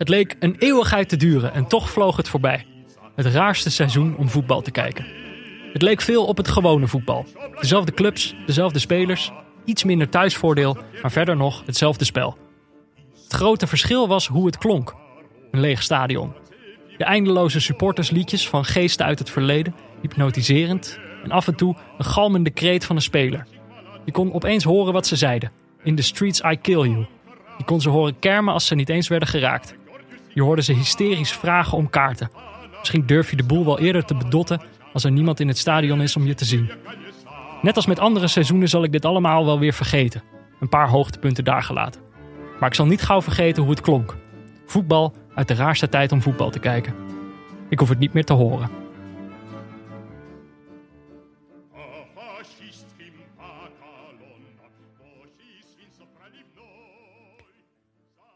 Het leek een eeuwigheid te duren en toch vloog het voorbij. Het raarste seizoen om voetbal te kijken. Het leek veel op het gewone voetbal. Dezelfde clubs, dezelfde spelers, iets minder thuisvoordeel, maar verder nog hetzelfde spel. Het grote verschil was hoe het klonk. Een leeg stadion. De eindeloze supportersliedjes van geesten uit het verleden, hypnotiserend en af en toe een galmende kreet van een speler. Je kon opeens horen wat ze zeiden. In the streets I kill you. Je kon ze horen kermen als ze niet eens werden geraakt. Je hoorde ze hysterisch vragen om kaarten. Misschien durf je de boel wel eerder te bedotten als er niemand in het stadion is om je te zien. Net als met andere seizoenen zal ik dit allemaal wel weer vergeten. Een paar hoogtepunten daar gelaten. Maar ik zal niet gauw vergeten hoe het klonk. Voetbal uit de raarste tijd om voetbal te kijken. Ik hoef het niet meer te horen.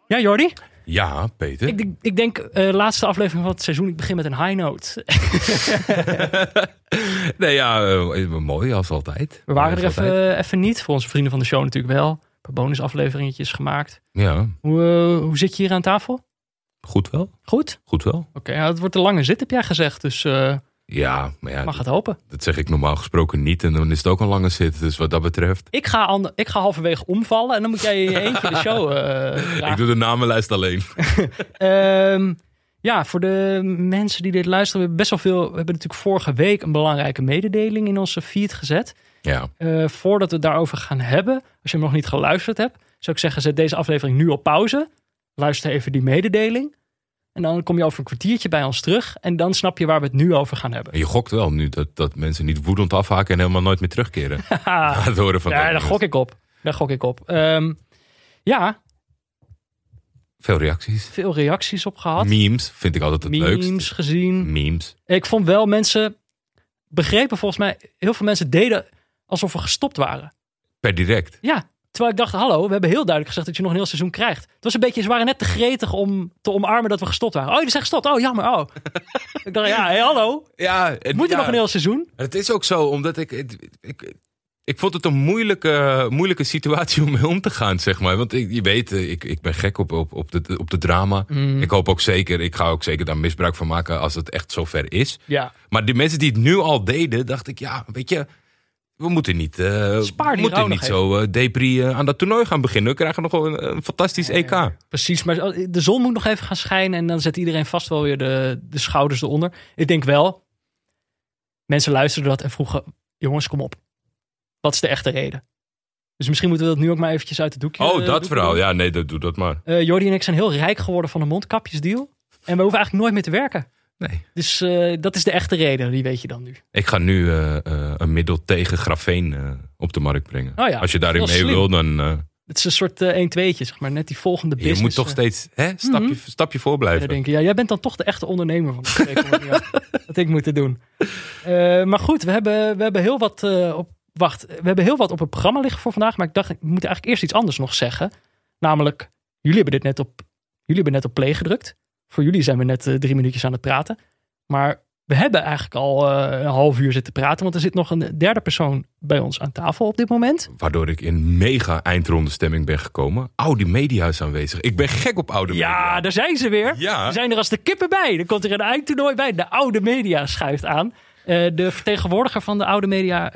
Ja, Jordi? Ja, Peter. Ik, denk- ik denk, eh, laatste aflevering van het seizoen, ik begin met een high note. nee, ja, eh, mooi als altijd. We waren er even, even niet. Voor onze vrienden van de show natuurlijk wel. Een paar bonusafleveringetjes gemaakt. Ja, Hoe, eh, hoe zit je hier aan tafel? goed wel. Goed? Goed wel. Oké, het wordt een lange zit, heb jij gezegd. Dus eh, Ja, maar ja, mag het hopen. dat zeg ik normaal gesproken niet. En dan is het ook een lange zit. Dus wat dat betreft. Ik ga, ik ga halverwege omvallen en dan moet jij in je eentje de show eh Ik doe de namenlijst alleen. Ehm, ja, voor de mensen die dit luisteren, we hebben best wel veel. We hebben natuurlijk vorige week een belangrijke mededeling in onze feed gezet. Ja, Eh, voordat we het daarover gaan hebben, als je hem nog niet geluisterd hebt, zou ik zeggen: zet deze aflevering nu op pauze. Luister even die mededeling. En dan kom je over een kwartiertje bij ons terug. En dan snap je waar we het nu over gaan hebben. en je gokt wel nu dat, dat mensen niet woedend afhaken en helemaal nooit meer terugkeren. Het horen van ja, dat daar gok ik op. Daar gok ik op. Ehm, ja, Veel reacties. veel reacties op gehad. Memes vind ik altijd het Memes leukst. gezien. Memes. Ik vond wel mensen begrepen volgens mij. Heel veel mensen deden alsof we gestopt waren. Per direct. Ja, terwijl ik dacht, hallo, we hebben heel duidelijk gezegd dat je nog een heel seizoen krijgt. Het was een beetje, ze waren net te gretig om te omarmen dat we gestopt waren. Oh, jullie zijn gestopt. Oh, jammer. Oh. ik dacht, ja, hey, hallo. Ja, het, Moet ja. nog een heel seizoen? Het is ook zo, omdat ik. Ik, ik, ik vond het een moeilijke, moeilijke situatie om mee om te gaan, zeg maar. Want ik, je weet, eh, ik, ik ben gek op, op, op, de, op de drama. Mm. Ik hoop ook zeker, ik ga ook zeker daar misbruik van maken als het echt zover is. Ja. Maar die mensen die het nu al deden, dacht ik, ja, weet je, we moeten niet, Spaar die moeten niet zo eh depri eh, aan dat toernooi gaan beginnen. We krijgen nog wel een, een fantastisch EK. Precies, maar de zon moet nog even gaan schijnen en dan zet iedereen vast wel weer de, de schouders eronder. Ik denk wel, mensen luisterden dat en vroegen, jongens, kom op. Wat is de echte reden? Dus misschien moeten we dat nu ook maar eventjes uit het doekje Oh, dat verhaal. doen. Ja, nee, dat, doe dat maar. Jordi en ik zijn heel rijk geworden van een mondkapjesdeal. En we hoeven eigenlijk nooit meer te werken. Nee. Dus eh, dat is de echte reden, die weet je dan nu. Ik ga nu eh, eh, een middel tegen grafeen op de markt brengen. Oh ja, Als je daarin mee slim. wil, dan... Het is een soort eh 1-2'tje, zeg maar. Net die volgende je business. moet toch steeds hè, stapje, Mhm. stapje voor ja, blijven. Ja, jij bent dan toch de echte ondernemer van de. Ja, Dat ik moet doen. Maar goed, we hebben, we hebben heel wat op... Wacht, we hebben heel wat op het programma liggen voor vandaag. Maar ik dacht, ik moet eigenlijk eerst iets anders nog zeggen. Namelijk, jullie hebben dit net op, jullie hebben net op play gedrukt. Voor jullie zijn we net eh, drie minuutjes aan het praten. Maar we hebben eigenlijk al eh, een half uur zitten praten. Want er zit nog een derde persoon bij ons aan tafel op dit moment. Waardoor ik in mega eindronde stemming ben gekomen. Oude media is aanwezig. Ik ben gek op oude Ja, media. daar zijn ze weer. Ja. We zijn er als de kippen bij. Er komt er een eindtoernooi bij. De oude media schuift aan. Eh, de vertegenwoordiger van de oude media,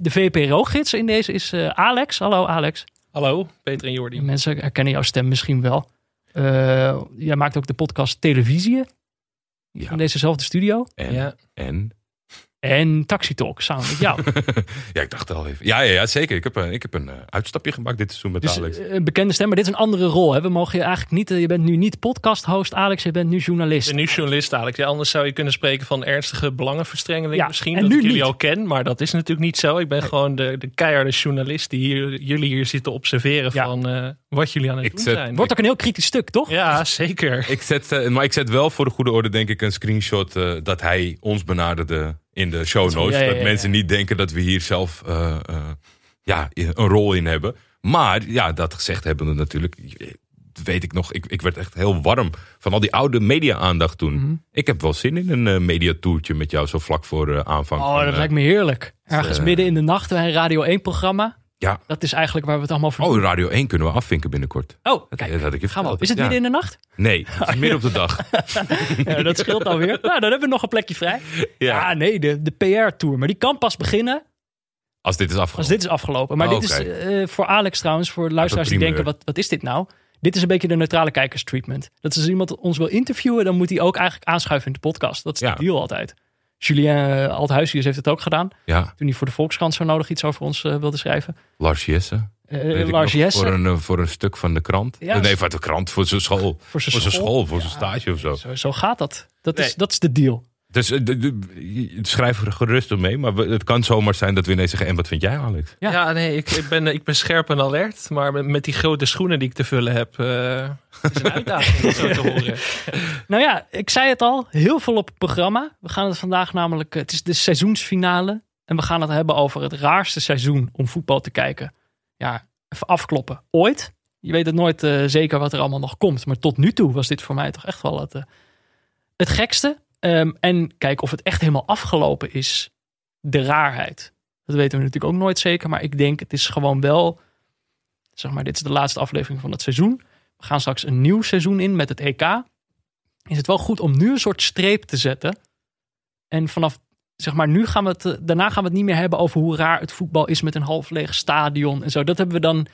de VPRO-gids in deze is eh, Alex. Hallo Alex. Hallo, Peter en Jordi. Mensen herkennen jouw stem misschien wel. Eh, jij maakt ook de podcast Televisie Ja. in dezezelfde studio. En, Ja. en? En Taxi Talk samen met jou. Ja, ik dacht al even. Ja, ja, ja zeker. Ik heb, een- ik heb een eh, uitstapje gemaakt dit seizoen met Dus Alex. eh, een bekende stem, maar dit is een andere rol. Hè? We mogen je eigenlijk niet. eh, je bent nu niet podcast-host, Alex. Je bent nu journalist. Ik ben nu journalist. Ja, anders zou je kunnen spreken van ernstige belangenverstrengeling Ja, misschien. en dat nu ik jullie niet. al ken, maar dat is natuurlijk niet zo. Ik ben gewoon de, de keiharde journalist die hier, jullie hier zitten observeren Ja. van eh, wat jullie aan het Ik doen zet- zijn. Wordt ook een heel kritisch stuk, toch? Ja, zeker. Ik zet, eh, maar ik zet wel voor de goede orde, denk ik, een screenshot eh, dat hij ons benaderde in de show notes. Ja, dat mensen niet denken dat we hier zelf eh, eh, ja, een rol in hebben. Maar ja, dat gezegd hebben we natuurlijk. Weet ik nog, ik, ik werd echt heel warm van al die oude media-aandacht toen. Mhm. Ik heb wel zin in een eh, mediatoertje met jou zo vlak voor eh, aanvang. Oh, van, dat eh, lijkt me heerlijk. Ergens midden in de nacht bij een Radio 1-programma. Ja. Dat is eigenlijk waar we het allemaal voor Oh. Radio 1 kunnen we afvinken binnenkort. Oh, Dat, kijk. dat had ik Gaan we. Is het Ja. midden in de nacht? Nee, het is midden op de dag. Ja, dat scheelt alweer. Nou, dan hebben we nog een plekje vrij. Ja, Ja. nee, de, de PR-tour. Maar die kan pas beginnen Als dit is als afgelopen. dit is afgelopen. Maar Oh, dit is eh, voor Alex trouwens, voor luisteraars die denken, wat, wat is dit nou? Dit is een beetje de neutrale kijkerstreatment. Dat is als iemand ons wil interviewen, dan moet hij ook eigenlijk aanschuiven in de podcast. Dat is de deal altijd. Julien uh, Althuisius heeft het ook gedaan. Ja, Toen hij voor de Volkskrant zo nodig iets over ons eh, wilde schrijven. Lars Jesse. Eh, ik Lars nog, Jesse. Voor een, eh, voor een stuk van de krant. Ja. Eh, nee, voor de krant, voor zijn school. Voor zijn school. voor zijn stage of zo. Zo, zo gaat dat. Dat, Nee. is, dat is de deal. Dus eh, de- de- je- schrijf er gerust om mee. Maar het kan zomaar zijn dat we ineens zeggen... En wat vind jij, Alex? Ja. Ja, nee, ik, ik, ben, ik ben scherp en alert. Maar met, met die grote schoenen die ik te vullen heb, eh, is een uitdaging om het zo te horen. Nou ja, ik zei het al, heel veel op het programma. We gaan het vandaag namelijk, het is de seizoensfinale. En we gaan het hebben over het raarste seizoen om voetbal te kijken. Ja, even afkloppen. Ooit. Je weet het nooit eh, zeker wat er allemaal nog komt. Maar tot nu toe was dit voor mij toch echt wel het, eh, het gekste. Ehm, en kijk, of het echt helemaal afgelopen is, de raarheid. Dat weten we natuurlijk ook nooit zeker. Maar ik denk, het is gewoon wel, zeg maar, dit is de laatste aflevering van het seizoen. We gaan straks een nieuw seizoen in met het EK is het wel goed om nu een soort streep te zetten. En vanaf, zeg maar, nu gaan we het, eh, daarna gaan we het niet meer hebben over hoe raar het voetbal is met een half leeg stadion en zo. Dat hebben we dan,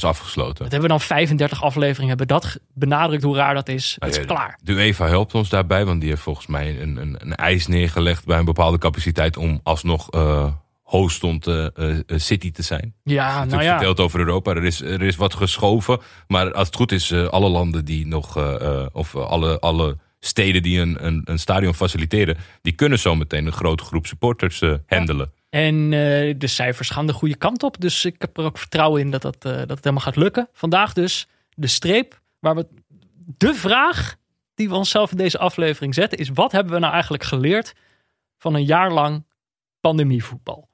dat Dat is afgesloten. hebben we dan 35 afleveringen hebben dat benadrukt hoe raar dat is. Het is ja, klaar. De UEFA helpt ons daarbij, want die heeft volgens mij een, een, een eis neergelegd bij een bepaalde capaciteit om alsnog eh host stond eh, eh, City te zijn. Ja, nou ja. verteld over Europa. Er is, er is wat geschoven. Maar als het goed is, alle landen die nog, of alle, alle steden die een, een, een stadion faciliteren, die kunnen zo meteen een grote groep supporters handelen. En eh, de cijfers gaan de goede kant op. Dus ik heb er ook vertrouwen in dat, dat, eh, dat het helemaal gaat lukken. Vandaag dus de streep waar we. De vraag die we onszelf in deze aflevering zetten is: wat hebben we nou eigenlijk geleerd van een jaar lang pandemievoetbal?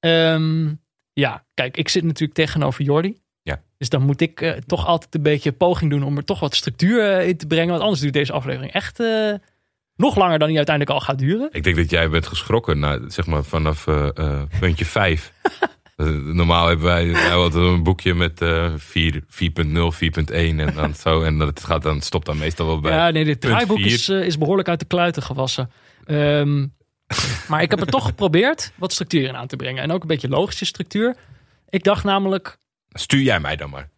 Ehm, ja, kijk, ik zit natuurlijk tegenover Jordi. Ja. Dus dan moet ik eh, toch altijd een beetje poging doen om er toch wat structuur in te brengen. Want anders duurt deze aflevering echt nog langer dan die uiteindelijk al gaat duren. Ik denk dat jij bent geschrokken na, zeg maar, vanaf eh, eh, puntje 5. normaal hebben wij, wij altijd een boekje met eh 4, 4.0, 4.1 en dan zo. En dat gaat dan, stopt dan meestal wel bij. Ja, nee, dit draaiboek is, eh, is behoorlijk uit de kluiten gewassen. Ehm, maar ik heb er toch geprobeerd wat structuur in aan te brengen. En ook een beetje logische structuur. Ik dacht namelijk, Stuur jij mij dan maar.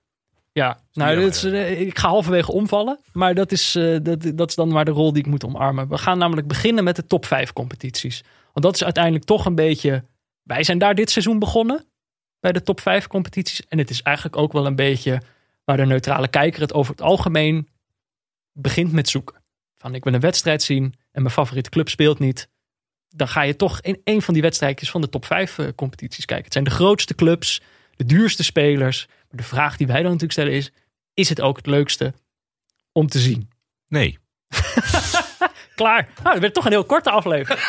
Ja, nou, is, ja. eh, ik ga halverwege omvallen. Maar dat is, eh, dat, dat is dan maar de rol die ik moet omarmen. We gaan namelijk beginnen met de top 5 competities. Want dat is uiteindelijk toch een beetje... Wij zijn daar dit seizoen begonnen. Bij de top 5 competities. En het is eigenlijk ook wel een beetje waar de neutrale kijker het over het algemeen begint met zoeken. Van ik wil een wedstrijd zien en mijn favoriete club speelt niet. Dan ga je toch in een van die wedstrijdjes van de top 5 eh, competities kijken. Het zijn de grootste clubs, de duurste spelers. De vraag die wij dan natuurlijk stellen is: is het ook het leukste om te zien? Nee. Klaar. Nou, dat werd toch een heel korte aflevering.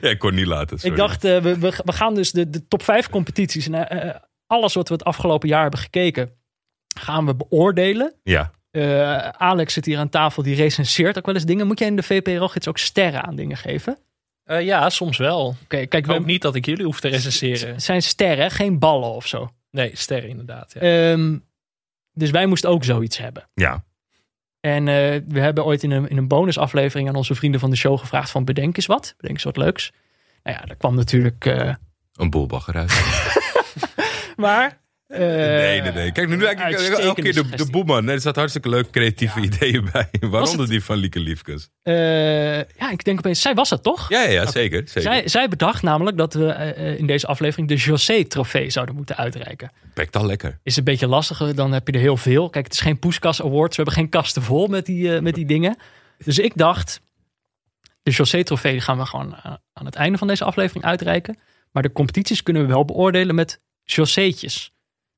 Ja, ik kon niet laten. sorry. Ik dacht, eh, we, we, we gaan dus de, de top 5 competities en eh, alles wat we het afgelopen jaar hebben gekeken, gaan we beoordelen. Ja. Eh, Alex zit hier aan tafel, die recenseert ook wel eens dingen. Moet jij in de VPRO-gids ook sterren aan dingen geven? Eh, ja, soms wel. Oké, kijk, Ik hoop we, niet dat ik jullie hoef te recenseren. het zijn sterren, geen ballen of zo. Nee, sterren inderdaad. Ja. Ehm, dus wij moesten ook zoiets hebben. Ja. En eh, we hebben ooit in een, in een bonusaflevering aan onze vrienden van de show gevraagd van bedenk eens wat. Bedenk eens wat leuks. Nou ja, daar kwam natuurlijk... eh, Een boelbagger uit. maar... eh, nee, nee, nee. Kijk, nu lijkt ik elke keer de, de boeman. Er staat hartstikke leuk creatieve ideeën bij. Waaronder die van Lieke Liefkes. eh, ja, ik denk opeens, zij was het toch? Ja, ja, ja zeker. zeker. Zij, zij bedacht namelijk dat we eh, in deze aflevering de José-trofee zouden moeten uitreiken. Pekt al lekker. Is een beetje lastiger, dan heb je er heel veel. Kijk, het is geen Poeskas Awards, we hebben geen kasten vol met die, met die dingen. Dus ik dacht, de José-trofee gaan we gewoon aan het einde van deze aflevering uitreiken. Maar de competities kunnen we wel beoordelen met Joséetjes.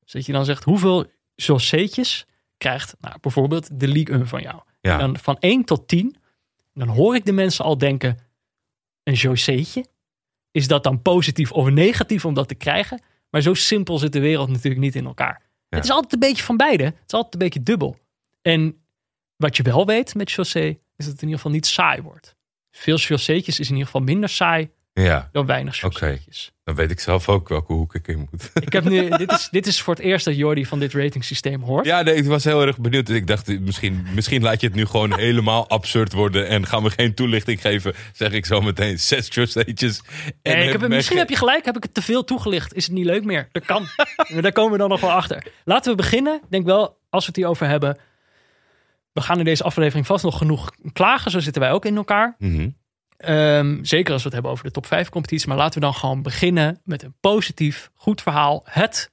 Dus dat je dan zegt, hoeveel Joséetjes krijgt nou, bijvoorbeeld de League 1 van jou? Ja. En dan van 1 tot 10, dan hoor ik de mensen al denken, een Joséetje? Is dat dan positief of negatief om dat te krijgen? Maar zo simpel zit de wereld natuurlijk niet in elkaar. Het is altijd een beetje van beide. Het is altijd een beetje dubbel. En wat je wel weet met José, is dat het in ieder geval niet saai wordt. Veel Joséetjes is in ieder geval minder saai Ja, Door weinig subsidietjes. dan weet ik zelf ook welke hoek ik in moet. Ik heb nu, dit, is, dit is voor het eerst dat Jordi van dit ratingsysteem hoort. Ja, nee, ik was heel erg benieuwd. Ik dacht, misschien, misschien laat je het nu gewoon helemaal absurd worden. En gaan we geen toelichting geven. Zeg ik zo meteen zes trust agents. En Nee, ik heb, heb misschien heb je gelijk, heb ik het te veel toegelicht. Is het niet leuk meer? Dat kan. maar daar komen we dan nog wel achter. Laten we beginnen. Ik denk wel, als we het hierover hebben. We gaan in deze aflevering vast nog genoeg klagen. Zo zitten wij ook in elkaar. Mhm. Ehm, zeker als we het hebben over de top 5 competitie. Maar laten we dan gewoon beginnen met een positief, goed verhaal. Het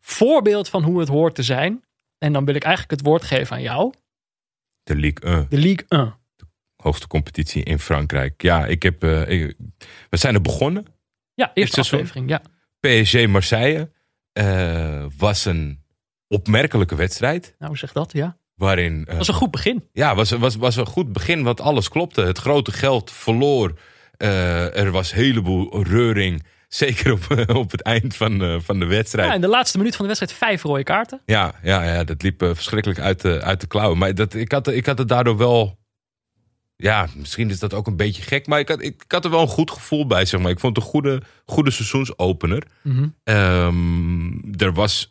voorbeeld van hoe het hoort te zijn. En dan wil ik eigenlijk het woord geven aan jou. De Ligue 1, De Ligue 1. hoogste competitie in Frankrijk. Ja, ik heb, eh, ik- we zijn er begonnen. Ja, eerste aflevering. Ja. PSG Marseille eh, was een opmerkelijke wedstrijd. Nou, zeg dat, ja. Waarin, eh, was een goed begin. ja, was, was, was een goed begin, want alles klopte. Het grote geld verloor. Eh, er was een heleboel reuring. Zeker op, op het eind van, eh, van de wedstrijd. Ja, in de laatste minuut van de wedstrijd vijf rode kaarten. Ja, ja, ja dat liep eh, verschrikkelijk uit de, uit de klauwen. Maar dat, ik, had, ik had het daardoor wel. Ja, misschien is dat ook een beetje gek. Maar ik had, ik, had er wel een goed gevoel bij, zeg maar. Ik vond het een goede, goede seizoensopener. Ehm, er was.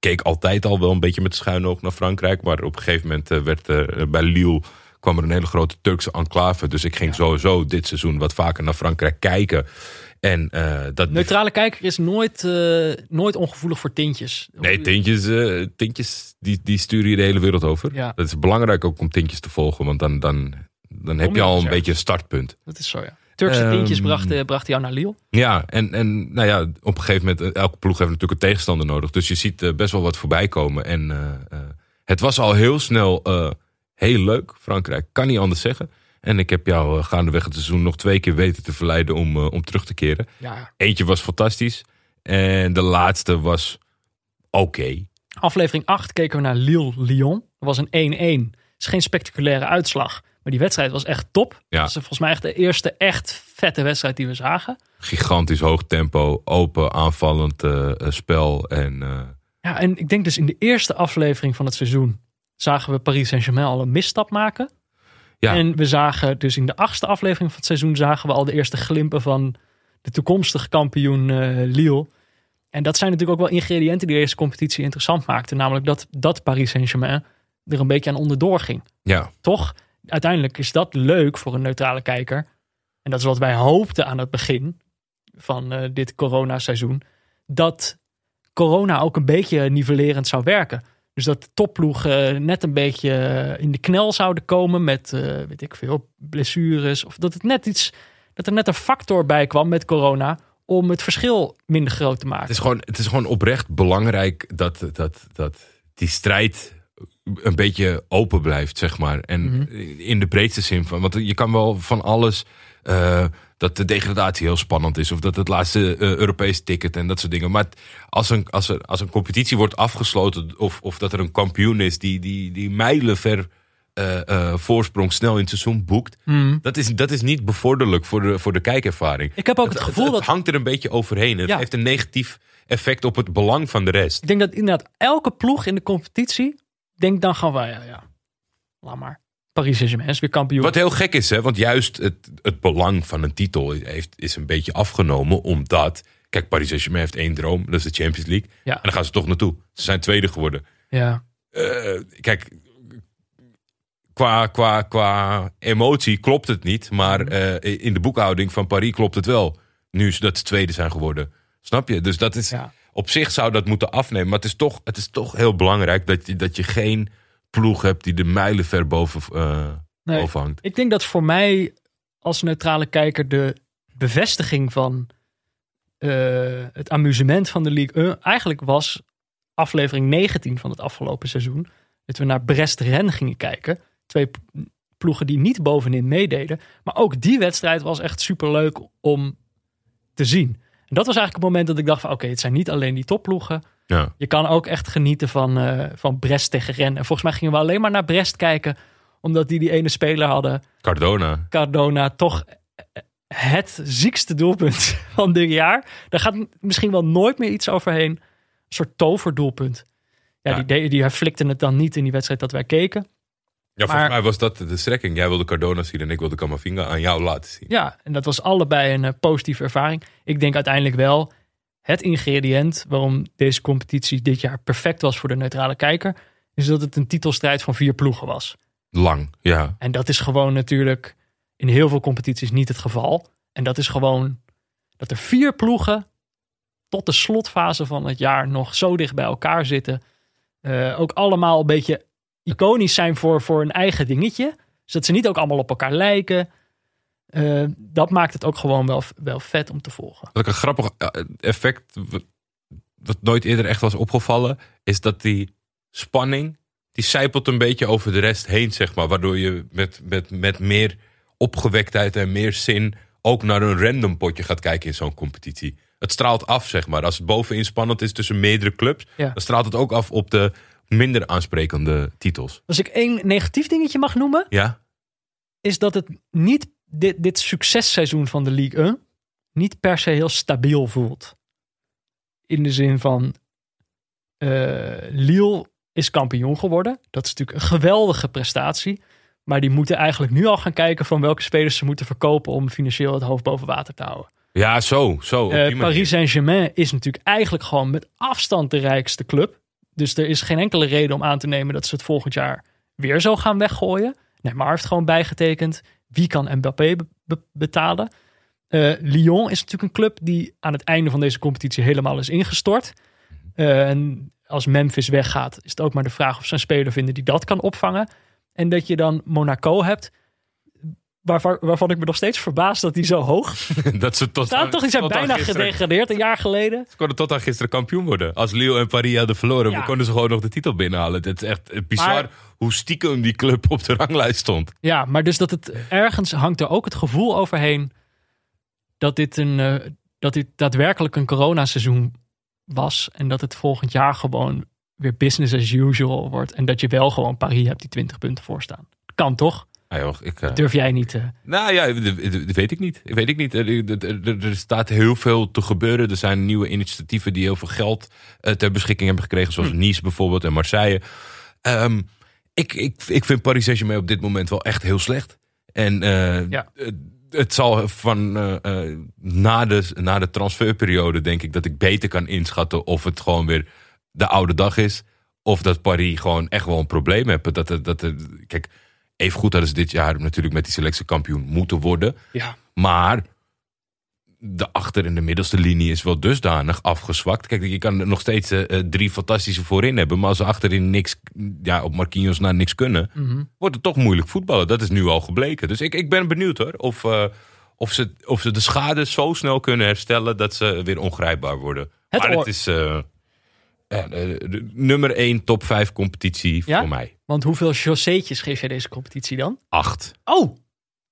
Eh, keek altijd al wel een beetje met schuin oog naar Frankrijk. Maar op een gegeven moment eh, werd er bij Lille. kwam er een hele grote Turkse enclave. Dus ik ging sowieso dit seizoen wat vaker naar Frankrijk kijken. En eh, dat. Neutrale kijker is nooit, eh, nooit ongevoelig voor tintjes. Nee, tintjes, eh, tintjes die, die stuur je de hele wereld over. Ja. Dat is belangrijk ook om tintjes te volgen, want dan, dan, dan heb je al een beetje een startpunt. Dat is zo, ja. Turkse Ehm, tintjes bracht, bracht jou naar Lille. Ja, en, en nou ja, op een gegeven moment, eh, elke ploeg heeft natuurlijk een tegenstander nodig. Dus je ziet eh, best wel wat voorbij komen. En eh, het was al heel snel heel leuk, Frankrijk. Kan niet anders zeggen. En ik heb jou gaandeweg het seizoen nog twee keer weten te verleiden om, om terug te keren. Ja. Eentje was fantastisch. En de laatste was oké. Aflevering 8 keken we naar Lille-Lyon. Dat was een 1-1. Het is geen spectaculaire uitslag. Maar die wedstrijd was echt top. Ja. Dat is volgens mij echt de eerste echt vette wedstrijd die we zagen. gigantisch hoog tempo, open, aanvallend eh, eh, spel. En eh, Ja, en ik denk dus in de eerste aflevering van het seizoen zagen we Paris Saint-Germain al een misstap maken. Ja. En we zagen dus in de achtste aflevering van het seizoen zagen we al de eerste glimpen van de toekomstige kampioen eh, Lille. En dat zijn natuurlijk ook wel ingrediënten die deze competitie interessant maakten. Namelijk dat, dat Paris Saint-Germain er een beetje aan onderdoor ging. ja, Toch, uiteindelijk is dat leuk voor een neutrale kijker. En dat is wat wij hoopten aan het begin van eh, dit coronaseizoen. Dat corona ook een beetje nivellerend zou werken. Dus dat de topploegen net een beetje eh, in de knel zouden komen met, eh, weet ik veel, blessures. Of dat, het net iets, dat er net een factor bij kwam met corona om het verschil minder groot te maken. het is gewoon, het is gewoon oprecht belangrijk dat, dat, dat die strijd een beetje open blijft, zeg maar. En in de breedste zin van, want je kan wel van alles. eh, dat de degradatie heel spannend is. Of dat het laatste eh, Europees ticket en dat soort dingen. Maar als een, als er, als een competitie wordt afgesloten. Of, of dat er een kampioen is die, die, die mijlenver eh, voorsprong snel in het seizoen boekt. Dat, is, dat is niet bevorderlijk voor de, voor de kijkervaring. Ik heb ook het gevoel het, dat hangt er een beetje overheen. Het Ja. heeft een negatief effect op het belang van de rest. Ik denk dat inderdaad elke ploeg in de competitie denkt dan gewoon van ja, ja, laat maar. Paris Saint-Germain is weer kampioen. Wat heel gek is, hè, want juist het, het belang van een titel heeft, is een beetje afgenomen. Omdat, kijk, Paris Saint-Germain heeft één droom, dat is de Champions League. Ja. En daar gaan ze toch naartoe. Ze zijn tweede geworden. Ja. Eh, kijk, qua, qua, qua emotie klopt het niet. Maar Mhm. eh, in de boekhouding van Paris klopt het wel. Nu ze dat ze tweede zijn geworden. Snap je? Dus dat is, Ja. Op zich zou dat moeten afnemen. Maar het is toch, het is toch heel belangrijk dat je, dat je geen ploeg hebt die de mijlen ver boven, Nee. boven hangt. Ik denk dat voor mij als neutrale kijker de bevestiging van eh, het amusement van de Ligue 1 eigenlijk was aflevering 19 van het afgelopen seizoen. Dat we naar Brest-Rennes gingen kijken. Twee ploegen die niet bovenin meededen. Maar ook die wedstrijd was echt superleuk om te zien. En dat was eigenlijk het moment dat ik dacht van oké, het zijn niet alleen die topploegen. Ja. Je kan ook echt genieten van, eh, van Brest tegen Rennes. En volgens mij gingen we alleen maar naar Brest kijken. Omdat die die ene speler hadden. Cardona. Cardona toch het ziekste doelpunt van dit jaar. Daar gaat misschien wel nooit meer iets overheen. Een soort toverdoelpunt. Ja, Ja. Die, die flikte het dan niet in die wedstrijd dat wij keken. Ja, Maar- volgens mij was dat de strekking. Jij wilde Cardona zien en ik wilde Camavinga aan jou laten zien. Ja, en dat was allebei een eh, positieve ervaring. Ik denk uiteindelijk wel het ingrediënt waarom deze competitie dit jaar perfect was voor de neutrale kijker, is dat het een titelstrijd van vier ploegen was. Lang, ja. En dat is gewoon natuurlijk in heel veel competities niet het geval. En dat is gewoon dat er vier ploegen tot de slotfase van het jaar nog zo dicht bij elkaar zitten. Eh, ook allemaal een beetje iconisch zijn voor, voor een eigen dingetje. Zodat ze niet ook allemaal op elkaar lijken. Eh, dat maakt het ook gewoon wel, wel vet om te volgen. Wat ik een grappig eh, effect, wat- wat nooit eerder echt was opgevallen, is dat die spanning, die zijpelt een beetje over de rest heen, zeg maar. Waardoor je met, met, met meer opgewektheid en meer zin ook naar een random potje gaat kijken in zo'n competitie. Het straalt af, zeg maar. Als het bovenin spannend is tussen meerdere clubs, Ja. dan straalt het ook af op de minder aansprekende titels. Als ik één negatief dingetje mag noemen, Ja? is dat het niet dit, dit successeizoen van de Ligue 1 niet per se heel stabiel voelt. In de zin van eh Lille is kampioen geworden. Dat is natuurlijk een geweldige prestatie. Maar die moeten eigenlijk nu al gaan kijken van welke spelers ze moeten verkopen om financieel het hoofd boven water te houden. Ja, zo. zo Eh. Paris Saint-Germain is natuurlijk eigenlijk gewoon met afstand de rijkste club. Dus er is geen enkele reden om aan te nemen dat ze het volgend jaar weer zo gaan weggooien. Neymar heeft gewoon bijgetekend. Wie kan Mbappé be- be- betalen? Eh, Lyon is natuurlijk een club die aan het einde van deze competitie helemaal is ingestort. Eh, en als Memphis weggaat, is het ook maar de vraag of ze een speler vinden die dat kan opvangen. En dat je dan Monaco hebt, waarvan, waarvan ik me nog steeds verbaas dat die zo hoog dat ze tot staan. aan- Toch, die zijn tot bijna gisteren- gedegradeerd een jaar geleden. Ze konden tot aan gisteren kampioen worden. Als Lille en Paris hadden verloren, Ja. konden ze gewoon nog de titel binnenhalen. Het is echt bizar Maar- hoe stiekem die club op de ranglijst stond. Ja, maar dus dat het ergens hangt er ook het gevoel overheen dat dit een eh, dat dit daadwerkelijk een coronaseizoen was en dat het volgend jaar gewoon weer business as usual wordt en dat je wel gewoon Paris hebt die 20 punten voor staan. Kan toch? Ah, joh, ik, eh, Durf jij niet? eh, nou ja, dat, weet ik niet. Weet ik niet. Er, er- staat heel veel te gebeuren. Er zijn nieuwe initiatieven die heel veel geld eh, ter beschikking hebben gekregen. Zoals Hm. Nice bijvoorbeeld en Marseille. Ehm, ik, ik, ik vind Paris Saint-Germain op dit moment wel echt heel slecht. En eh, Ja. het, het zal van na, de, na de transferperiode denk ik dat ik beter kan inschatten of het gewoon weer de oude dag is. Of dat Paris gewoon echt wel een probleem heeft. Dat, dat, dat, kijk, even goed hadden ze dit jaar natuurlijk met die selectie kampioen moeten worden. ja. Maar de achter- en de middelste linie is wel dusdanig afgezwakt. Kijk, je kan nog steeds eh, eh, drie fantastische voorin hebben. Maar als ze achterin niks, ja, op Marquinhos naar niks kunnen, Mhm. wordt het toch moeilijk voetballen. Dat is nu al gebleken. Dus ik, ik ben benieuwd hoor. Of, eh, of, ze, of ze de schade zo snel kunnen herstellen dat ze weer ongrijpbaar worden. Het maar oor- het is ja, de, de nummer 1 top 5 competitie Ja? voor mij. Want hoeveel chausseetjes geef jij deze competitie dan? Acht. Oh,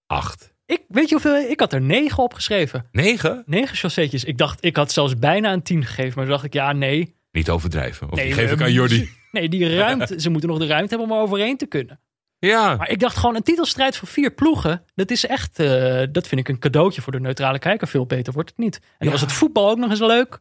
Acht. ik weet je hoeveel? Ik had er negen opgeschreven. Negen? Negen chausseetjes. Ik dacht, ik had zelfs bijna een tien gegeven, maar toen dacht ik, ja, nee. Niet overdrijven. Of Nee, die geef eh, ik aan Jordi. Nee, die ruimte, ze moeten nog de ruimte hebben om er overheen te kunnen. Ja. Maar ik dacht gewoon een titelstrijd van vier ploegen. Dat is echt, eh, dat vind ik een cadeautje voor de neutrale kijker. Veel beter wordt het niet. En dan Ja. was het voetbal ook nog eens leuk.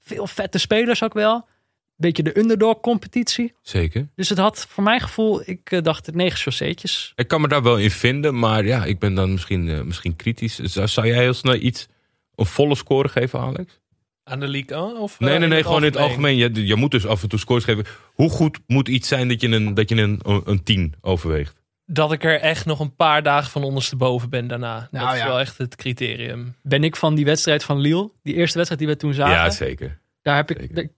Veel vette spelers ook wel. Beetje de underdog competitie. Zeker. Dus het had voor mijn gevoel, ik eh, dacht het negen chausseetjes. Ik kan me daar wel in vinden, maar ja, ik ben dan misschien, eh, misschien kritisch. Zou, zou jij heel snel iets, een volle score geven, Alex? Aan de League 1? Of, Nee, eh, nee, nee, gewoon in het algemeen. Je, je moet dus af en toe scores geven. Hoe goed moet iets zijn dat je een, dat je een, een 10 overweegt? Dat ik er echt nog een paar dagen van ondersteboven ben daarna. Nou dat is ja. wel echt het criterium. Ben ik van die wedstrijd van Lille, die eerste wedstrijd die we toen zagen. Ja, zeker. Daar heb ik, daar- ik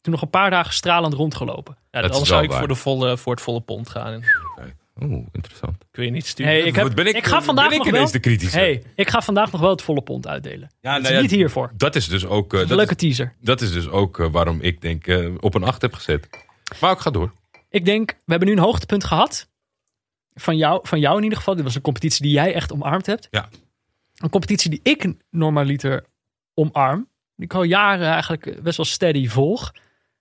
toen nog een paar dagen stralend rondgelopen. Ja, Dat zou ik waar. voor, de volle, voor het volle pond gaan. Ik Oeh, interessant. wil je niet sturen. Hey, ik, heb, ben ik, ga vandaag ben ik nog ineens wel... de kritische? Hey, ik ga vandaag nog wel het volle pond uitdelen. ja, Het nou ja, niet hiervoor. Dat is dus ook, Een dat, leuke is, teaser. dat is dus ook eh, waarom ik denk eh, op een 8 heb gezet. Maar ik ga door. Ik denk, we hebben nu een hoogtepunt gehad. Van jou, van jou in ieder geval. Dit was een competitie die jij echt omarmd hebt. Ja. Een competitie die ik normaliter omarm. Ik al jaren eigenlijk best wel steady volg.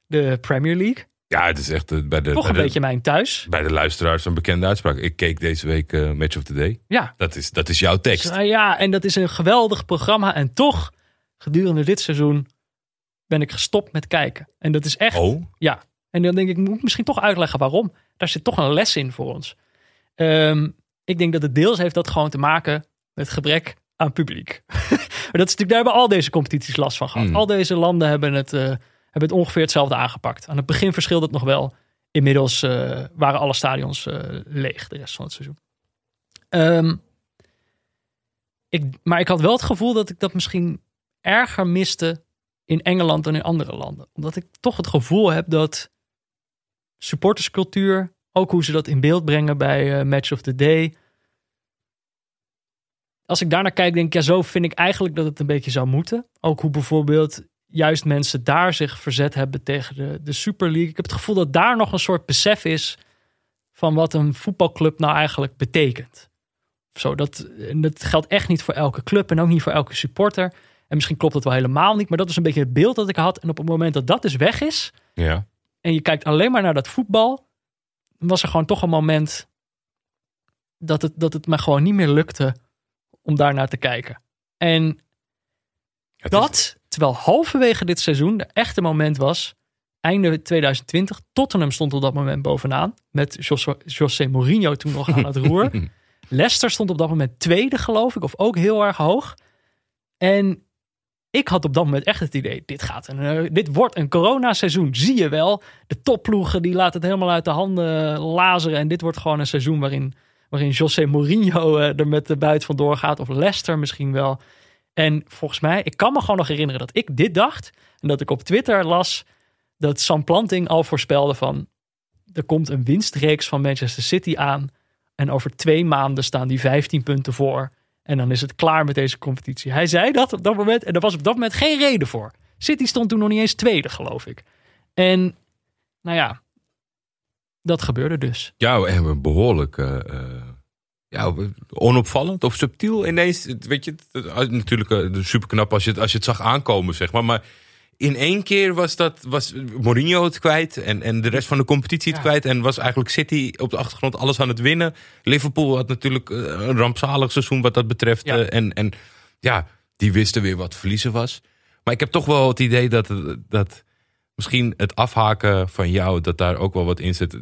De Premier League. Ja, het is echt eh, bij de, Toch bij een de, beetje mijn thuis. bij de luisteraars een bekende uitspraak. Ik keek deze week eh, Match of the Day. Ja. Dat is, dat is jouw tekst. Dus, nou ja, en dat is een geweldig programma. En toch, gedurende dit seizoen, ben ik gestopt met kijken. En dat is echt... Oh, Ja, en dan denk ik, moet ik misschien toch uitleggen waarom. Daar zit toch een les in voor ons. Ehm, ik denk dat het deels heeft dat gewoon te maken met gebrek aan publiek. maar dat is natuurlijk, daar hebben al deze competities last van gehad. Mm. Al deze landen hebben het, eh, hebben het ongeveer hetzelfde aangepakt. Aan het begin verschilde het nog wel. Inmiddels eh, waren alle stadions eh, leeg de rest van het seizoen. Ehm, ik, maar ik had wel het gevoel dat ik dat misschien erger miste in Engeland dan in andere landen. Omdat ik toch het gevoel heb dat supporterscultuur, ook hoe ze dat in beeld brengen bij Match of the Day. Als ik daarnaar kijk, denk ik, ja, zo vind ik eigenlijk dat het een beetje zou moeten. Ook hoe bijvoorbeeld juist mensen daar zich verzet hebben tegen de, de Super League. Ik heb het gevoel dat daar nog een soort besef is van wat een voetbalclub nou eigenlijk betekent. Zo, dat, dat geldt echt niet voor elke club en ook niet voor elke supporter. En misschien klopt het wel helemaal niet, maar dat is een beetje het beeld dat ik had. En op het moment dat dat dus weg is, Ja. en je kijkt alleen maar naar dat voetbal, was er gewoon toch een moment dat het, dat het me gewoon niet meer lukte om daar naar te kijken. En Het is- dat, terwijl halverwege dit seizoen de echte moment was, einde 2020, Tottenham stond op dat moment bovenaan, met José, José Mourinho toen nog aan het roer. Leicester stond op dat moment tweede, geloof ik, of ook heel erg hoog. En ik had op dat moment echt het idee, dit, gaat een, eh, dit wordt een coronaseizoen, zie je wel. De topploegen die laten het helemaal uit de handen lazeren. En dit wordt gewoon een seizoen waarin, waarin José Mourinho eh, er met de buit van doorgaat. Of Leicester misschien wel. En volgens mij, ik kan me gewoon nog herinneren dat ik dit dacht. En dat ik op Twitter las dat Sam Planting al voorspelde van... er komt een winstreeks van Manchester City aan. En over twee maanden staan die 15 punten voor. En dan is het klaar met deze competitie. Hij zei dat op dat moment. En er was op dat moment geen reden voor. City stond toen nog niet eens tweede, geloof ik. En nou ja, dat gebeurde dus. Ja, en behoorlijk eh, eh, ja, onopvallend of subtiel ineens. Weet je, het- natuurlijk uh, super knap als je, het, als je het zag aankomen, zeg maar. Maar in één keer was, dat, was Mourinho het kwijt en, en de rest van de competitie het Ja. kwijt. En was eigenlijk City op de achtergrond alles aan het winnen. Liverpool had natuurlijk eh, een rampzalig seizoen wat dat betreft. Ja. eh, en, en ja, die wisten weer wat verliezen was. Maar ik heb toch wel het idee dat, dat misschien het afhaken van jou, dat daar ook wel wat in zit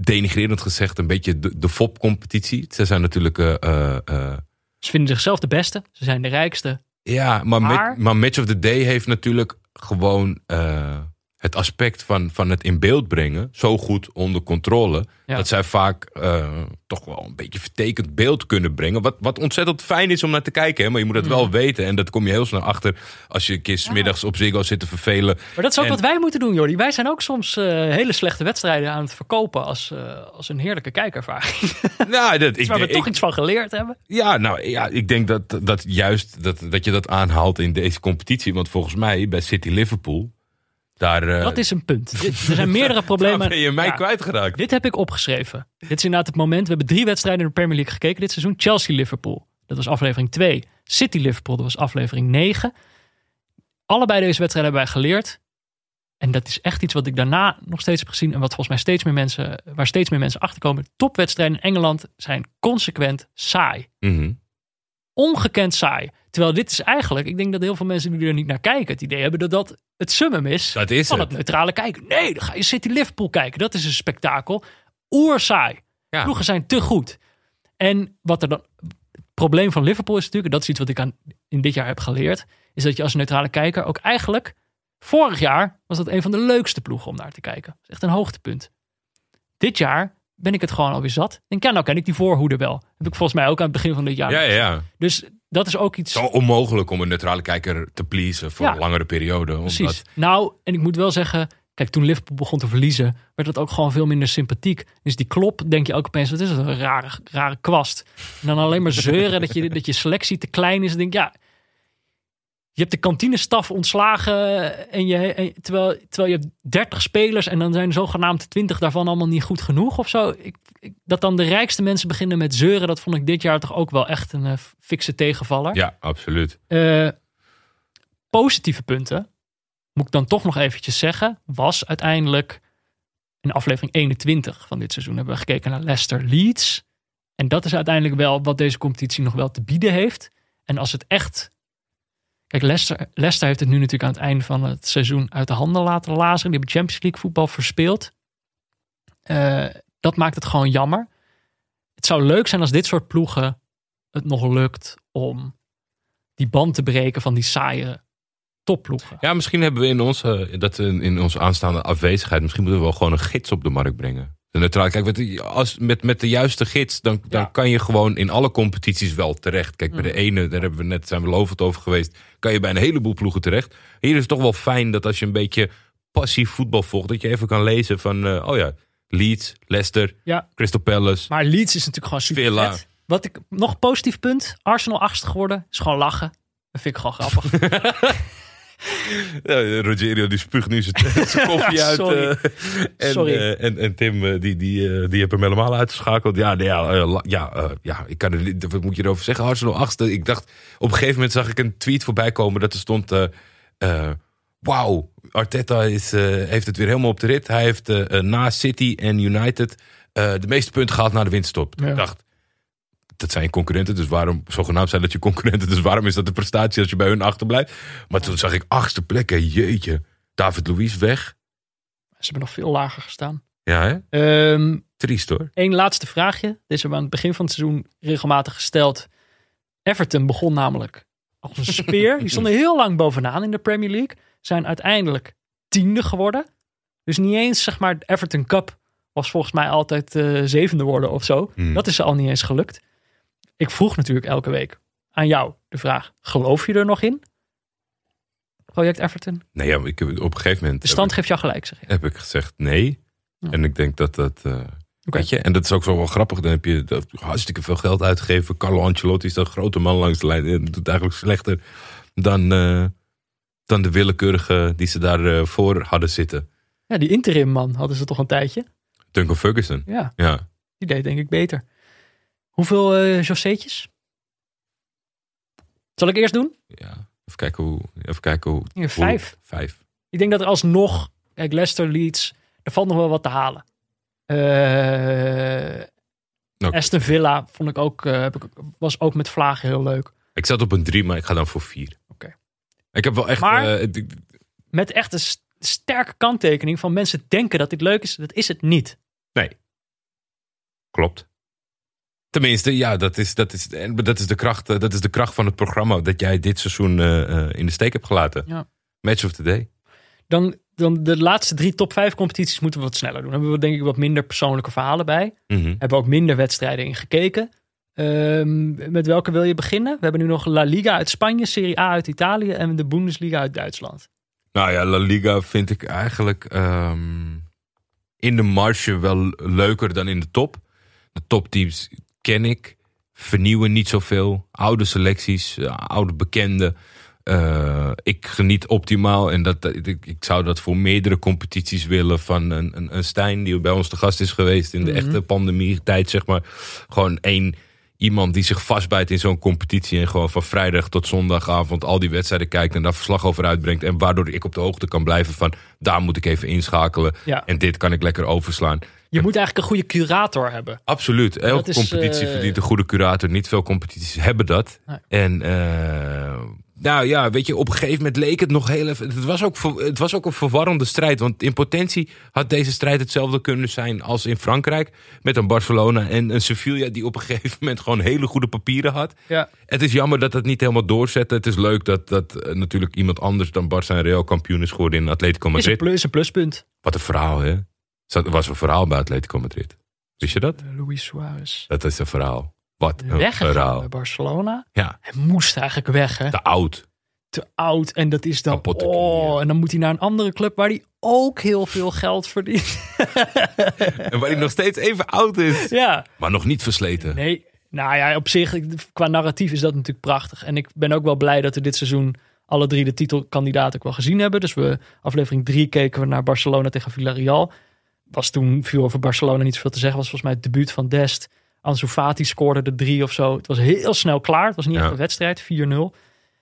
denigrerend gezegd een beetje de, de FOP-competitie. Ze zijn natuurlijk... eh, eh, eh, Ze vinden zichzelf de beste. Ze zijn de rijkste. ja, maar, Maar- Match of the Day heeft natuurlijk gewoon het aspect van, van het in beeld brengen zo goed onder controle. Ja. Dat zij vaak eh, toch wel een beetje vertekend beeld kunnen brengen. Wat, wat ontzettend fijn is om naar te kijken. Hè? Maar je moet het Mhm. wel weten. En dat kom je heel snel achter als je een keer 's middags op Ziggo zit te vervelen. Maar dat is ook En- wat wij moeten doen, Jordi. Wij zijn ook soms eh, hele slechte wedstrijden aan het verkopen als, eh, als een heerlijke kijkervaring. Nou, dat, ik, Waar we ik- toch iets van geleerd hebben. Ja, nou ja, ik denk dat, dat juist dat, dat je dat aanhaalt in deze competitie. Want volgens mij bij City Liverpool, daar, eh, Dat is een punt. Er zijn meerdere daar problemen. ben je mij Ja. kwijtgeraakt. Dit heb ik opgeschreven. Dit is inderdaad het moment. We hebben drie wedstrijden in de Premier League gekeken dit seizoen. Chelsea-Liverpool. Dat was aflevering 2. City-Liverpool. Dat was aflevering 9. Allebei deze wedstrijden hebben wij geleerd. En dat is echt iets wat ik daarna nog steeds heb gezien. En wat volgens mij steeds meer mensen, waar steeds meer mensen achterkomen. Topwedstrijden in Engeland zijn consequent saai. Mhm. Ongekend saai. Terwijl dit is eigenlijk, ik denk dat heel veel mensen die er niet naar kijken, het idee hebben dat dat het summum is Dat is van het. het neutrale kijken. Nee, dan ga je City Liverpool kijken. Dat is een spektakel. Oersaai. Ja. Ploegen zijn te goed. En wat er dan. Het probleem van Liverpool is natuurlijk, en dat is iets wat ik aan, in dit jaar heb geleerd, is dat je als neutrale kijker ook eigenlijk. Vorig jaar was dat een van de leukste ploegen om naar te kijken. Dat is echt een hoogtepunt. Dit jaar ben ik het gewoon alweer zat. Denk, ja, nou ken ik die voorhoede wel. Heb ik volgens mij ook aan het begin van dit jaar. Ja, ja, ja. Dus dat is ook iets. Zo onmogelijk om een neutrale kijker te pleasen voor Ja. een langere periode. Omdat, Precies. Nou, en ik moet wel zeggen, kijk, toen Liverpool begon te verliezen, werd het ook gewoon veel minder sympathiek. Dus die klop, denk je ook opeens, wat is het, een rare, rare kwast. En dan alleen maar zeuren dat je, dat je selectie te klein is. En denk ja, je hebt de kantinestaf ontslagen en je, en- terwijl, terwijl je hebt 30 spelers en dan zijn zogenaamd 20 daarvan allemaal niet goed genoeg of zo. Ik, ik- dat dan de rijkste mensen beginnen met zeuren, dat vond ik dit jaar toch ook wel echt een eh, fikse tegenvaller. Ja, absoluut. Eh, positieve punten, moet ik dan toch nog eventjes zeggen, was uiteindelijk in aflevering 21 van dit seizoen hebben we gekeken naar Leicester Leeds. En dat is uiteindelijk wel wat deze competitie nog wel te bieden heeft. En als het echt. Kijk, Leicester, heeft het nu natuurlijk aan het einde van het seizoen uit de handen laten lazeren. Die hebben Champions League voetbal verspeeld. Eh, dat maakt het gewoon jammer. Het zou leuk zijn als dit soort ploegen het nog lukt om die band te breken van die saaie topploegen. Ja, misschien hebben we in onze, dat in, in onze aanstaande afwezigheid, misschien moeten we wel gewoon een gids op de markt brengen. Neutrale, kijk, met, als, met, met de juiste gids, dan, dan Ja. kan je gewoon in alle competities wel terecht. Kijk, bij de Mm. ene, daar hebben we net, zijn we lovend over geweest, kan je bij een heleboel ploegen terecht. Hier is het toch wel fijn dat als je een beetje passief voetbal volgt, dat je even kan lezen van, eh, oh ja, Leeds, Leicester, Ja. Crystal Palace. Maar Leeds is natuurlijk gewoon super Villa. vet. Wat ik nog positief punt, Arsenal achtste geworden, is gewoon lachen. Dat vind ik gewoon grappig. Ja, Rogerio die spuugt nu zijn koffie uit. eh, en, Sorry. eh, en, en Tim, eh, die, die, die heeft hem helemaal uitgeschakeld. Ja, nee, ja, ja, ja, ik kan er wat moet je erover zeggen? Arsenal achtste. Ik dacht, op een gegeven moment zag ik een tweet voorbij komen dat er stond... Wauw, Arteta is, heeft het weer helemaal op de rit. Hij heeft na City en United de meeste punten gehaald na de. Ja. Ik dacht, dat zijn concurrenten, dus waarom, zogenaamd zijn dat je concurrenten, dus waarom is dat de prestatie als je bij hun achterblijft? Maar toen zag ik achtste plek, hè, jeetje. David Luiz weg. Ze hebben nog veel lager gestaan. Ja, hè? Ehm Triest hoor. Eén laatste vraagje. Dit is hebben we aan het begin van het seizoen regelmatig gesteld. Everton begon namelijk als een speer. Die stonden heel lang bovenaan in de Premier League. Zijn uiteindelijk tiende geworden. Dus niet eens, zeg maar, de Everton Cup was volgens mij altijd eh, zevende worden of zo. Hmm. Dat is ze al niet eens gelukt. Ik vroeg natuurlijk elke week aan jou de vraag: geloof je er nog in? Project Everton. Nee, ja, ik, heb- op een gegeven moment De stand geeft jou gelijk, zeg je. heb, ik, heb ik gezegd nee. Ja. En ik denk dat dat... eh, Oké. Weet je, en dat is ook zo wel grappig. Dan heb je dat hartstikke veel geld uitgegeven. Carlo Ancelotti is dat grote man langs de lijn. En doet eigenlijk slechter dan, eh, dan de willekeurige die ze daarvoor voor hadden zitten. Ja, die interim man hadden ze toch een tijdje. Duncan Ferguson. Ja, Ja. die deed denk ik beter. Hoeveel Joséetjes? Zal ik eerst doen? ja. Even kijken hoe... Even kijken hoe, Ja, vijf. hoe- vijf. Ik denk dat er alsnog, kijk, Leicester, Leeds, er valt nog wel wat te halen. Oké. Aston Villa vond ik ook, eh, heb ik, was ook met vlagen heel leuk. Ik zat op een drie, maar ik ga dan voor vier. Oké. Ik heb wel echt... Maar- Met echt een st- sterke kanttekening van mensen denken dat dit leuk is. Dat is het niet. Nee. Klopt. Tenminste, ja, dat is, dat is, en dat is, de, kracht, eh, dat is de kracht van het programma. Dat jij dit seizoen eh, eh, in de steek hebt gelaten. Ja. Match of the day. Dan, dan de laatste drie top vijf competities moeten we wat sneller doen. Dan hebben we denk ik wat minder persoonlijke verhalen bij. Mhm. Hebben we ook minder wedstrijden in gekeken. Ehm, met welke wil je beginnen? We hebben nu nog La Liga uit Spanje, Serie A uit Italië en de Bundesliga uit Duitsland. Nou ja, La Liga vind ik eigenlijk ehm, in de marge wel leuker dan in de top. De topteams ken ik. Vernieuwen niet zoveel. Oude selecties, eh, oude bekenden. Eh, ik geniet optimaal en dat, ik, ik zou dat voor meerdere competities willen. Van een, een, een Stijn die bij ons te gast is geweest in de Mhm. echte pandemie-tijd, zeg maar. Gewoon één iemand die zich vastbijt in zo'n competitie. En gewoon van vrijdag tot zondagavond al die wedstrijden kijkt en daar verslag over uitbrengt. En waardoor ik op de hoogte kan blijven van daar moet ik even inschakelen. Ja. En dit kan ik lekker overslaan. Je moet eigenlijk een goede curator hebben. Absoluut. Elke is, competitie eh, verdient een goede curator. Niet veel competities hebben dat. Nee. En eh, nou ja, weet je, op een gegeven moment leek het nog heel even. Het was, ook, het was ook een verwarrende strijd. Want in potentie had deze strijd hetzelfde kunnen zijn als in Frankrijk. Met een Barcelona en een Sevilla die op een gegeven moment gewoon hele goede papieren had. Ja. Het is jammer dat dat niet helemaal doorzette. Het is leuk dat, dat eh, natuurlijk iemand anders dan Barça en Real kampioen is geworden in Atletico Is een, Madrid. plus, is een pluspunt. Wat een verhaal, hè? Er was een verhaal bij Atletico Madrid. Wist je dat? Eh, Luis Suarez. Dat is een verhaal. Wat een Weggegaan verhaal. bij Barcelona. Ja, Hij moest eigenlijk weg, hè? te oud. Te oud. En dat is dan. Kapotte Oh, en dan moet hij naar een andere club waar hij ook heel veel geld verdient. En waar hij nog steeds even oud is. ja. Maar nog niet versleten. Nee, nou ja, op zich, qua narratief is dat natuurlijk prachtig. En ik ben ook wel blij dat we dit seizoen alle drie de titelkandidaten ook wel gezien hebben. Dus we, aflevering drie keken we naar Barcelona tegen Villarreal. Was toen, viel over Barcelona niet zoveel te zeggen. Was volgens mij het debuut van Dest. Ansu Fati scoorde de drie of zo. Het was heel snel klaar. Het was niet Ja. echt een wedstrijd, 4-0.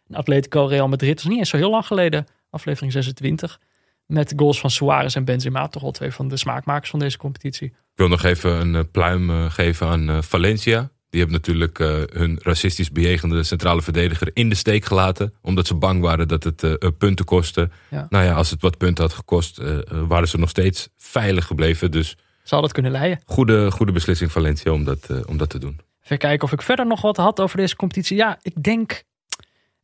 En Atletico Real Madrid was niet eens zo heel lang geleden. Aflevering 26. Met goals van Suarez en Benzema. Toch wel twee van de smaakmakers van deze competitie. Ik wil nog even een eh, pluim eh, geven aan eh, Valencia. Die hebben natuurlijk eh, hun racistisch bejegende centrale verdediger in de steek gelaten. Omdat ze bang waren dat het eh, eh, punten kostte. Ja. Nou ja, als het wat punten had gekost, waren ze nog steeds veilig gebleven. Dus Zou dat kunnen leiden. Goede, goede beslissing Valencia om dat, om dat te doen. Even kijken of ik verder nog wat had over deze competitie. Ja, ik denk.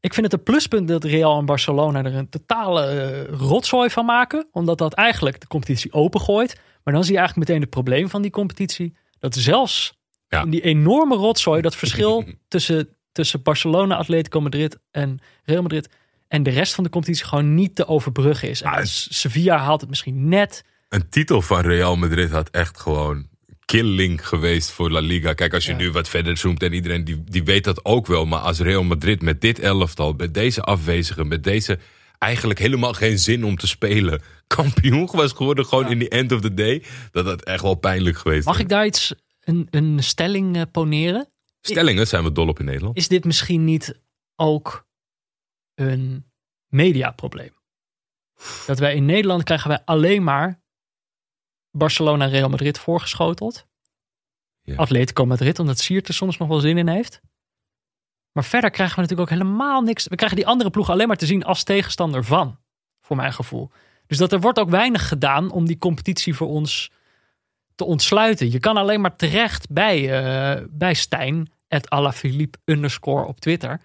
Ik vind het een pluspunt dat Real en Barcelona er een totale rotzooi van maken. Omdat dat eigenlijk de competitie opengooit. Maar dan zie je eigenlijk meteen het probleem van die competitie. Dat zelfs Ja. in die enorme rotzooi, dat verschil tussen, tussen Barcelona, Atletico Madrid en Real Madrid. En de rest van de competitie gewoon niet te overbruggen is. En is- Sevilla haalt het misschien net. Een titel van Real Madrid had echt gewoon killing geweest voor La Liga. Kijk, als je Ja. nu wat verder zoomt en iedereen die, die weet dat ook wel. Maar als Real Madrid met dit elftal, met deze afwezigen, met deze eigenlijk helemaal geen zin om te spelen, kampioen was geworden gewoon Ja. in the end of the day. Dat had echt wel pijnlijk geweest. Mag ik daar iets, een, een stelling eh, poneren? Stellingen zijn we dol op in Nederland. is dit misschien niet ook een mediaprobleem? Dat wij in Nederland krijgen wij alleen maar Barcelona en Real Madrid voorgeschoteld. Ja. Atletico Madrid, omdat Siert er soms nog wel zin in heeft. Maar verder krijgen we natuurlijk ook helemaal niks. We krijgen die andere ploegen alleen maar te zien als tegenstander van. Voor mijn gevoel. Dus dat er wordt ook weinig gedaan om die competitie voor ons te ontsluiten. Je kan alleen maar terecht bij, eh, bij Stijn, at Alaphilippe underscore op Twitter.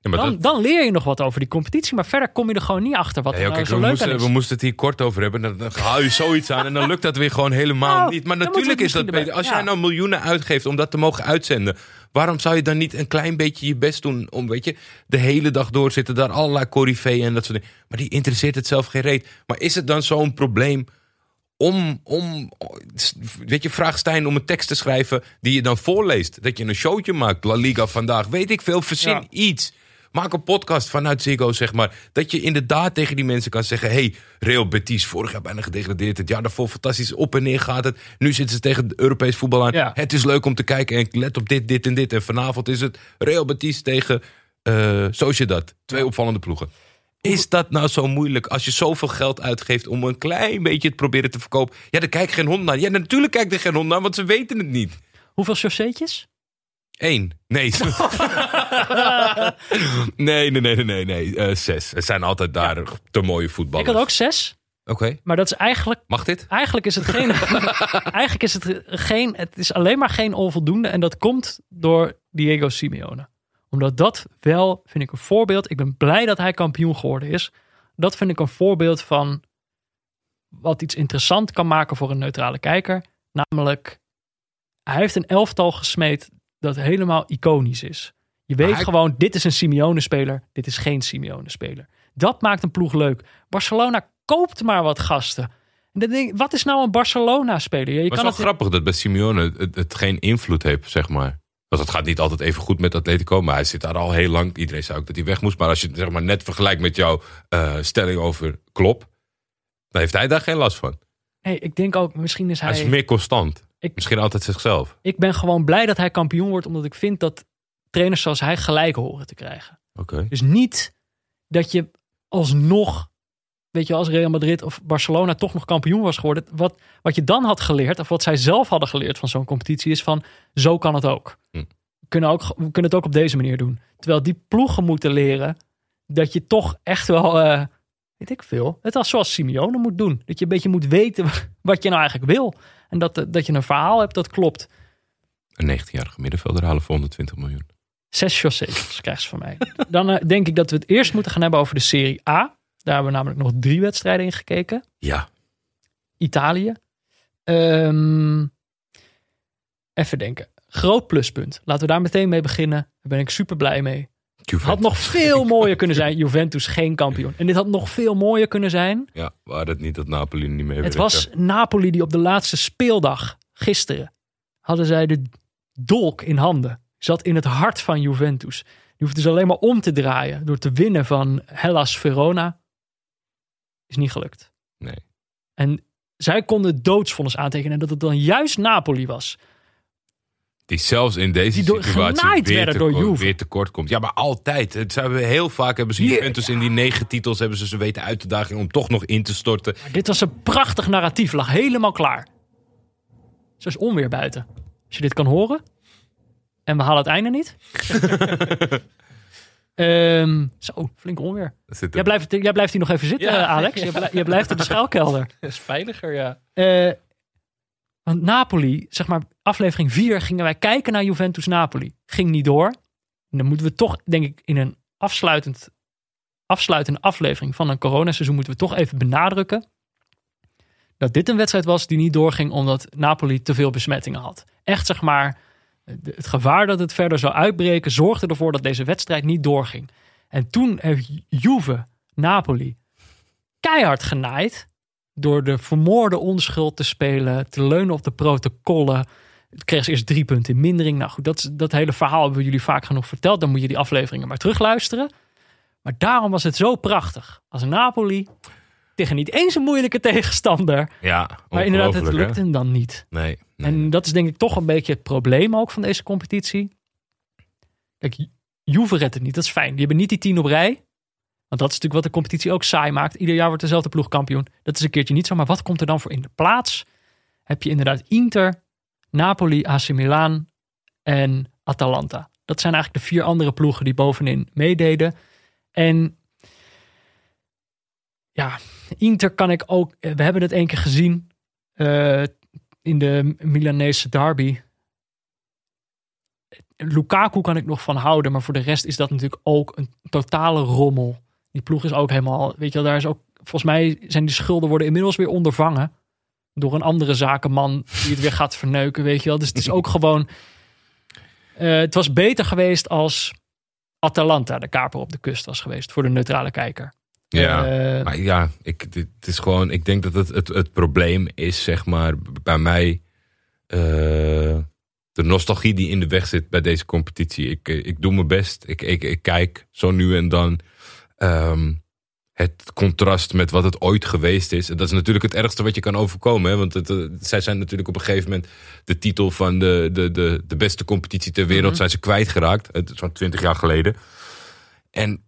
Ja, Dan, dat- dan leer je nog wat over die competitie. Maar verder kom je er gewoon niet achter wat Ja, er nou kijk, zo we, leuk moesten, is. we moesten het hier kort over hebben. Dan, dan haal je zoiets aan en dan lukt dat weer gewoon helemaal Nou, niet. Maar natuurlijk het is dat beter. Als erbij- jij ja. nou miljoenen uitgeeft om dat te mogen uitzenden. Waarom zou je dan niet een klein beetje je best doen om, weet je, de hele dag door zitten daar allerlei corifeeën en dat soort dingen. Maar die interesseert het zelf geen reet. Maar is het dan zo'n probleem om, om, weet je, vraag Stijn om een tekst te schrijven die je dan voorleest. Dat je een showtje maakt, La Liga vandaag, weet ik veel, verzin Ja. iets. Maak een podcast vanuit Ziggo, zeg maar. Dat je inderdaad tegen die mensen kan zeggen... hey, Real Betis, vorig jaar bijna gedegradeerd. Het jaar daarvoor fantastisch op en neer gaat het. Nu zitten ze tegen Europees voetbal aan. Ja. Het is leuk om te kijken en let op dit, dit en dit. En vanavond is het Real Betis tegen eh Sociedad. Twee opvallende ploegen. Is dat nou zo moeilijk als je zoveel geld uitgeeft om een klein beetje het proberen te verkopen? Ja, daar kijkt geen hond naar. Ja, natuurlijk kijkt er geen hond naar, want ze weten het niet. Hoeveel chausseetjes? Eén. Nee. nee, nee, nee, nee, nee. Eh, zes. Het zijn altijd daar te mooie Ik voetballers. had ook zes. Oké. Maar dat is eigenlijk... Mag dit? Eigenlijk is het geen... eigenlijk is het geen... Het is alleen maar geen onvoldoende. En dat komt door Diego Simeone. Omdat dat wel, vind ik, een voorbeeld... Ik ben blij dat hij kampioen geworden is. Dat vind ik een voorbeeld van... Wat iets interessant kan maken voor een neutrale kijker. Namelijk, hij heeft een elftal gesmeed dat helemaal iconisch is. Je weet hij- gewoon, dit is een Simeone-speler, dit is geen Simeone-speler. Dat maakt een ploeg leuk. Barcelona koopt maar wat gasten. Wat is nou een Barcelona-speler? Ja, je Maar het is wel grappig dat bij Simeone het, het geen invloed heeft, zeg maar. Want het gaat niet altijd even goed met Atletico, maar hij zit daar al heel lang. Iedereen zei ook dat hij weg moest. Maar als je het zeg maar, net vergelijkt met jouw eh, stelling over Klop, dan heeft hij daar geen last van. Hey, ik denk ook, misschien is hij... Hij is meer constant. Ik- Misschien altijd zichzelf. Ik ben gewoon blij dat hij kampioen wordt, omdat ik vind dat trainers zoals hij gelijk horen te krijgen. Oké. Dus niet dat je alsnog, weet je, als Real Madrid of Barcelona toch nog kampioen was geworden. Wat, wat je dan had geleerd, of wat zij zelf hadden geleerd van zo'n competitie, is van zo kan het ook. Hm. We, kunnen ook. we kunnen het ook op deze manier doen. Terwijl die ploegen moeten leren dat je toch echt wel, eh, weet ik veel, het als zoals Simeone moet doen. Dat je een beetje moet weten wat je nou eigenlijk wil. En dat, dat je een verhaal hebt dat klopt. Een 19-jarige middenvelder halen voor 120 miljoen. Zes chausseetjes krijgt ze van mij. Dan eh, denk ik dat we het eerst moeten gaan hebben over de Serie A. Daar hebben we namelijk nog drie wedstrijden in gekeken. Ja. Italië. Ehm, even denken. Groot pluspunt. Laten we daar meteen mee beginnen. Daar ben ik super blij mee. Het had nog veel mooier kunnen zijn. Juventus geen kampioen. En dit had nog veel mooier kunnen zijn. Ja, waar het niet dat Napoli niet mee Het was Napoli die op de laatste speeldag, gisteren, hadden zij de dolk in handen. Zat in het hart van Juventus. Die hoefde ze alleen maar om te draaien door te winnen van Hellas Verona. Is niet gelukt. Nee. En zij konden doodsvonnis aantekenen en dat het dan juist Napoli was. Die zelfs in deze Die situatie weer, tekort, door Juve. weer tekort komt. Ja, maar altijd. Het zijn we heel vaak hebben ze Juventus in die negen titels hebben ze ze weten uit te dagen om toch nog in te storten. Maar dit was een prachtig narratief, lag helemaal klaar. Zo is onweer buiten. Als je dit kan horen. En we halen het einde niet. Ehm, zo, flink onweer. Jij blijft, jij blijft hier nog even zitten, Ja. Alex. Je, blij- je blijft in de schuilkelder. Dat is veiliger, ja. Eh, Want Napoli, zeg maar, aflevering 4 gingen wij kijken naar Juventus Napoli. Ging niet door. En dan moeten we toch, denk ik, in een afsluitend, afsluitende aflevering van een coronaseizoen moeten we toch even benadrukken dat dit een wedstrijd was die niet doorging omdat Napoli te veel besmettingen had. Echt zeg maar, het gevaar dat het verder zou uitbreken zorgde ervoor dat deze wedstrijd niet doorging. En toen heeft Juve Napoli keihard genaaid door de vermoorde onschuld te spelen, te leunen op de protocollen. Het kreeg ze eerst drie punten in mindering. Nou goed, dat, dat hele verhaal hebben we jullie vaak genoeg verteld. Dan moet je die afleveringen maar terugluisteren. Maar daarom was het zo prachtig. Als Napoli tegen niet eens een moeilijke tegenstander. Ja, Maar inderdaad, het lukt hem dan niet. Nee. nee. En dat is denk ik toch een beetje het probleem ook van deze competitie. Kijk, Ju- Juve redt het niet. Dat is fijn. Die hebben niet die tien op rij. Want dat is natuurlijk wat de competitie ook saai maakt. Ieder jaar wordt dezelfde ploeg kampioen. Dat is een keertje niet zo. Maar wat komt er dan voor in de plaats? Heb je inderdaad Inter, Napoli, AC Milan en Atalanta. Dat zijn eigenlijk de vier andere ploegen die bovenin meededen. En ja, Inter kan ik ook... We hebben het één keer gezien eh, in de Milanese derby. Lukaku kan ik nog van houden, maar voor de rest is dat natuurlijk ook een totale rommel. Die ploeg is ook helemaal, weet je wel, daar is ook, volgens mij zijn die schulden worden inmiddels weer ondervangen door een andere zakenman die het weer gaat verneuken, weet je wel. Dus het is ook gewoon, eh, het was beter geweest als Atalanta de kaper op de kust was geweest voor de neutrale kijker. Ja. Eh, Maar ja, ik, dit is gewoon, ik denk dat het, het, het probleem is, zeg maar, bij mij. eh, de nostalgie die in de weg zit bij deze competitie. Ik, ik doe mijn best. Ik, ik, ik kijk zo nu en dan. ehm, het contrast met wat het ooit geweest is. En dat is natuurlijk het ergste wat je kan overkomen. Hè? Want het, eh, zij zijn natuurlijk op een gegeven moment de titel van de, de, de, de beste competitie ter wereld Mhm. zijn ze kwijtgeraakt. Het van twintig jaar geleden. En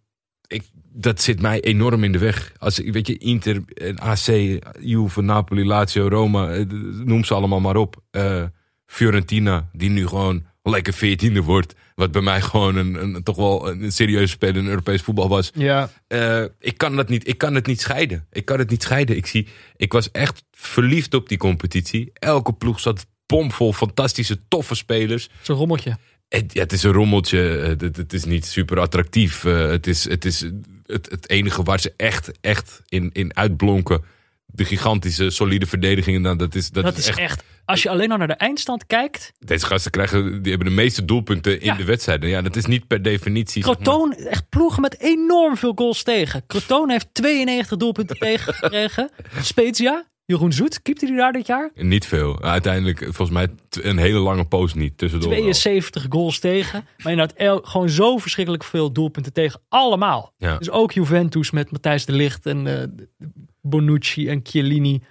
ik, dat zit mij enorm in de weg. Als ik, weet je, Inter, en AC, Juve, Napoli, Lazio, Roma, eh, noem ze allemaal maar op. Eh, Fiorentina, die nu gewoon lekker veertiende wordt. Wat bij mij gewoon een, een, toch wel een serieuze speler in Europees voetbal was. ja, Eh, ik, kan dat niet, ik kan het niet scheiden. Ik kan het niet scheiden. Ik, zie, ik was echt verliefd op die competitie. Elke ploeg zat bomvol fantastische, toffe spelers. zo'n rommeltje. Het, ja, het is een rommeltje. Het, het is niet super attractief. Het is, het, is het, het enige waar ze echt, echt in, in uitblonken. De gigantische, solide verdedigingen. Nou, dat is, dat, Dat is echt. echt, als je alleen al naar de eindstand kijkt, Deze gasten krijgen, die hebben de meeste doelpunten in de wedstrijden. Ja, dat is niet per definitie. zeg maar- Croton, echt ploegen met enorm veel goals tegen. Croton heeft 92 doelpunten tegengekregen. Spezia, Jeroen Zoet, keepte hij daar dit jaar? Niet veel. Uiteindelijk, volgens mij, een hele lange poos niet. Tussendoor. wel. 72 goals tegen. Maar inderdaad, gewoon zo verschrikkelijk veel doelpunten tegen. Allemaal. Ja. Dus ook Juventus met Matthijs de Ligt en eh, Bonucci en Chiellini.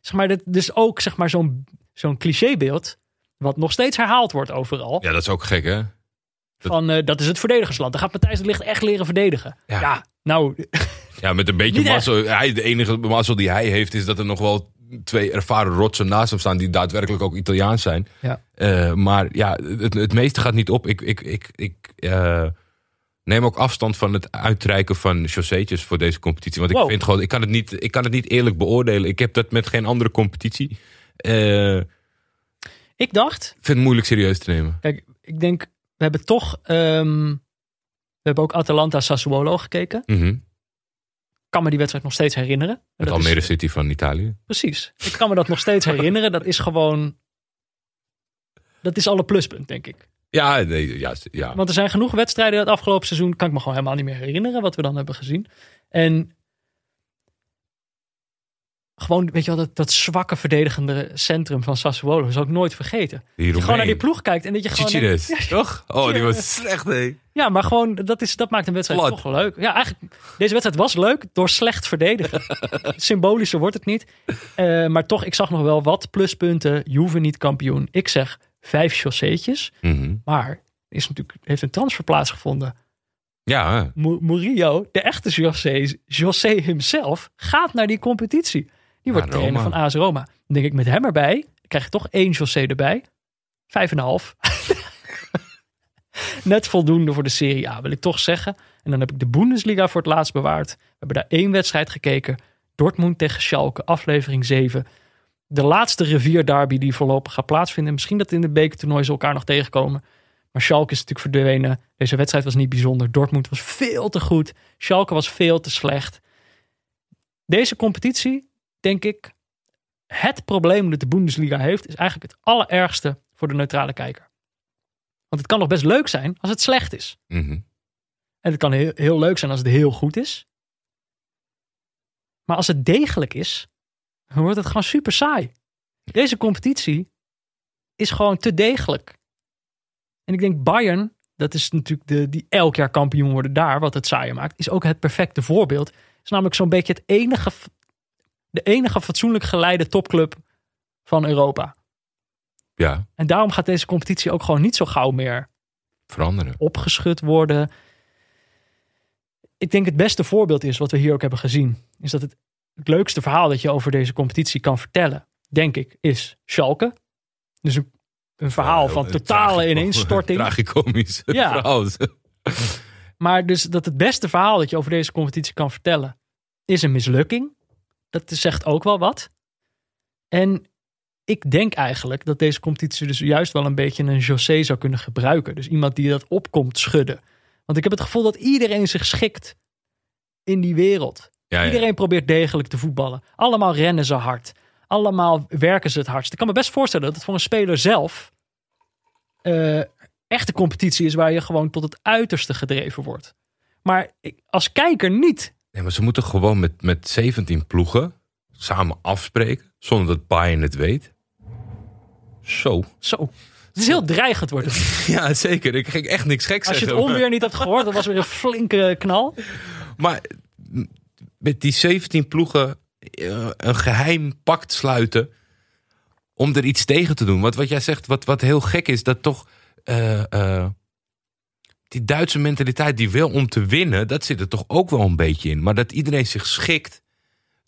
Zeg maar, dit, dus ook zeg maar, zo'n zo'n clichébeeld. Wat nog steeds herhaald wordt overal. Ja, dat is ook gek, hè? Van eh, dat is het verdedigersland. Dan gaat Matthijs de Ligt echt leren verdedigen. Ja. Ja, nou, Ja, met een beetje mazzel. Hij, de enige mazzel die hij heeft, is dat er nog wel twee ervaren rotsen naast hem staan. die daadwerkelijk ook Italiaans zijn. Ja. Eh, maar ja, het, het meeste gaat niet op. Ik, ik, ik, ik eh, neem ook afstand van het uitreiken van chausseetjes voor deze competitie. Want ik vind gewoon, ik kan, het niet, ik kan het niet eerlijk beoordelen. Ik heb dat met geen andere competitie. Eh, ik dacht, ik vind het moeilijk serieus te nemen. Kijk, ik denk, we hebben toch. ehm, we hebben ook Atalanta Sassuolo gekeken. Mhm. Ik kan me die wedstrijd nog steeds herinneren. En Het dat is- Almere City van Italië. Precies. Ik kan me dat nog steeds herinneren. Dat is gewoon. Dat is alle pluspunt, denk ik. Ja, nee, juist. Ja. Want er zijn genoeg wedstrijden het afgelopen seizoen. Kan ik me gewoon helemaal niet meer herinneren wat we dan hebben gezien. En. Gewoon, weet je wel, dat, dat zwakke verdedigende centrum van Sassuolo zou ik nooit vergeten. Die Je gewoon naar die ploeg kijkt en dat je gewoon. Denkt, toch? Oh, die was slecht, nee. Ja, maar gewoon, dat, is, dat maakt een wedstrijd toch wel leuk. Ja, eigenlijk, deze wedstrijd was leuk door slecht verdedigen. Symbolischer wordt het niet. Eh, maar toch, ik zag nog wel wat pluspunten. Juve niet kampioen. Ik zeg vijf chausseetjes. Mhm. Maar is natuurlijk, heeft een transfer plaatsgevonden. Ja, hè. Murillo, de echte José, José himself, gaat naar die competitie. Die wordt Naar trainer van AS Roma. Dan denk ik met hem erbij, krijg je toch één José erbij. Vijf en een half. Net voldoende voor de Serie A, wil ik toch zeggen. En dan heb ik de Bundesliga voor het laatst bewaard. We hebben daar één wedstrijd gekeken. Dortmund tegen Schalke, aflevering 7. de laatste rivierderby die voorlopig gaat plaatsvinden. Misschien dat in de bekertoernooi ze elkaar nog tegenkomen. Maar Schalke is natuurlijk verdwenen. Deze wedstrijd was niet bijzonder. Dortmund was veel te goed. Schalke was veel te slecht. Deze competitie, denk ik, het probleem dat de Bundesliga heeft, is eigenlijk het allerergste voor de neutrale kijker. Want het kan nog best leuk zijn als het slecht is. Mhm. En het kan heel, heel leuk zijn als het heel goed is. Maar als het degelijk is, dan wordt het gewoon super saai. Deze competitie is gewoon te degelijk. En ik denk Bayern, dat is natuurlijk de, die elk jaar kampioen worden daar, wat het saaier maakt, is ook het perfecte voorbeeld. is namelijk zo'n beetje het enige, de enige fatsoenlijk geleide topclub van Europa. Ja, En daarom gaat deze competitie ook gewoon niet zo gauw meer veranderen. opgeschud worden. Ik denk het beste voorbeeld is, wat we hier ook hebben gezien, is dat het, het leukste verhaal dat je over deze competitie kan vertellen, denk ik, is Schalke. Dus een, een verhaal van eh, totale ineenstorting. Tragicomisch Ja. verhaal. Maar dus dat het beste verhaal dat je over deze competitie kan vertellen, is een mislukking. Dat zegt ook wel wat. En ik denk eigenlijk dat deze competitie dus juist wel een beetje een José zou kunnen gebruiken. Dus iemand die dat opkomt schudden. Want ik heb het gevoel dat iedereen zich schikt in die wereld. Ja, ja. Iedereen probeert degelijk te voetballen. Allemaal rennen ze hard. Allemaal werken ze het hardst. Ik kan me best voorstellen dat het voor een speler zelf eh echt een competitie is waar je gewoon tot het uiterste gedreven wordt. Maar ik, als kijker niet. Nee, maar ze moeten gewoon met, met 17 ploegen samen afspreken. Zonder dat Bayern het weet. Zo. Zo. Het is heel dreigend wordt het. Ja, zeker. Ik ging echt niks geks Als je het onweer niet hebt gehoord, dat was weer een flinke knal. Maar met die 17 ploegen eh, een geheim pact sluiten om er iets tegen te doen. Want wat jij zegt, wat, wat heel gek is, dat toch eh, eh, die Duitse mentaliteit die wil om te winnen, dat zit er toch ook wel een beetje in. Maar dat iedereen zich schikt,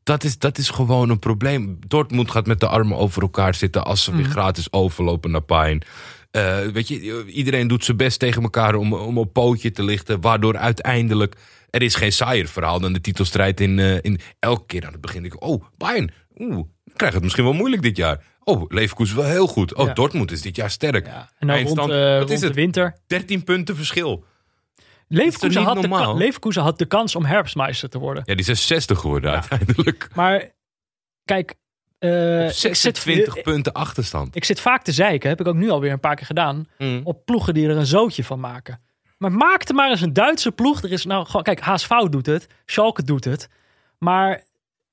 dat is, dat is gewoon een probleem. Dortmund gaat met de armen over elkaar zitten als ze weer gratis overlopen naar Pijn. Eh, weet je, iedereen doet zijn best tegen elkaar om, om op pootje te lichten. Waardoor uiteindelijk er is geen saaier verhaal dan de titelstrijd in, eh, in elke keer aan het begin. denk Ik, oh, Bayern, oeh, krijgt het misschien wel moeilijk dit jaar. Oh, Leverkusen wel heel goed. Oh, Ja. Dortmund is dit jaar sterk. Ja. En nou rond, eh, wat rond is de het? winter. 13 punten verschil. Leverkusen had, de Leverkusen had de kans om herfstmeister te worden. Ja, die is 60 geworden uiteindelijk. Maar kijk, eh, ik, zit, 26 punten achterstand. ik zit vaak te zeiken, heb ik ook nu alweer een paar keer gedaan, Mm. op ploegen die er een zootje van maken. Maar maak er maar eens een Duitse ploeg. Er is nou gewoon, kijk, HSV doet het, Schalke doet het. Maar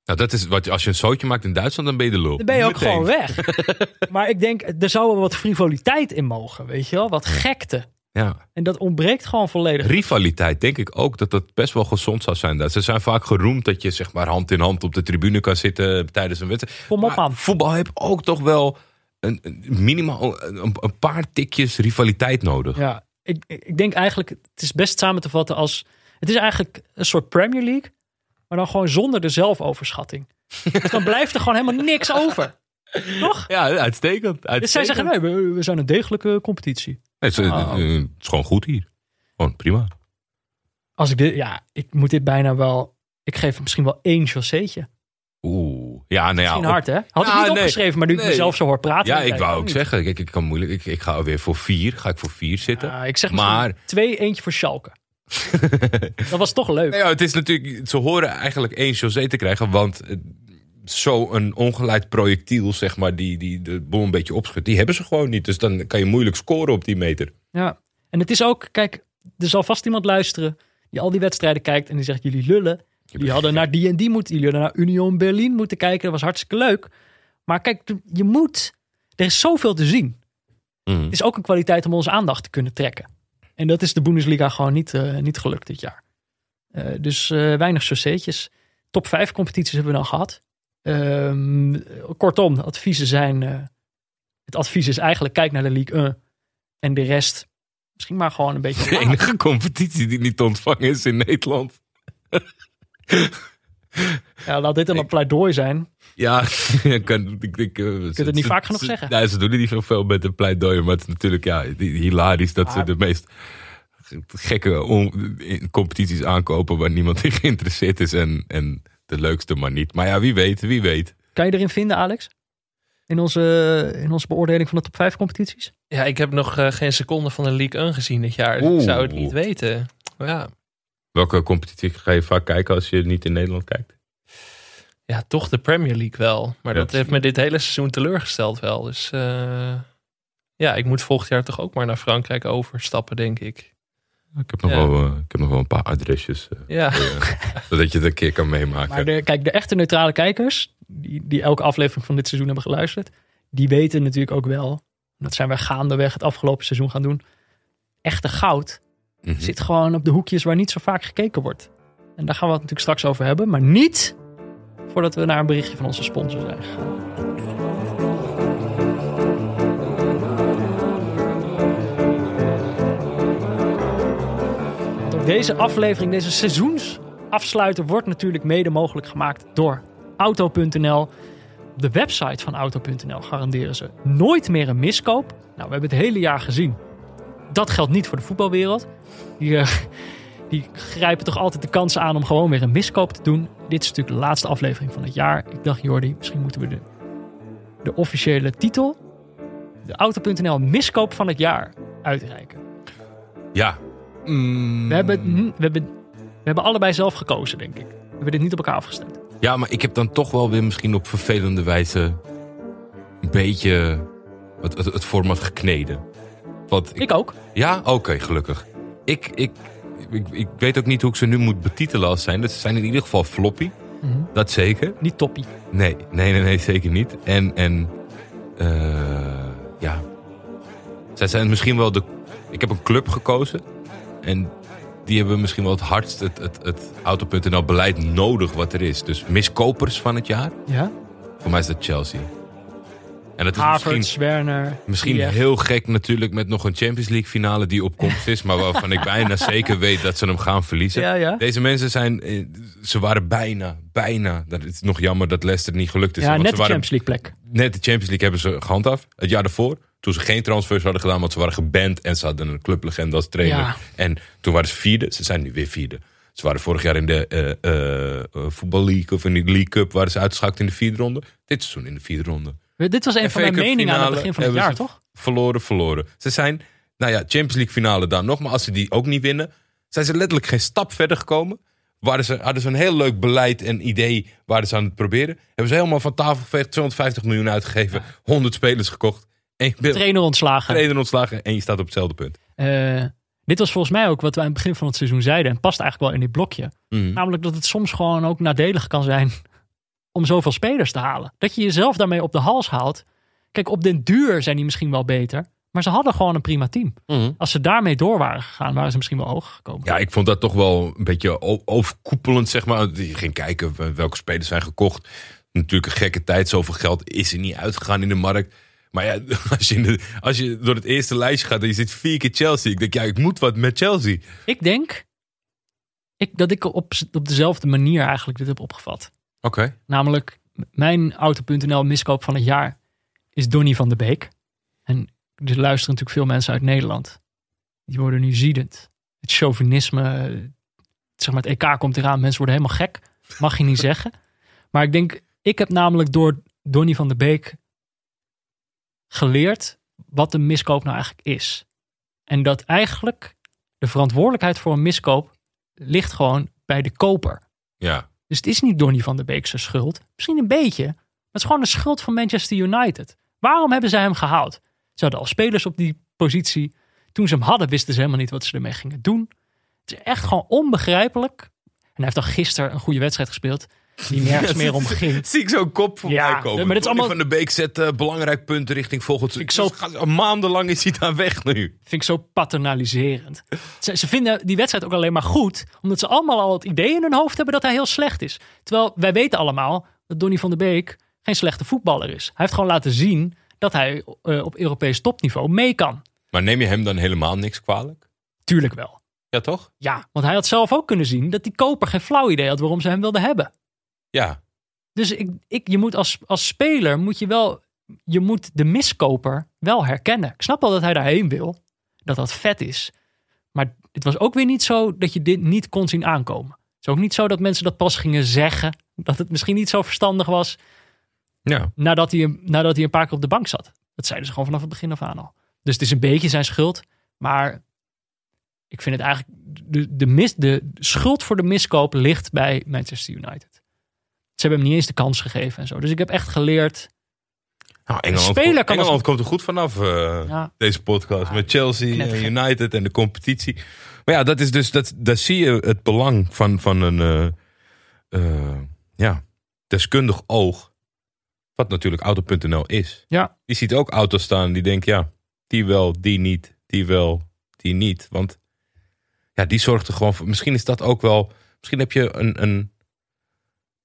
Nou, dat is wat, als je een zootje maakt in Duitsland, dan ben je de lul. dan ben je ook Meteen. gewoon weg. maar ik denk, er zou wel wat frivoliteit in mogen, weet je wel? Wat gekte. Ja. En dat ontbreekt gewoon volledig. Rivaliteit, denk ik ook dat dat best wel gezond zou zijn. Dat Ze zijn vaak geroemd dat je zeg maar hand in hand op de tribune kan zitten tijdens een wedstrijd. Kom op, man. Voetbal heeft ook toch wel een, een minimaal een, een paar tikjes rivaliteit nodig. Ja, ik, ik denk eigenlijk, het is best samen te vatten als... Het is eigenlijk een soort Premier League, maar dan gewoon zonder de zelfoverschatting. dus dan blijft er gewoon helemaal niks over. Toch? Ja, uitstekend. Dus zij zeggen, nee, we, we zijn een degelijke competitie. Nee, het, is, Oh. eh, het is gewoon goed hier. Gewoon prima. Als ik dit, ja, ik moet dit bijna wel... Ik geef misschien wel één Joséetje. Oeh. Ja, nou ja. Misschien hard, hè? Had ik niet nee. opgeschreven, maar nu ik Nee. mezelf zo hoor praten... Ja, ik wou ook niet. zeggen. Kijk, ik kan moeilijk. Ik, ik ga weer voor vier. Ga ik voor vier zitten. Ja, ik zeg maar twee, eentje voor Schalke. Dat was toch leuk. Nou ja, het is natuurlijk, ze horen eigenlijk één José te krijgen, want eh, zo'n ongeleid projectiel, zeg maar, die, die de boel een beetje opschudt, die hebben ze gewoon niet. Dus dan kan je moeilijk scoren op die meter. Ja, en het is ook, kijk, er zal vast iemand luisteren die al die wedstrijden kijkt en die zegt: jullie lullen. Jullie hadden naar die en die moeten, jullie hadden naar Union Berlin moeten kijken. Dat was hartstikke leuk. Maar kijk, je moet, er is zoveel te zien. Mhm. Het is ook een kwaliteit om onze aandacht te kunnen trekken. En dat is de Bundesliga gewoon niet, eh, niet gelukt dit jaar. Eh, dus eh, weinig sauceetjes. Top 5 competities hebben we dan gehad. Ehm, kortom, adviezen zijn. het advies is eigenlijk: kijk naar de League 1. En de rest, misschien maar gewoon een beetje. De enige competitie die niet te ontvangen is in Nederland. Ja, laat dit dan een pleidooi zijn. Ja, ik kan, ik, ik, eh, kunt het niet ze- vaak genoeg ze- zeggen. Nee, ze doen er niet zoveel met een pleidooi, maar het is natuurlijk ja, hilarisch dat ze de meest gekke on- in- competities aankopen waar niemand in geïnteresseerd is en, en de leukste maar niet. Maar ja, wie weet, wie weet. Kan je erin vinden, Alex? in onze, in onze beoordeling van de top 5 competities? Ja, ik heb nog eh, geen seconde van de League 1 gezien dit jaar. Dus Oeh. ik zou het niet weten. Ja. Welke competitie ga je vaak kijken als je niet in Nederland kijkt? Ja, toch de Premier League wel. Maar Ja, dat heeft me dit hele seizoen teleurgesteld wel. Dus eh, ja, ik moet volgend jaar toch ook maar naar Frankrijk overstappen, denk ik. Ik heb nog, Ja. wel, eh, ik heb nog wel een paar adresjes. eh, Ja, voor zodat je het een keer kan meemaken. Maar de, kijk, de echte neutrale kijkers, die, die elke aflevering van dit seizoen hebben geluisterd, die weten natuurlijk ook wel, dat zijn wij gaandeweg het afgelopen seizoen gaan doen, echte goud Mhm. zit gewoon op de hoekjes waar niet zo vaak gekeken wordt. En daar gaan we het natuurlijk straks over hebben, maar niet voordat we naar een berichtje van onze sponsor zijn gegaan. Deze aflevering, deze seizoensafsluiter, wordt natuurlijk mede mogelijk gemaakt door Auto.nl. De website van Auto.nl garanderen ze nooit meer een miskoop. Nou, we hebben het hele jaar gezien. Dat geldt niet voor de voetbalwereld. Eh, die grijpen toch altijd de kansen aan om gewoon weer een miskoop te doen. Dit is natuurlijk de laatste aflevering van het jaar. Ik dacht, Jordi, misschien moeten we de, de officiële titel, de Auto.nl miskoop van het jaar, uitreiken. Ja. Mm, We hebben, het n- we, hebben, we hebben allebei zelf gekozen, denk ik. We hebben dit niet op elkaar afgestemd. Ja, maar ik heb dan toch wel weer misschien op vervelende wijze een beetje het, het, het format gekneden. Want ik, Ik ook. Ja, oké, gelukkig. Ik, ik, ik, ik weet ook niet hoe ik ze nu moet betitelen als zijn. Dat zijn in ieder geval floppy. Mhm. Dat zeker. Niet toppie. Nee, nee, nee, nee zeker niet. En, en eh, ja. Zij zijn misschien wel de. Ik heb een club gekozen. En die hebben misschien wel het hardst het, het, het Auto.nl beleid nodig wat er is. Dus miskopers van het jaar. Ja? Voor mij is dat Chelsea. En dat is Havertz, misschien, Werner. misschien heel gek natuurlijk met nog een Champions League finale die op komst is. Maar waarvan ik bijna zeker weet dat ze hem gaan verliezen. Ja, ja. Deze mensen zijn, eh, ze waren bijna, bijna. Dat is nog jammer dat Leicester niet gelukt is. Ja, want net ze de waren, Champions League plek. net de Champions League hebben ze gehandhaafd. Het jaar daarvoor, toen ze geen transfers hadden gedaan, want ze waren geband en ze hadden een clublegende als trainer. Ja. En toen waren ze vierde. Ze zijn nu weer vierde. Ze waren vorig jaar in de Voetbal League of in de League Cup, waren ze uitgeschakeld in de vierde ronde. Dit seizoen in de vierde ronde. Dit was een FA van mijn meningen aan het begin van het jaar, toch? Verloren, verloren. Ze zijn, nou ja, Champions League finale dan nog. Maar als ze die ook niet winnen, zijn ze letterlijk geen stap verder gekomen. Waren ze, hadden ze een heel leuk beleid en idee, waren ze aan het proberen. Hebben ze helemaal van tafel geveegd, 250 miljoen uitgegeven, 100 spelers gekocht. En Trainer ontslagen. trainer ontslagen en je staat op hetzelfde punt. Eh, dit was volgens mij ook wat we aan het begin van het seizoen zeiden. En past eigenlijk wel in dit blokje. Mhm. Namelijk dat het soms gewoon ook nadelig kan zijn om zoveel spelers te halen. Dat je jezelf daarmee op de hals haalt. Kijk, op den duur zijn die misschien wel beter. Maar ze hadden gewoon een prima team. Mhm. Als ze daarmee door waren gegaan, waren ze misschien wel hoger gekomen. Ja, ik vond dat toch wel een beetje overkoepelend, zeg maar. Je ging kijken welke spelers zijn gekocht. Natuurlijk een gekke tijd, zoveel geld is er niet uitgegaan in de markt. Maar ja, als je, de- als je door het eerste lijstje gaat en je zit vier keer Chelsea. Ik denk, ja, ik moet wat met Chelsea. Ik denk ik, dat ik op, op dezelfde manier eigenlijk dit heb opgevat. Oké. Namelijk, mijn Auto.nl miskoop van het jaar is Donny van de Beek. En er luisteren natuurlijk veel mensen uit Nederland. Die worden nu ziedend. Het chauvinisme, zeg maar het EK komt eraan. Mensen worden helemaal gek. Mag je niet zeggen. Maar ik denk, ik heb namelijk door Donny van de Beek geleerd wat een miskoop nou eigenlijk is. En dat eigenlijk de verantwoordelijkheid voor een miskoop ligt gewoon bij de koper. Ja. Dus het is niet Donny van der Beek zijn schuld. Misschien een beetje. Maar het is gewoon de schuld van Manchester United. Waarom hebben ze hem gehaald? Ze hadden al spelers op die positie. Toen ze hem hadden, wisten ze helemaal niet wat ze ermee gingen doen. Het is echt gewoon onbegrijpelijk. En hij heeft dan gisteren een goede wedstrijd gespeeld. Die nergens meer om ging. Zie ik zo'n kop voorbij Ja, komen. maar dit is Donny allemaal- van de Beek zet eh, belangrijk punten richting volgend ik seizoen. zo- Dus Maandenlang is hij daar weg nu. Vind ik zo paternaliserend. Ze, ze vinden die wedstrijd ook alleen maar goed. Omdat ze allemaal al het idee in hun hoofd hebben dat hij heel slecht is. Terwijl wij weten allemaal dat Donny van der Beek geen slechte voetballer is. Hij heeft gewoon laten zien dat hij eh, op Europees topniveau mee kan. Maar neem je hem dan helemaal niks kwalijk? Tuurlijk wel. Ja, toch? Ja, want hij had zelf ook kunnen zien dat die koper geen flauw idee had waarom ze hem wilden hebben. Ja. Dus ik, ik, je moet als, als speler moet je wel, je moet de miskoper wel herkennen. Ik snap wel dat hij daarheen wil, dat dat vet is. Maar het was ook weer niet zo dat je dit niet kon zien aankomen. Het is ook niet zo dat mensen dat pas gingen zeggen, dat het misschien niet zo verstandig was. Ja. nadat hij, een- nadat hij een paar keer op de bank zat. Dat zeiden ze gewoon vanaf het begin af aan al. Dus het is een beetje zijn schuld. Maar ik vind het eigenlijk... De, de, mis, de schuld voor de miskoop ligt bij Manchester United. Ze hebben hem niet eens de kans gegeven en zo. Dus ik heb echt geleerd... Nou, Engeland, speler komt- kan als- komt er goed vanaf, eh, Ja, deze podcast. met Chelsea en. United en de competitie. Maar ja, dat is dus, dat, daar zie je het belang van, van een eh, eh, ja, deskundig oog. Wat natuurlijk Auto.nl is. Ja. Die ziet ook auto's staan die denkt, ja, die wel, die niet, die wel, die niet. Want ja, die zorgt er gewoon voor. Misschien is dat ook wel. Misschien heb je een, een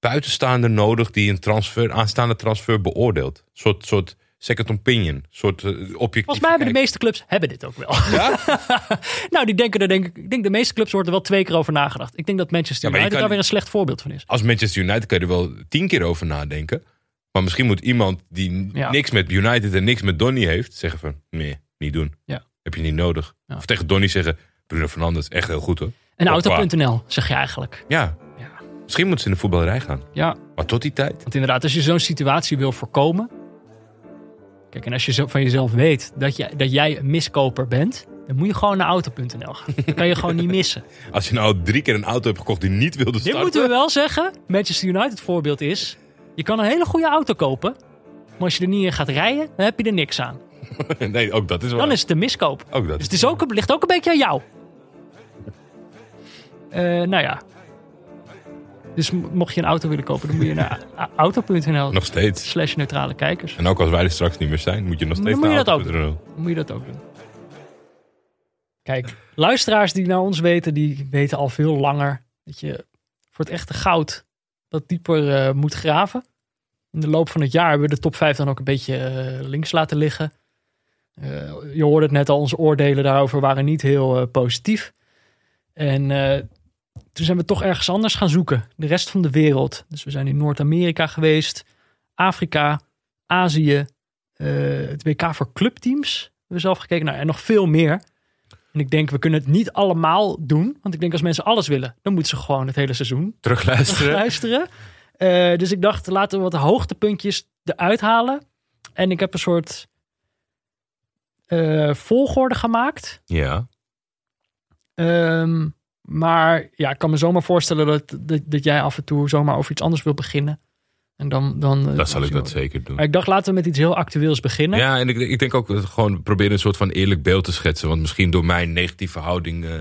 buitenstaander nodig die een transfer, aanstaande transfer beoordeelt. Een soort, soort second opinion. Een soort eh, objectief. volgens mij hebben de meeste clubs hebben dit ook wel. Ja? nou, die denken er denk ik... Ik denk de meeste clubs wordt er wel twee keer over nagedacht. Ik denk dat Manchester Ja, United kan- daar weer een slecht voorbeeld van is. Als Manchester United kan je er wel tien keer over nadenken. Maar misschien moet iemand die Ja. niks met United en niks met Donny heeft, zeggen van nee, niet doen. Ja. Heb je niet nodig. Of tegen Donny zeggen, Bruno Fernandes, echt heel goed hoor. En. Auto.nl zeg je eigenlijk. Ja. Misschien moeten ze in de voetballerij gaan. Ja, Maar tot die tijd. Want inderdaad, als je zo'n situatie wil voorkomen. Kijk, en als je van jezelf weet dat, je, dat jij een miskoper bent. dan moet je gewoon naar auto.nl gaan. Dat kan je gewoon niet missen. Als je nou drie keer een auto hebt gekocht die niet wilde Dit starten. moeten we wel zeggen. Manchester United voorbeeld is. Je kan een hele goede auto kopen. Maar als je er niet in gaat rijden, dan heb je er niks aan. nee, ook dat is wel. Dan is het een miskoop. Ook dat. Dus het is ook, ligt ook een beetje aan jou. Eh, nou ja. Dus mocht je een auto willen kopen, dan moet je naar auto.nl Nog steeds. slash neutrale kijkers. En ook als wij er straks niet meer zijn, moet je nog Dan steeds je naar dat auto.nl. Dan moet je dat ook doen. Kijk, luisteraars die naar ons weten, die weten al veel langer dat je voor het echte goud wat dieper eh, moet graven. In de loop van het jaar hebben we de top 5 dan ook een beetje eh, links laten liggen. Eh, je hoorde het net al, onze oordelen daarover waren niet heel positief. En toen zijn we toch ergens anders gaan zoeken. De rest van de wereld. Dus we zijn in Noord-Amerika geweest, Afrika, Azië, eh, het WK voor clubteams. Hebben we zelf gekeken naar en nog veel meer. En ik denk, we kunnen het niet allemaal doen. Want ik denk, als mensen alles willen, dan moeten ze gewoon het hele seizoen Terugluisteren. luisteren. Eh, dus ik dacht, laten we wat hoogtepuntjes eruit halen. En ik heb een soort eh, volgorde gemaakt. Ja. Ehm, maar ja, ik kan me zomaar voorstellen dat, dat, dat jij af en toe zomaar over iets anders wil beginnen. En dan, dan, eh, Dan zal ik dat zeker doen. Maar ik dacht, laten we met iets heel actueels beginnen. Ja, en ik, ik denk ook gewoon proberen een soort van eerlijk beeld te schetsen. Want misschien door mijn negatieve houding, eh,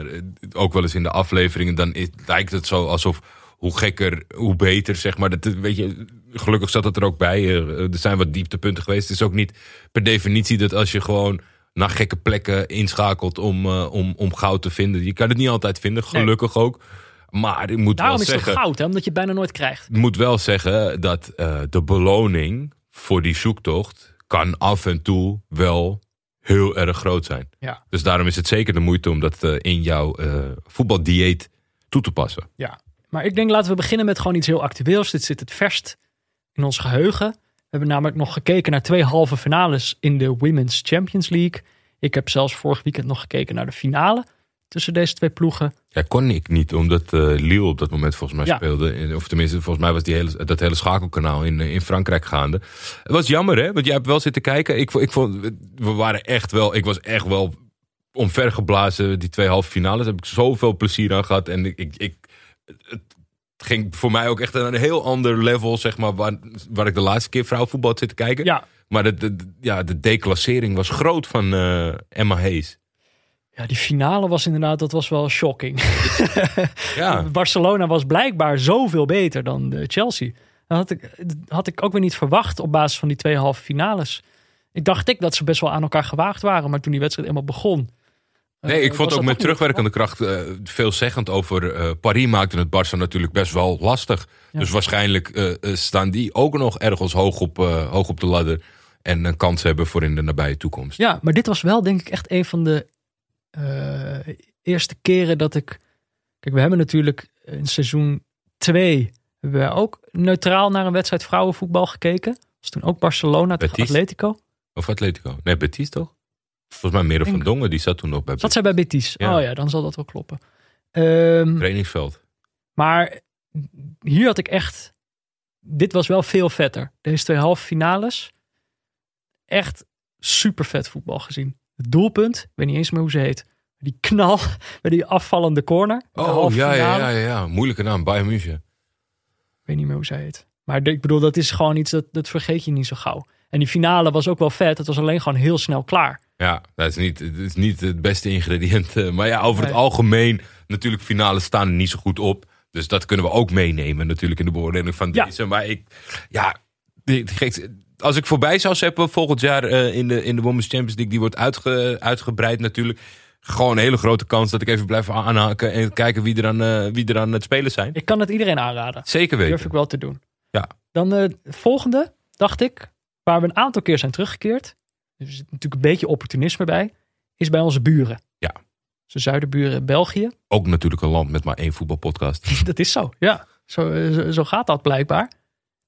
ook wel eens in de afleveringen, dan is- lijkt het zo alsof hoe gekker, hoe beter, zeg maar. Dat, weet je, gelukkig zat het er ook bij. Eh, er zijn wat dieptepunten geweest. Het is ook niet per definitie dat als je gewoon naar gekke plekken inschakelt om, eh, om, om goud te vinden. Je kan het niet altijd vinden, Nee. gelukkig ook. Maar ik moet Daarom wel is het zeggen... goud, hè? omdat je het bijna nooit krijgt. Ik moet wel zeggen dat eh, de beloning voor die zoektocht kan af en toe wel heel erg groot zijn. Ja. Dus daarom is het zeker de moeite om dat eh, in jouw voetbaldieet toe te passen. Ja, maar ik denk laten we beginnen met gewoon iets heel actueels. Dit zit het verst in ons geheugen. We hebben namelijk nog gekeken naar twee halve finales in de Women's Champions League. Ik heb zelfs vorig weekend nog gekeken naar de finale tussen deze twee ploegen. Ja, kon ik niet, omdat eh Lille op dat moment volgens mij Ja. speelde. Of tenminste, volgens mij was die hele, dat hele schakelkanaal in, eh, in Frankrijk gaande. Het was jammer, hè? Want jij hebt wel zitten kijken. Ik, ik vond, we waren echt wel, ik was echt wel omvergeblazen. Die twee halve finales Daar heb ik zoveel plezier aan gehad. En ik, ik, ik, het ging voor mij ook echt naar een heel ander level, zeg maar, waar, waar ik de laatste keer vrouwenvoetbal had zitten kijken. Ja, Maar de, ja, de declassering was groot van eh, Emma Hayes. ja die finale was inderdaad, dat was wel shocking. Ja, Barcelona was blijkbaar zoveel beter dan de Chelsea. Dat had ik, had ik ook weer niet verwacht op basis van die twee halve finales. Ik dacht ik dat ze best wel aan elkaar gewaagd waren, maar toen die wedstrijd eenmaal begon. Nee, eh, ik vond was ook met terugwerkende kracht eh, veelzeggend over eh, Paris maakte het Barça natuurlijk best wel lastig. Ja. Dus waarschijnlijk eh, eh, staan die ook nog ergens hoog op, eh, hoog op de ladder. En een kans hebben voor in de nabije toekomst. Ja, maar dit was wel denk ik echt een van de eh, eerste keren dat ik... Kijk, we hebben natuurlijk in seizoen 2 hebben we ook neutraal naar een wedstrijd vrouwenvoetbal gekeken. Dat was toen ook Barcelona tegen? Atletico. Of Atletico? Nee, Betis toch? Volgens mij Merel van Dongen, die zat toen nog bij Zat zij bij Betis? Ja. Oh ja, dan zal dat wel kloppen. Ehm, trainingsveld. maar hier had ik echt dit was wel veel vetter. Deze twee halve finales. Echt super vet voetbal gezien. Het doelpunt, ik weet niet eens meer hoe ze heet. Die knal bij die afvallende corner. Oh, ja, ja, ja, ja. Moeilijke naam, Bayern München. Ik weet niet meer hoe zij heet. Maar ik bedoel, dat is gewoon iets dat, dat vergeet je niet zo gauw. En die finale was ook wel vet. Het was alleen gewoon heel snel klaar. Ja, dat is niet, het is niet het beste ingrediënt. eh, Maar ja, over het Nee. algemeen, natuurlijk, finales staan er niet zo goed op. Dus dat kunnen we ook meenemen natuurlijk in de beoordeling van Ja. deze. Maar ik, ja, als ik voorbij zou zeppen volgend jaar eh, in, de, in de Women's Champions League, die wordt uitge, uitgebreid natuurlijk. Gewoon een hele grote kans dat ik even blijf aanhaken en kijken wie er aan, eh, wie er aan het spelen zijn. Ik kan het iedereen aanraden. Zeker weten. Durf ik wel te doen. Ja. Dan de volgende, dacht ik, waar we een aantal keer zijn teruggekeerd. Er zit natuurlijk een beetje opportunisme bij. Is bij onze buren. Ja. Onze zuidenburen België. Ook natuurlijk een land met maar één voetbalpodcast. Dat is zo, ja. Zo, eh, zo, zo gaat dat blijkbaar.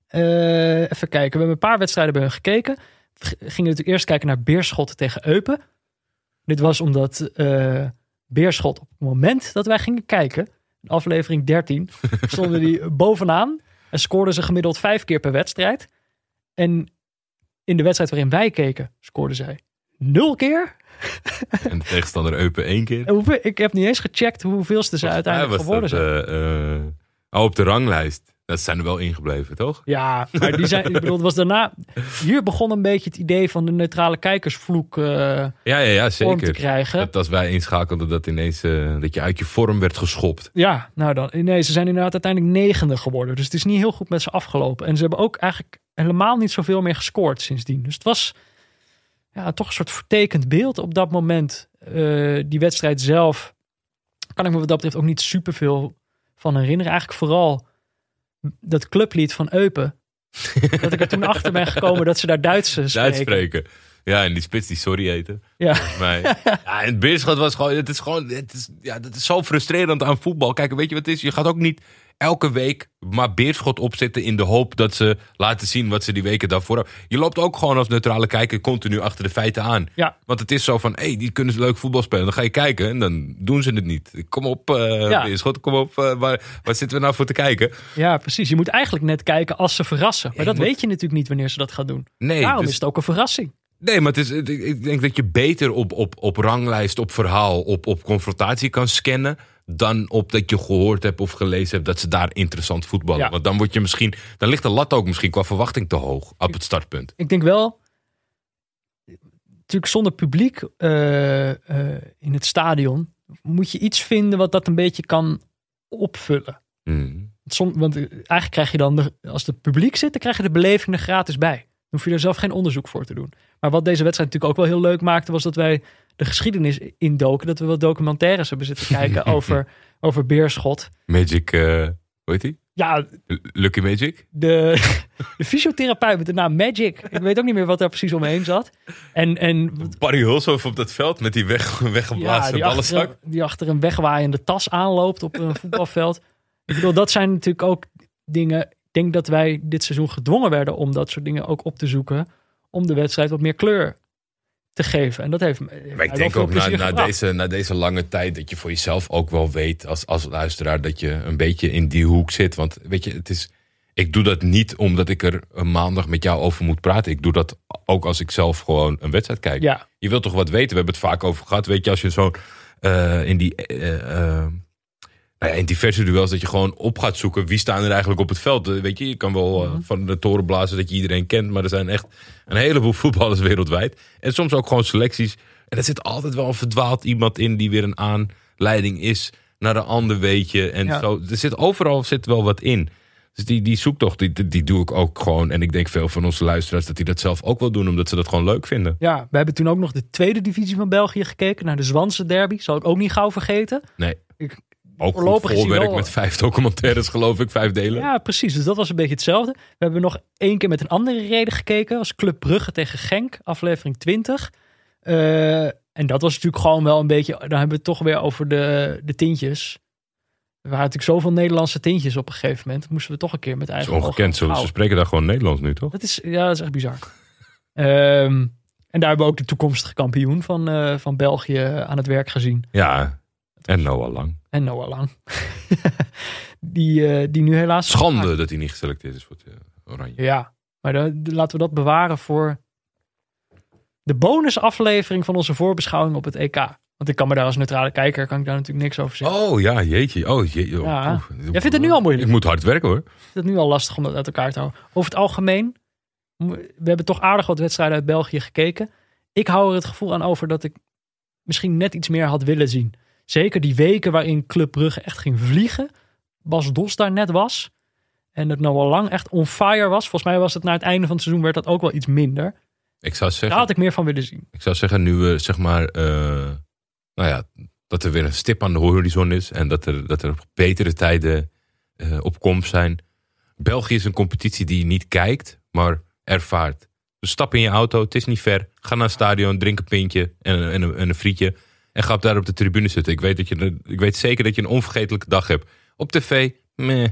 Eh, even kijken, we hebben een paar wedstrijden bij hun gekeken. We gingen natuurlijk eerst kijken naar Beerschot tegen Eupen. Dit was omdat eh, Beerschot op het moment dat wij gingen kijken, in aflevering 13, stonden die bovenaan en scoorden ze gemiddeld vijf keer per wedstrijd. En in de wedstrijd waarin wij keken, scoorden zij nul keer. en de tegenstander Eupen één keer. En hoeveel, ik heb niet eens gecheckt hoeveelste ze uiteindelijk geworden zijn. oh, op de ranglijst. Dat zijn er wel ingebleven, toch? Ja, maar die zijn, ik bedoel, het was daarna. Hier begon een beetje het idee van de neutrale kijkersvloek eh Ja, ja, ja vorm te zeker. krijgen. Dat als wij inschakelden dat ineens dat je uit je vorm werd geschopt. Ja, nou dan. Nee, ze zijn inderdaad uiteindelijk negende geworden. Dus het is niet heel goed met ze afgelopen. En ze hebben ook eigenlijk helemaal niet zoveel meer gescoord sindsdien. Dus het was ja, toch een soort vertekend beeld op dat moment. Eh, die wedstrijd zelf kan ik me wat dat betreft ook niet superveel van herinneren. Eigenlijk vooral dat clublied van Eupen. dat ik er toen achter ben gekomen dat ze daar Duits spreken. Duits spreken. Ja, en die spits die sorry eten. Ja. Mij. ja, en het Beerschot was gewoon, het is gewoon, het is, ja, dat is zo frustrerend aan voetbal. Kijk, weet je wat het is? Je gaat ook niet elke week maar Beerschot opzetten in de hoop dat ze laten zien wat ze die weken daarvoor hebben. Je loopt ook gewoon als neutrale kijker continu achter de feiten aan. Ja. Want het is zo van, hé, hey, die kunnen ze leuk voetbal spelen. Dan ga je kijken en dan doen ze het niet. Kom op, eh Ja. Beerschot, kom op. eh, waar, waar zitten we nou voor te kijken? Ja, precies. Je moet eigenlijk net kijken als ze verrassen. Maar dat moet- weet je natuurlijk niet wanneer ze dat gaan doen. Nee, Daarom dus- is het ook een verrassing. Nee, maar het is, ik denk dat je beter op, op, op ranglijst, op verhaal, op, op confrontatie kan scannen. Dan op dat je gehoord hebt of gelezen hebt dat ze daar interessant voetballen. Ja. Want dan word je misschien. Dan ligt de lat ook misschien qua verwachting te hoog op het startpunt. Ik denk wel, natuurlijk zonder publiek eh, eh, in het stadion, moet je iets vinden wat dat een beetje kan opvullen. Som, want eh, eigenlijk krijg je dan, de, als het publiek zit, dan krijg je de beleving er gratis bij. Dan hoef je er zelf geen onderzoek voor te doen. Maar wat deze wedstrijd natuurlijk ook wel heel leuk maakte, was dat wij de geschiedenis indoken. Dat we wat documentaires hebben zitten kijken over, over Beerschot. Magic, eh, hoe heet die? Ja, Lucky Magic? de, de fysiotherapeut met de naam Magic. Ik weet ook niet meer wat daar precies omheen zat. En, en Barry Hulshoff op dat veld met die weg, ja, weggeblazen achter, ballenzak. die achter een wegwaaiende tas aanloopt op een voetbalveld. Ik bedoel, dat zijn natuurlijk ook dingen. Ik denk dat wij dit seizoen gedwongen werden om dat soort dingen ook op te zoeken. Om de wedstrijd wat meer kleur te geven. En dat heeft, Maar ik denk ook na, na, deze, na deze lange tijd dat je voor jezelf ook wel weet als, als luisteraar dat je een beetje in die hoek zit. Want weet je, het is, ik doe dat niet omdat ik er een maandag met jou over moet praten. Ik doe dat ook als ik zelf gewoon een wedstrijd kijk. Ja, Je wilt toch wat weten? We hebben het vaak over gehad. Weet je, als je zo eh, in die. eh, eh, nou ja, in diverse duels dat je gewoon op gaat zoeken wie staan er eigenlijk op het veld. Eh, Weet je, je kan wel eh, van de toren blazen dat je iedereen kent, maar er zijn echt een heleboel voetballers wereldwijd. En soms ook gewoon selecties. En er zit altijd wel een verdwaald iemand in die weer een aanleiding is naar een ander weetje. En Ja. zo. Er zit overal zit wel wat in. Dus die, die zoektocht, die, die, die doe ik ook gewoon. En ik denk veel van onze luisteraars dat die dat zelf ook wel doen, omdat ze dat gewoon leuk vinden. ja, we hebben toen ook nog de tweede divisie van België gekeken. Naar de Zwanse derby. Zal ik ook niet gauw vergeten. Nee. Ik- ook goed voorlopig hij voorwerk met vijf documentaires, geloof ik, vijf delen. Ja, precies. Dus dat was een beetje hetzelfde. We hebben nog één keer met een andere reden gekeken. als Club Brugge tegen Genk, aflevering 20. Eh, en dat was natuurlijk gewoon wel een beetje... Dan hebben we het toch weer over de, de tintjes. Er waren natuurlijk zoveel Nederlandse tintjes op een gegeven moment. Moesten we toch een keer met is eigen ogen ongekend. Ze, ze spreken daar gewoon Nederlands nu, toch? Dat is, ja, dat is echt bizar. Ehm, en daar hebben we ook de toekomstige kampioen van, eh, van België aan het werk gezien. Ja, En Noah Lang. En Noah Lang. die, eh, die nu helaas... Schande dat hij niet geselecteerd is voor het eh, Oranje. Ja, maar laten we dat bewaren voor de bonusaflevering van onze voorbeschouwing op het EK. Want ik kan me daar als neutrale kijker kan ik daar natuurlijk niks over zeggen. Oh ja, jeetje. Oh, je, oh, Ja. oeh. Jij vindt het nu al moeilijk? Ik moet hard werken hoor. Ik vind het nu al lastig om dat uit elkaar te houden. Over het algemeen, we hebben toch aardig wat wedstrijden uit België gekeken. Ik hou er het gevoel aan over dat ik misschien net iets meer had willen zien. Zeker die weken waarin Club Brugge echt ging vliegen. Bas Dos daar net was. En het Noah Lang echt on fire was. Volgens mij was het na het einde van het seizoen werd dat ook wel iets minder. Ik zou Daar zeggen, had ik meer van willen zien. ik zou zeggen nu we zeg maar, eh, nou ja, dat er weer een stip aan de horizon is en dat er, dat er betere tijden eh, op komst zijn. België is een competitie die je niet kijkt, maar ervaart. Dus stap in je auto, het is niet ver. Ga naar het stadion, drink een pintje en, en een frietje. En ga daar op de tribune zitten. Ik weet, dat je, ik weet zeker dat je een onvergetelijke dag hebt. Op tv, meh.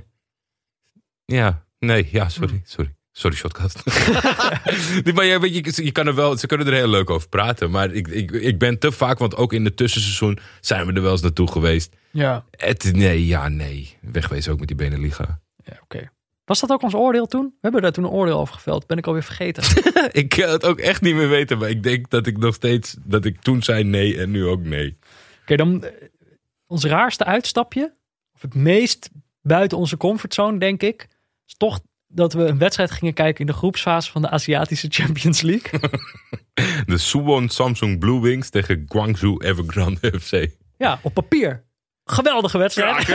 Ja, nee, ja, sorry, sorry. Sorry, shotcast. Maar ja, weet je, je kan er wel, ze kunnen er heel leuk over praten. Maar ik, ik, ik ben te vaak, want ook in het tussenseizoen zijn we er wel eens naartoe geweest. Ja, Het, nee, ja, nee. Wegwezen ook met die Beneliga. ja oké. Was dat ook ons oordeel toen? We hebben daar toen een oordeel over geveld. Ben ik alweer vergeten. ik kan het ook echt niet meer weten. Maar ik denk dat ik nog steeds, dat ik toen zei nee en nu ook nee. Oké, dan eh, ons raarste uitstapje, of het meest buiten onze comfortzone, denk ik, is toch dat we een wedstrijd gingen kijken in de groepsfase van de Aziatische Champions League. De Suwon Samsung Blue Wings tegen Guangzhou Evergrande FC. ja, op papier. Geweldige wedstrijd.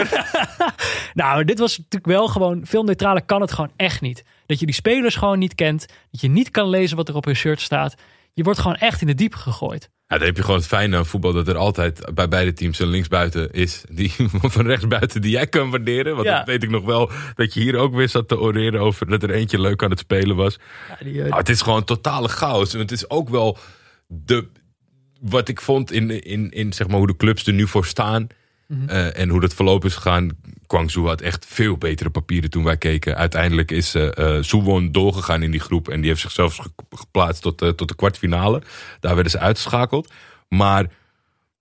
nou, dit was natuurlijk wel gewoon, veel neutraler kan het gewoon echt niet. Dat je die spelers gewoon niet kent, dat je niet kan lezen wat er op hun shirt staat. Je wordt gewoon echt in het diepe gegooid. Ja, dan heb je gewoon het fijne aan voetbal dat er altijd bij beide teams een linksbuiten is. Die, een rechtsbuiten die jij kan waarderen. Want Ja. dat weet ik nog wel dat je hier ook weer zat te oreren over dat er eentje leuk aan het spelen was. Ja, die, eh, Nou, het is gewoon totale chaos. En het is ook wel de, wat ik vond in, in, in zeg maar hoe de clubs er nu voor staan. Eh, en hoe dat verlopen is gegaan. Guangzhou had echt veel betere papieren toen wij keken. Uiteindelijk is eh, Suwon doorgegaan in die groep. En die heeft zichzelf ge- geplaatst tot, de tot de kwartfinale. Daar werden ze uitgeschakeld. Maar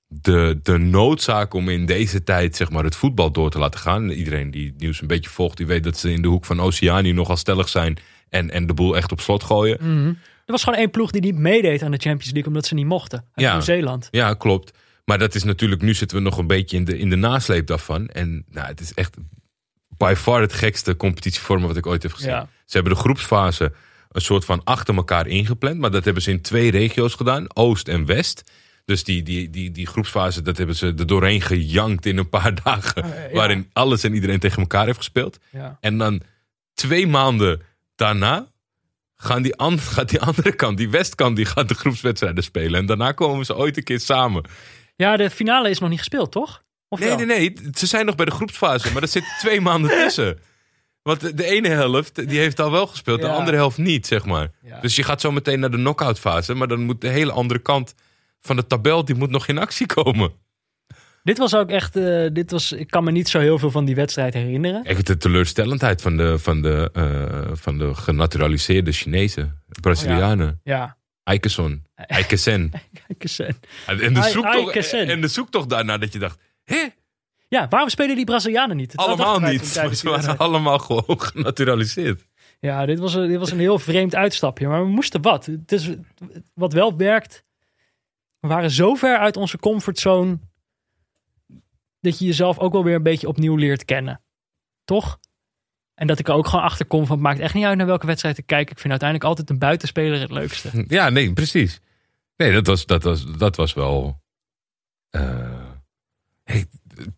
de, de noodzaak om in deze tijd zeg maar, het voetbal door te laten gaan. Iedereen die het nieuws een beetje volgt, die weet dat ze in de hoek van Oceanië nogal stellig zijn. En, en de boel echt op slot gooien. mhm. Er was gewoon één ploeg die niet meedeed aan de Champions League omdat ze niet mochten. Uit Ja. Nieuw-Zeeland. Ja, klopt. Maar dat is natuurlijk, nu zitten we nog een beetje in de, in de nasleep daarvan. En nou, het is echt by far het gekste competitievorm wat ik ooit heb gezien. Ja. Ze hebben de groepsfase een soort van achter elkaar ingepland. Maar dat hebben ze in twee regio's gedaan, Oost en West. Dus die, die, die, die groepsfase, dat hebben ze er doorheen gejankt in een paar dagen. Ja. Waarin alles en iedereen tegen elkaar heeft gespeeld. Ja. En dan twee maanden daarna gaan die an- gaat die andere kant, die westkant, die gaat de groepswedstrijden spelen. En daarna komen ze ooit een keer samen. Ja, de finale is nog niet gespeeld, toch? Of Nee, wel? nee, nee. Ze zijn nog bij de groepsfase, maar er zit twee maanden tussen. Want de- ene helft, die heeft al wel gespeeld, de andere helft niet, zeg maar. Ja. Dus je gaat zo meteen naar de knock-out fase, maar dan moet de hele andere kant van de tabel, die moet nog in actie komen. Dit was ook echt, eh, dit was, ik kan me niet zo heel veel van die wedstrijd herinneren. Echt de teleurstellendheid van de, van de, eh, van de genaturaliseerde Chinezen, Brazilianen. Ja, Eikeson, Eikesen. eh. En de, zoektocht, Eikesen. en de zoektocht daarna dat je dacht, hè? Ja, waarom spelen die Brazilianen niet? Dat Allemaal niet. Ze waren allemaal gewoon genaturaliseerd. Ja, dit was, een, dit was een heel vreemd uitstapje. Maar we moesten wat. Het is, wat wel werkt. We waren zo ver uit onze comfortzone. Dat je jezelf ook wel weer een beetje opnieuw leert kennen. Toch? En dat ik er ook gewoon achter kom van het maakt echt niet uit naar welke wedstrijd ik kijk. Ik vind uiteindelijk altijd een buitenspeler het leukste. Ja, nee, precies. Nee, dat was, dat was, dat was wel. eh, hey,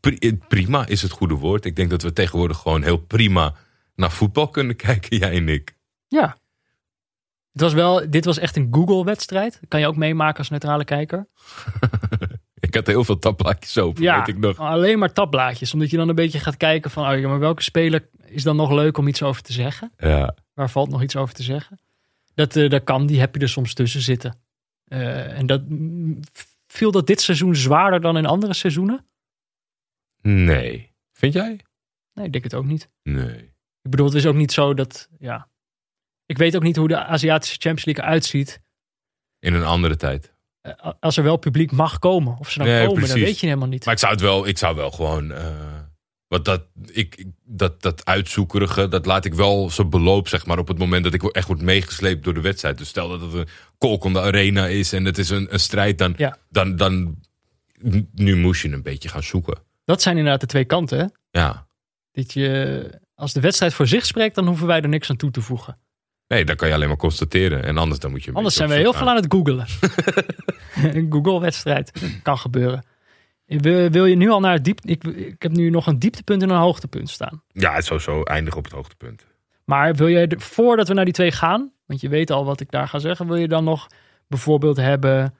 pri- prima is het goede woord. Ik denk dat we tegenwoordig gewoon heel prima naar voetbal kunnen kijken, jij en ik. Ja. Het was wel, dit was echt een Google-wedstrijd. Kan je ook meemaken als neutrale kijker. Ik had heel veel tablaatjes open, Ja, weet ik nog. alleen maar tabblaadjes. Omdat je dan een beetje gaat kijken van... Oh ja, maar welke speler is dan nog leuk om iets over te zeggen? Ja. Waar valt nog iets over te zeggen? Dat, eh, dat kan, die heb je er soms tussen zitten. Eh, en dat viel dat dit seizoen zwaarder dan in andere seizoenen? Nee. Vind jij? Nee, ik denk het ook niet. Nee. Ik bedoel, het is ook niet zo dat... Ja. Ik weet ook niet hoe de Aziatische Champions League eruit ziet. In een andere tijd. Eh, als er wel publiek mag komen. Of ze dan Nee, komen, dat precies. weet je helemaal niet. Maar ik zou het wel, ik zou wel gewoon. want dat, ik, dat, dat uitzoekerige, dat laat ik wel zo beloop, zeg maar, op het moment dat ik echt word meegesleept door de wedstrijd. Dus stel dat het een kolk om de arena is en het is een, een strijd, dan, Ja. dan, dan. Nu moest je een beetje gaan zoeken. Dat zijn inderdaad de twee kanten. Hè? Ja. Dat je, als de wedstrijd voor zich spreekt, dan hoeven wij er niks aan toe te voegen. Nee, dan kan je alleen maar constateren. En anders dan moet je. Anders zijn we heel veel aan het googelen. een Google-wedstrijd kan gebeuren. Wil, wil je nu al naar het diep? Ik, ik heb nu nog een dieptepunt en een hoogtepunt staan. Ja, het zou zo eindigen op het hoogtepunt. Maar wil je, er- voordat we naar die twee gaan, want je weet al wat ik daar ga zeggen, wil je dan nog bijvoorbeeld hebben.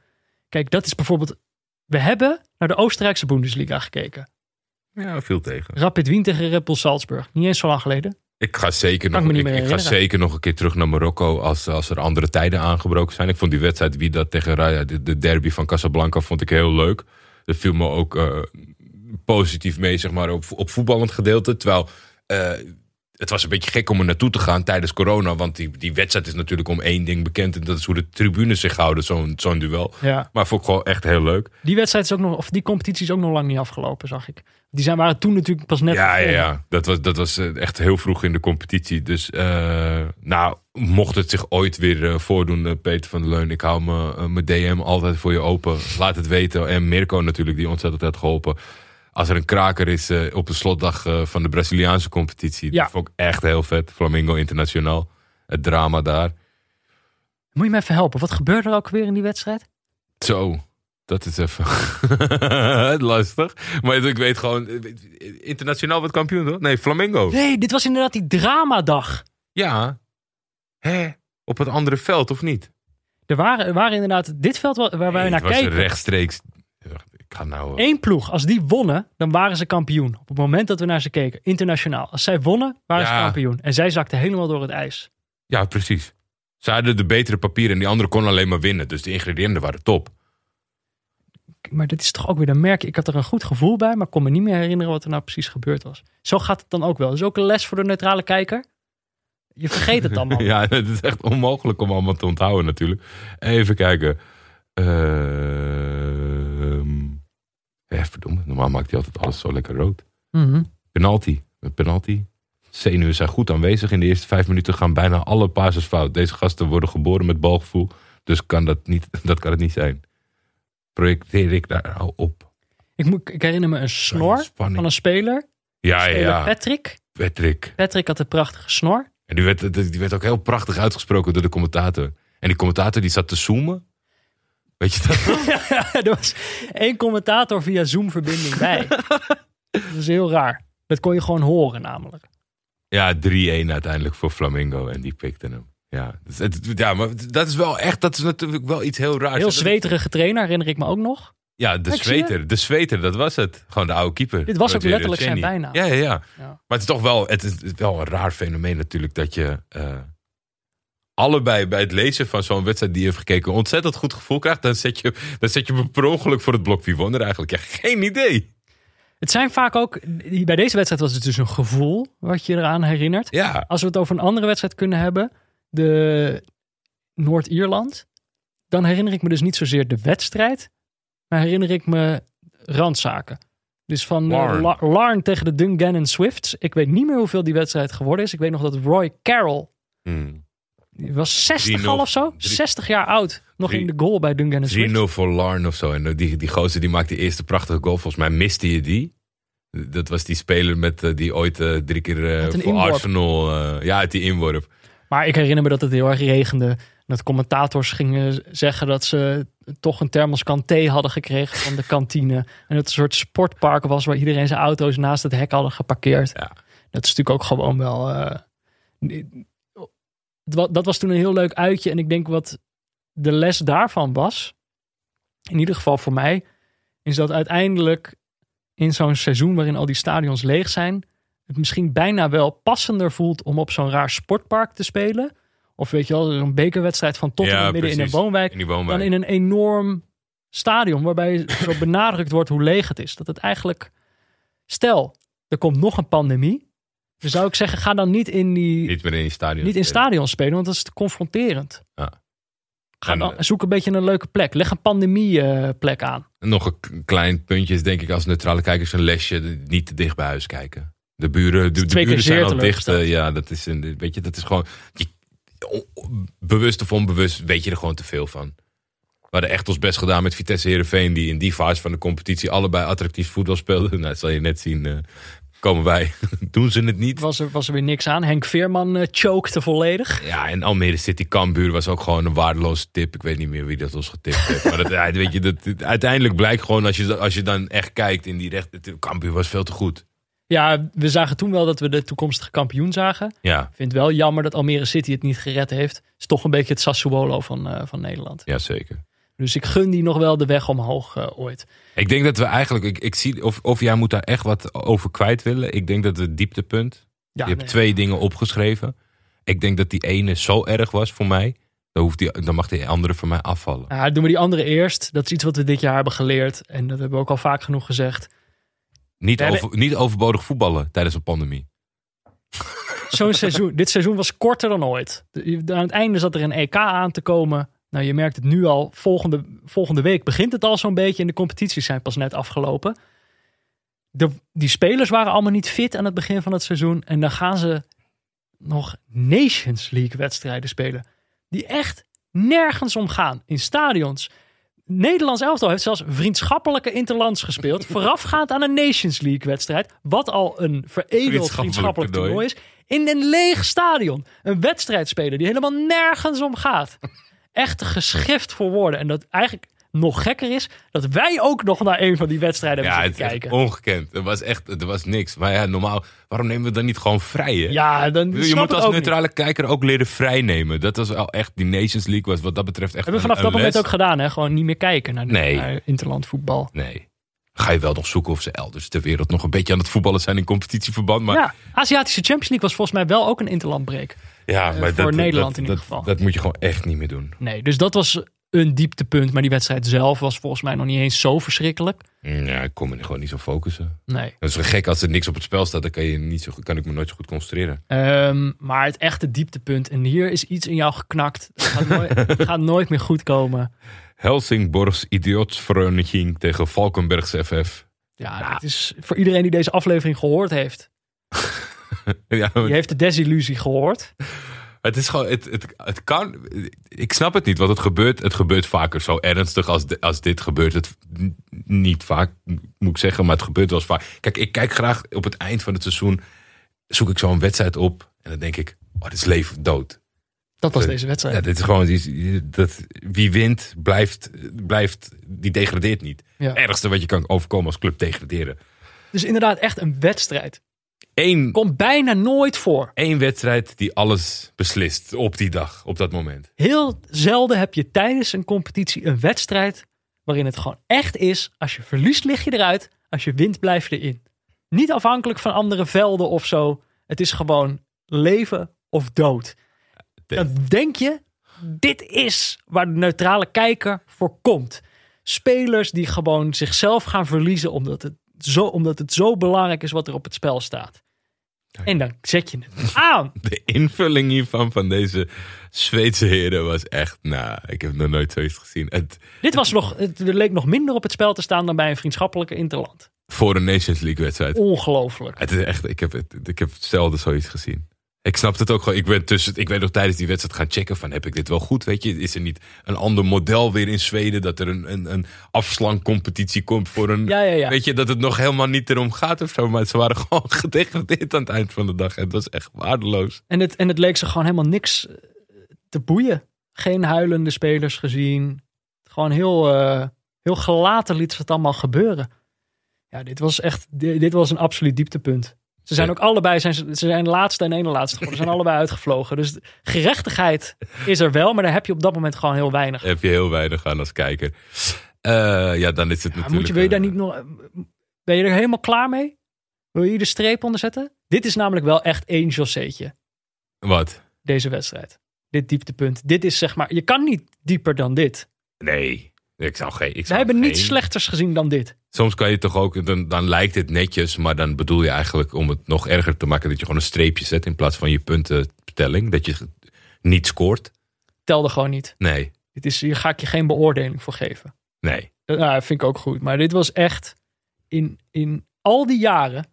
Kijk, dat is bijvoorbeeld. We hebben naar de Oostenrijkse Bundesliga gekeken. Ja, viel tegen. Rapid Wien tegen Red Bull Salzburg. Niet eens zo lang geleden. Ik ga zeker nog, ik ga zeker nog een keer terug naar Marokko als, als er andere tijden aangebroken zijn. Ik vond die wedstrijd wie dat tegen Raya, de, de derby van Casablanca, vond ik heel leuk. Dat viel me ook eh, positief mee, zeg maar, op, op voetballend gedeelte. Terwijl eh, het was een beetje gek om er naartoe te gaan tijdens corona. Want die, die wedstrijd is natuurlijk om één ding bekend. En dat is hoe de tribunes zich houden, zo'n zo'n duel. Ja. Maar vond ik gewoon echt heel leuk. Die wedstrijd is ook nog, of die competitie is ook nog lang niet afgelopen, zag ik. Die zijn, waren toen natuurlijk pas net. Ja, ja, ja. Dat was, dat was eh, echt heel vroeg in de competitie. Dus eh, nou, mocht het zich ooit weer eh, voordoen, Peter van der Leun, ik hou me, mijn DM altijd voor je open. Laat het weten. En Mirko natuurlijk, die ontzettend heeft geholpen. Als er een kraker is eh, op de slotdag eh, van de Braziliaanse competitie. Ja. Dat vond ik echt heel vet. Flamingo Internationaal. Het drama daar. Moet je me even helpen? Wat gebeurde er ook weer in die wedstrijd? Zo, dat is even lastig. Maar ik weet gewoon, eh, internationaal wat kampioen toch? Nee, Flamingo. Nee, dit was inderdaad die dramadag. Ja. Hè? Op het andere veld, of niet? Er waren, waren inderdaad dit veld wa- waar wij Nee, naar het was kijken. rechtstreeks. Ik ga nou... Eén ploeg, als die wonnen, dan waren ze kampioen. Op het moment dat we naar ze keken, internationaal. Als zij wonnen, waren ze kampioen. En zij zakten helemaal door het ijs. Ja, precies. Ze hadden de betere papieren en die andere konden alleen maar winnen. Dus de ingrediënten waren top. Maar dit is toch ook weer een merk. Ik had er een goed gevoel bij, maar kon me niet meer herinneren wat er nou precies gebeurd was. Zo gaat het dan ook wel. Dat is ook een les voor de neutrale kijker. Je vergeet het allemaal. ja, het is echt onmogelijk om allemaal te onthouden natuurlijk. Even kijken. Ehm Normaal maakt hij altijd alles zo lekker rood. Mhm. Penalty. Een penalty. Zenuwen zijn goed aanwezig. In de eerste vijf minuten gaan bijna alle passes fout. Deze gasten worden geboren met balgevoel. Dus kan dat, niet, dat kan het niet zijn. Projecteer ik daar nou op. ik, moet, ik herinner me een snor Spanning. van een speler. Ja, ja, Speler ja. Patrick. Patrick. Patrick had een prachtige snor. En die werd, die werd ook heel prachtig uitgesproken door de commentator. En die commentator die zat te zoomen. Weet je dat? er was één commentator via Zoom-verbinding bij. dat is heel raar. Dat kon je gewoon horen namelijk. Ja, 3-1 uiteindelijk voor Flamingo. En die pikte hem. Ja, ja, maar dat is wel echt, dat is natuurlijk wel iets heel raars. Heel zweterige trainer, herinner ik me ook nog. Ja, de zweter. De zweter, dat was het. Gewoon de oude keeper. Dit was ook letterlijk zijn bijnaam. Ja, ja, ja. Ja. Maar het is toch wel, het is wel een raar fenomeen natuurlijk dat je eh, allebei bij het lezen van zo'n wedstrijd die je heeft gekeken ontzettend goed gevoel krijgt. Dan zet je, dan zet je me per ongeluk voor het blok wie won er eigenlijk. Ja, geen idee. Het zijn vaak ook, bij deze wedstrijd was het dus een gevoel wat je eraan herinnert. Ja, Als we het over een andere wedstrijd kunnen hebben, de Noord-Ierland, dan herinner ik me dus niet zozeer de wedstrijd, maar herinner ik me randzaken. Dus van eh, Larne. La- Larne tegen de Dungannon Swifts. Ik weet niet meer hoeveel die wedstrijd geworden is. Ik weet nog dat Roy Carroll, Hmm. Die was 60 3-0. al of zo, Drie- 60 jaar oud, nog in de goal bij Dungannon 3-0 Swifts. voor Larn of zo. En die, die gozer die maakte de eerste prachtige goal. Volgens mij miste je die. Dat was die speler met, eh, die ooit eh, drie keer eh, voor inworp. Arsenal... ja, uit die inworp. Maar ik herinner me dat het heel erg regende. Dat commentators gingen zeggen dat ze toch een thermoskan thee hadden gekregen van de kantine. En dat het een soort sportpark was waar iedereen zijn auto's naast het hek hadden geparkeerd. Ja. Dat is natuurlijk ook gewoon wel. Dat was toen een heel leuk uitje. En ik denk wat de les daarvan was, in ieder geval voor mij, is dat uiteindelijk in zo'n seizoen waarin al die stadions leeg zijn, het misschien bijna wel passender voelt om op zo'n raar sportpark te spelen. Of weet je wel, een bekerwedstrijd van Tottenham Ja, midden in een. In woonwijk. Dan in een enorm stadion waarbij zo benadrukt wordt hoe leeg het is. Dat het eigenlijk, stel, er komt nog een pandemie. Dan zou ik zeggen, ga dan niet in, die, Niet meer in je stadion. niet in spelen. stadion spelen, want dat is te confronterend. Ja. Ga dan, eh, zoek een beetje een leuke plek. Leg een pandemie-plek aan. Nog een klein puntje is denk ik als neutrale kijkers een lesje. Niet te dicht bij huis kijken. De buren, de, buren zijn al dicht. eh, ja, dat is, een, weet je, dat is gewoon... Je, bewust of onbewust weet je er gewoon te veel van. We hadden echt ons best gedaan met Vitesse Heerenveen... die in die fase van de competitie allebei attractief voetbal speelden. Nou, dat zal je net zien. eh, komen wij. Doen ze het niet. Was er, was er weer niks aan. Henk Veerman eh chokte volledig. Ja, en Almere City Cambuur was ook gewoon een waardeloze tip. Ik weet niet meer wie dat ons getipt heeft. Maar dat, ja, weet je, dat, uiteindelijk blijkt gewoon als je, als je dan echt kijkt in die recht... Cambuur was veel te goed. Ja, we zagen toen wel dat we de toekomstige kampioen zagen. Ja, Ik vind het wel jammer dat Almere City het niet gered heeft. Het is toch een beetje het Sassuolo van, eh, van Nederland. ja zeker. Dus ik gun die nog wel de weg omhoog eh, ooit. Ik denk dat we eigenlijk, ik, ik zie of, of jij moet daar echt wat over kwijt willen. Ik denk dat het dieptepunt, Ja, je hebt nee. twee dingen opgeschreven. Ik denk dat die ene zo erg was voor mij, dan, hoeft die, dan mag die andere voor mij afvallen. Ja, doen we die andere eerst. Dat is iets wat we dit jaar hebben geleerd. En dat hebben we ook al vaak genoeg gezegd. Niet, over, niet overbodig voetballen tijdens een pandemie. Zo'n seizoen, dit seizoen was korter dan ooit. Aan het einde zat er een EK aan te komen. Nou, je merkt het nu al. Volgende, volgende week begint het al zo'n beetje. En de competities zijn pas net afgelopen. De, die spelers waren allemaal niet fit aan het begin van het seizoen. En dan gaan ze nog Nations League wedstrijden spelen. Die echt nergens om gaan. In stadions. Nederlands elftal heeft zelfs vriendschappelijke interlands gespeeld. voorafgaand aan een Nations League wedstrijd. Wat al een veredeld Vriendschappelijk toernooi. toernooi is. In een leeg stadion. Een wedstrijd spelen die helemaal nergens om gaat. Echt geschift voor woorden. En dat eigenlijk nog gekker is dat wij ook nog naar een van die wedstrijden Ja, hebben zitten kijken. ongekend. Er was echt, er was niks. Maar ja, normaal, waarom nemen we dan niet gewoon vrij? Hè? Ja, dan je moet als niet. neutrale kijker ook leren vrij nemen. Dat was al echt, die Nations League was wat dat betreft echt Hebben we vanaf dat moment ook gedaan, hè? Gewoon niet meer kijken naar, Nee. naar interland voetbal. Nee. Ga je wel nog zoeken of ze elders ter wereld nog een beetje aan het voetballen zijn in competitieverband. Maar ja, Aziatische Champions League was volgens mij wel ook een interlandbreek. Ja, Eh, maar voor dat, Nederland dat, in ieder geval. Dat moet je gewoon echt niet meer doen. Nee, dus dat was een dieptepunt. Maar die wedstrijd zelf was volgens mij nog niet eens zo verschrikkelijk. Mm, Ja, ik kon me gewoon niet zo focussen. Nee. Dat is gek als er niks op het spel staat. Dan kan, je niet zo, goed- kan ik me nooit zo goed concentreren. Ehm, maar het echte dieptepunt, en hier is iets in jou geknakt. Het gaat, nooit, het gaat nooit meer goed komen. Helsingborgs idiotsvereniging tegen Valkenbergs FF. Ja, het is voor iedereen die deze aflevering gehoord heeft. ja, Die heeft de desillusie gehoord. het is gewoon, het, het, het kan. Ik snap het niet, want het gebeurt, het gebeurt vaker zo ernstig als, de- als dit gebeurt. Het niet vaak, moet ik zeggen, maar het gebeurt wel eens vaak. Kijk, ik kijk graag op het eind van het seizoen. Zoek ik zo'n wedstrijd op en dan denk ik, oh, dit is leven of dood. Dat was Eh, deze wedstrijd. Ja, dit is gewoon dat wie wint, blijft, blijft, die degradeert niet. Ja. Het ergste wat je kan overkomen als club degraderen. Dus inderdaad echt een wedstrijd. Eén, Komt bijna nooit voor. één wedstrijd die alles beslist op die dag, op dat moment. Heel zelden heb je tijdens een competitie een wedstrijd waarin het gewoon echt is. Als je verliest lig je eruit. Als je wint blijf je erin. Niet afhankelijk van andere velden of zo. Het is gewoon leven of dood. Dan denk je, dit is waar de neutrale kijker voor komt. Spelers die gewoon zichzelf gaan verliezen omdat het zo, omdat het zo belangrijk is wat er op het spel staat. En dan zet je het aan. De invulling hiervan van deze Zweedse heren was echt, nou, ik heb nog nooit zoiets gezien. Het, Dit was nog, het leek nog minder op het spel te staan dan bij een vriendschappelijke interland. voor een Nations League wedstrijd. Ongelooflijk. Het is echt, ik heb, ik heb zelden zoiets gezien. Ik snap het ook gewoon. Ik ben tussen, ik weet nog tijdens die wedstrijd gaan checken van heb ik dit wel goed, weet je? Is er niet een ander model weer in Zweden dat er een, een, een afslangcompetitie komt voor een, Ja, ja, ja. weet je, dat het nog helemaal niet erom gaat of zo, maar ze waren gewoon gedegradeerd aan het eind van de dag en het was echt waardeloos. En het, en het leek ze gewoon helemaal niks eh, te boeien. Geen huilende spelers gezien. Gewoon heel, eh, heel gelaten liet ze het allemaal gebeuren. Ja, dit was echt, dit, dit was een absoluut dieptepunt. Ze zijn ook allebei, zijn, ze zijn laatste en ene laatste geworden. Ze zijn allebei uitgevlogen. Dus gerechtigheid is er wel, maar daar heb je op dat moment gewoon heel weinig. Heb je heel weinig aan als kijker. Eh, ja, dan is het Ja, natuurlijk. moet je, wil je daar eh, niet nog, ben je er helemaal klaar mee? Wil je hier de streep onder zetten? Dit is namelijk wel echt één Joséetje. Wat? deze wedstrijd. Dit dieptepunt. Dit is zeg maar, je kan niet dieper dan dit. Nee. Ik zou geen. Ik We zou hebben geen- niets slechters gezien dan dit. Soms kan je toch ook, dan, dan lijkt het netjes, maar dan bedoel je eigenlijk om het nog erger te maken dat je gewoon een streepje zet in plaats van je puntentelling. Dat je niet scoort. Telde gewoon niet. Nee. Dit is, hier ga ik je geen beoordeling voor geven. Nee. Dat nou, vind ik ook goed. Maar dit was echt in, in al die jaren,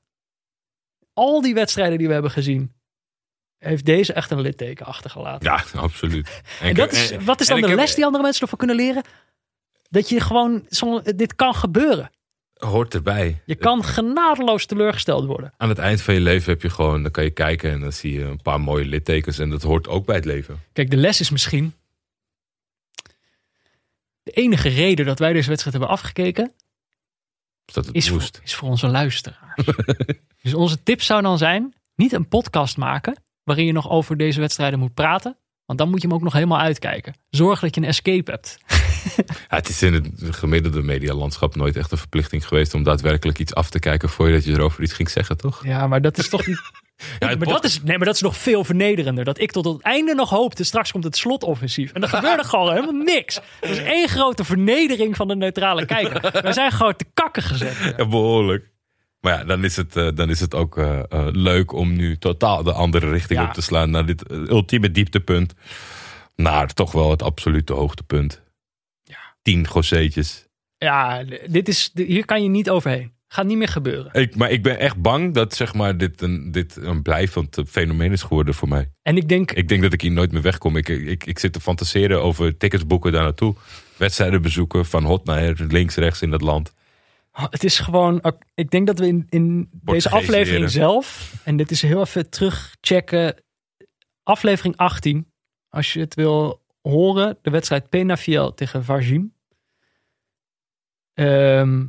al die wedstrijden die we hebben gezien, heeft deze echt een litteken achtergelaten. Ja, absoluut. en dat is, wat is dan de les die andere mensen ervan kunnen leren? Dat je gewoon, dit kan gebeuren. Hoort erbij. Je kan genadeloos teleurgesteld worden. Aan het eind van je leven heb je gewoon, dan kan je kijken en dan zie je een paar mooie littekens. En dat hoort ook bij het leven. Kijk, de les is misschien. De enige reden dat wij deze wedstrijd hebben afgekeken. Dat het is voor, is voor onze luisteraars. dus onze tip zou dan zijn: niet een podcast maken. waarin je nog over deze wedstrijden moet praten. Want dan moet je hem ook nog helemaal uitkijken. Zorg dat je een escape hebt. Ja, het is in het gemiddelde medialandschap nooit echt een verplichting geweest om daadwerkelijk iets af te kijken voordat je erover iets ging zeggen, toch? Ja, maar dat is toch niet. Ja, maar, dat is, nee, maar dat is nog veel vernederender. Dat ik tot het einde nog hoopte. Straks komt het slotoffensief. En dan gebeurde gewoon helemaal niks. Dat is één grote vernedering van de neutrale kijker. Wij zijn gewoon te kakken gezet. Ja, behoorlijk. Maar ja, dan is het, eh, dan is het ook eh, eh, leuk om nu totaal de andere richting Ja. op te slaan. Naar dit ultieme dieptepunt. Naar toch wel het absolute hoogtepunt. Tien gosseetjes. Ja, dit is, hier kan je niet overheen. Gaat niet meer gebeuren. Ik, maar ik ben echt bang dat zeg maar, dit, een, dit een blijvend fenomeen is geworden voor mij. En ik denk, Ik denk dat ik hier nooit meer wegkom. Ik, ik, ik zit te fantaseren over tickets boeken daar naartoe. Wedstrijden bezoeken van hot naar links, rechts in het land. het is gewoon. Ik denk dat we in, in deze aflevering leren. zelf. En dit is heel even terugchecken. Aflevering 18. Als je het wil horen. De wedstrijd Penafiel tegen Vargim. Ehm,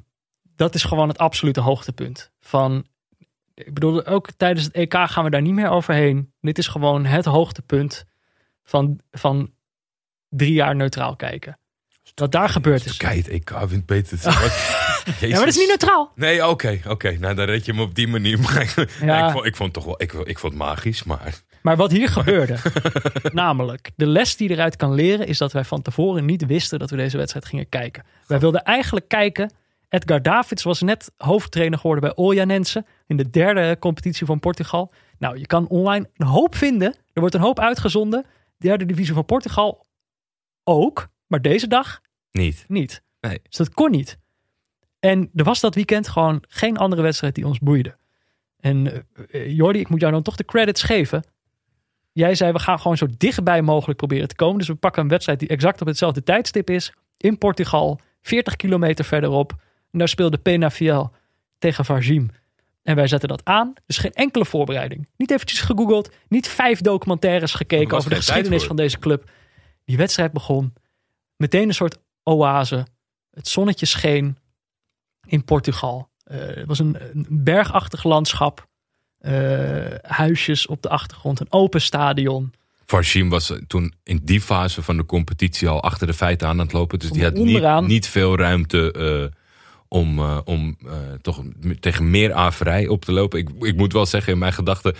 dat is gewoon het absolute hoogtepunt. Van, ik bedoel, ook tijdens het EK gaan we daar niet meer overheen. Dit is gewoon het hoogtepunt van, van drie jaar neutraal kijken. Wat daar gebeurd is. Turkije, het EK wint beter. Ja, maar dat is niet neutraal. Nee, oké, oké. Nou, dan red je me op die manier. Maar Ja. ik, vond, ik vond het toch wel, ik, ik vond het magisch, maar... Maar wat hier gebeurde, namelijk de les die eruit kan leren, is dat wij van tevoren niet wisten dat we deze wedstrijd gingen kijken. Wij wilden eigenlijk kijken. Edgar Davids was net hoofdtrainer geworden bij Oljanense in de derde competitie van Portugal. Nou, je kan online een hoop vinden. Er wordt een hoop uitgezonden. Derde divisie van Portugal ook, maar deze dag Niet. niet. Nee. Dus dat kon niet. En er was dat weekend gewoon geen andere wedstrijd die ons boeide. En eh, eh, Jordi, ik moet jou dan toch de credits geven. Jij zei, we gaan gewoon zo dichtbij mogelijk proberen te komen. Dus we pakken een wedstrijd die exact op hetzelfde tijdstip is. In Portugal, 40 kilometer verderop. En daar speelde Penafiel tegen Vargim. En wij zetten dat aan. Dus geen enkele voorbereiding. Niet eventjes gegoogeld. Niet vijf documentaires gekeken over de geschiedenis van deze club. Die wedstrijd begon. Meteen een soort oase. Het zonnetje scheen in Portugal. Eh, het was een, een bergachtig landschap. Eh, huisjes op de achtergrond. Een open stadion. Varshim was toen in die fase van de competitie al achter de feiten aan het lopen. Dus die had niet, veel ruimte eh, om, eh, om toch tegen meer averij op te lopen. Ik, ik moet wel zeggen, in mijn gedachten...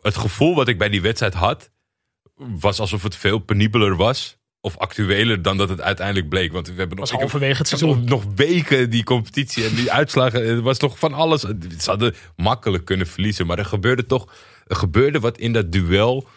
Het gevoel wat ik bij die wedstrijd had... was alsof het veel penibeler was... of actueler dan dat het uiteindelijk bleek. Want we hebben nog... halverwege het seizoen. nog, nog weken die competitie en die uitslagen. Het was toch van alles. Ze hadden makkelijk kunnen verliezen. Maar er gebeurde toch... Er gebeurde wat in dat duel...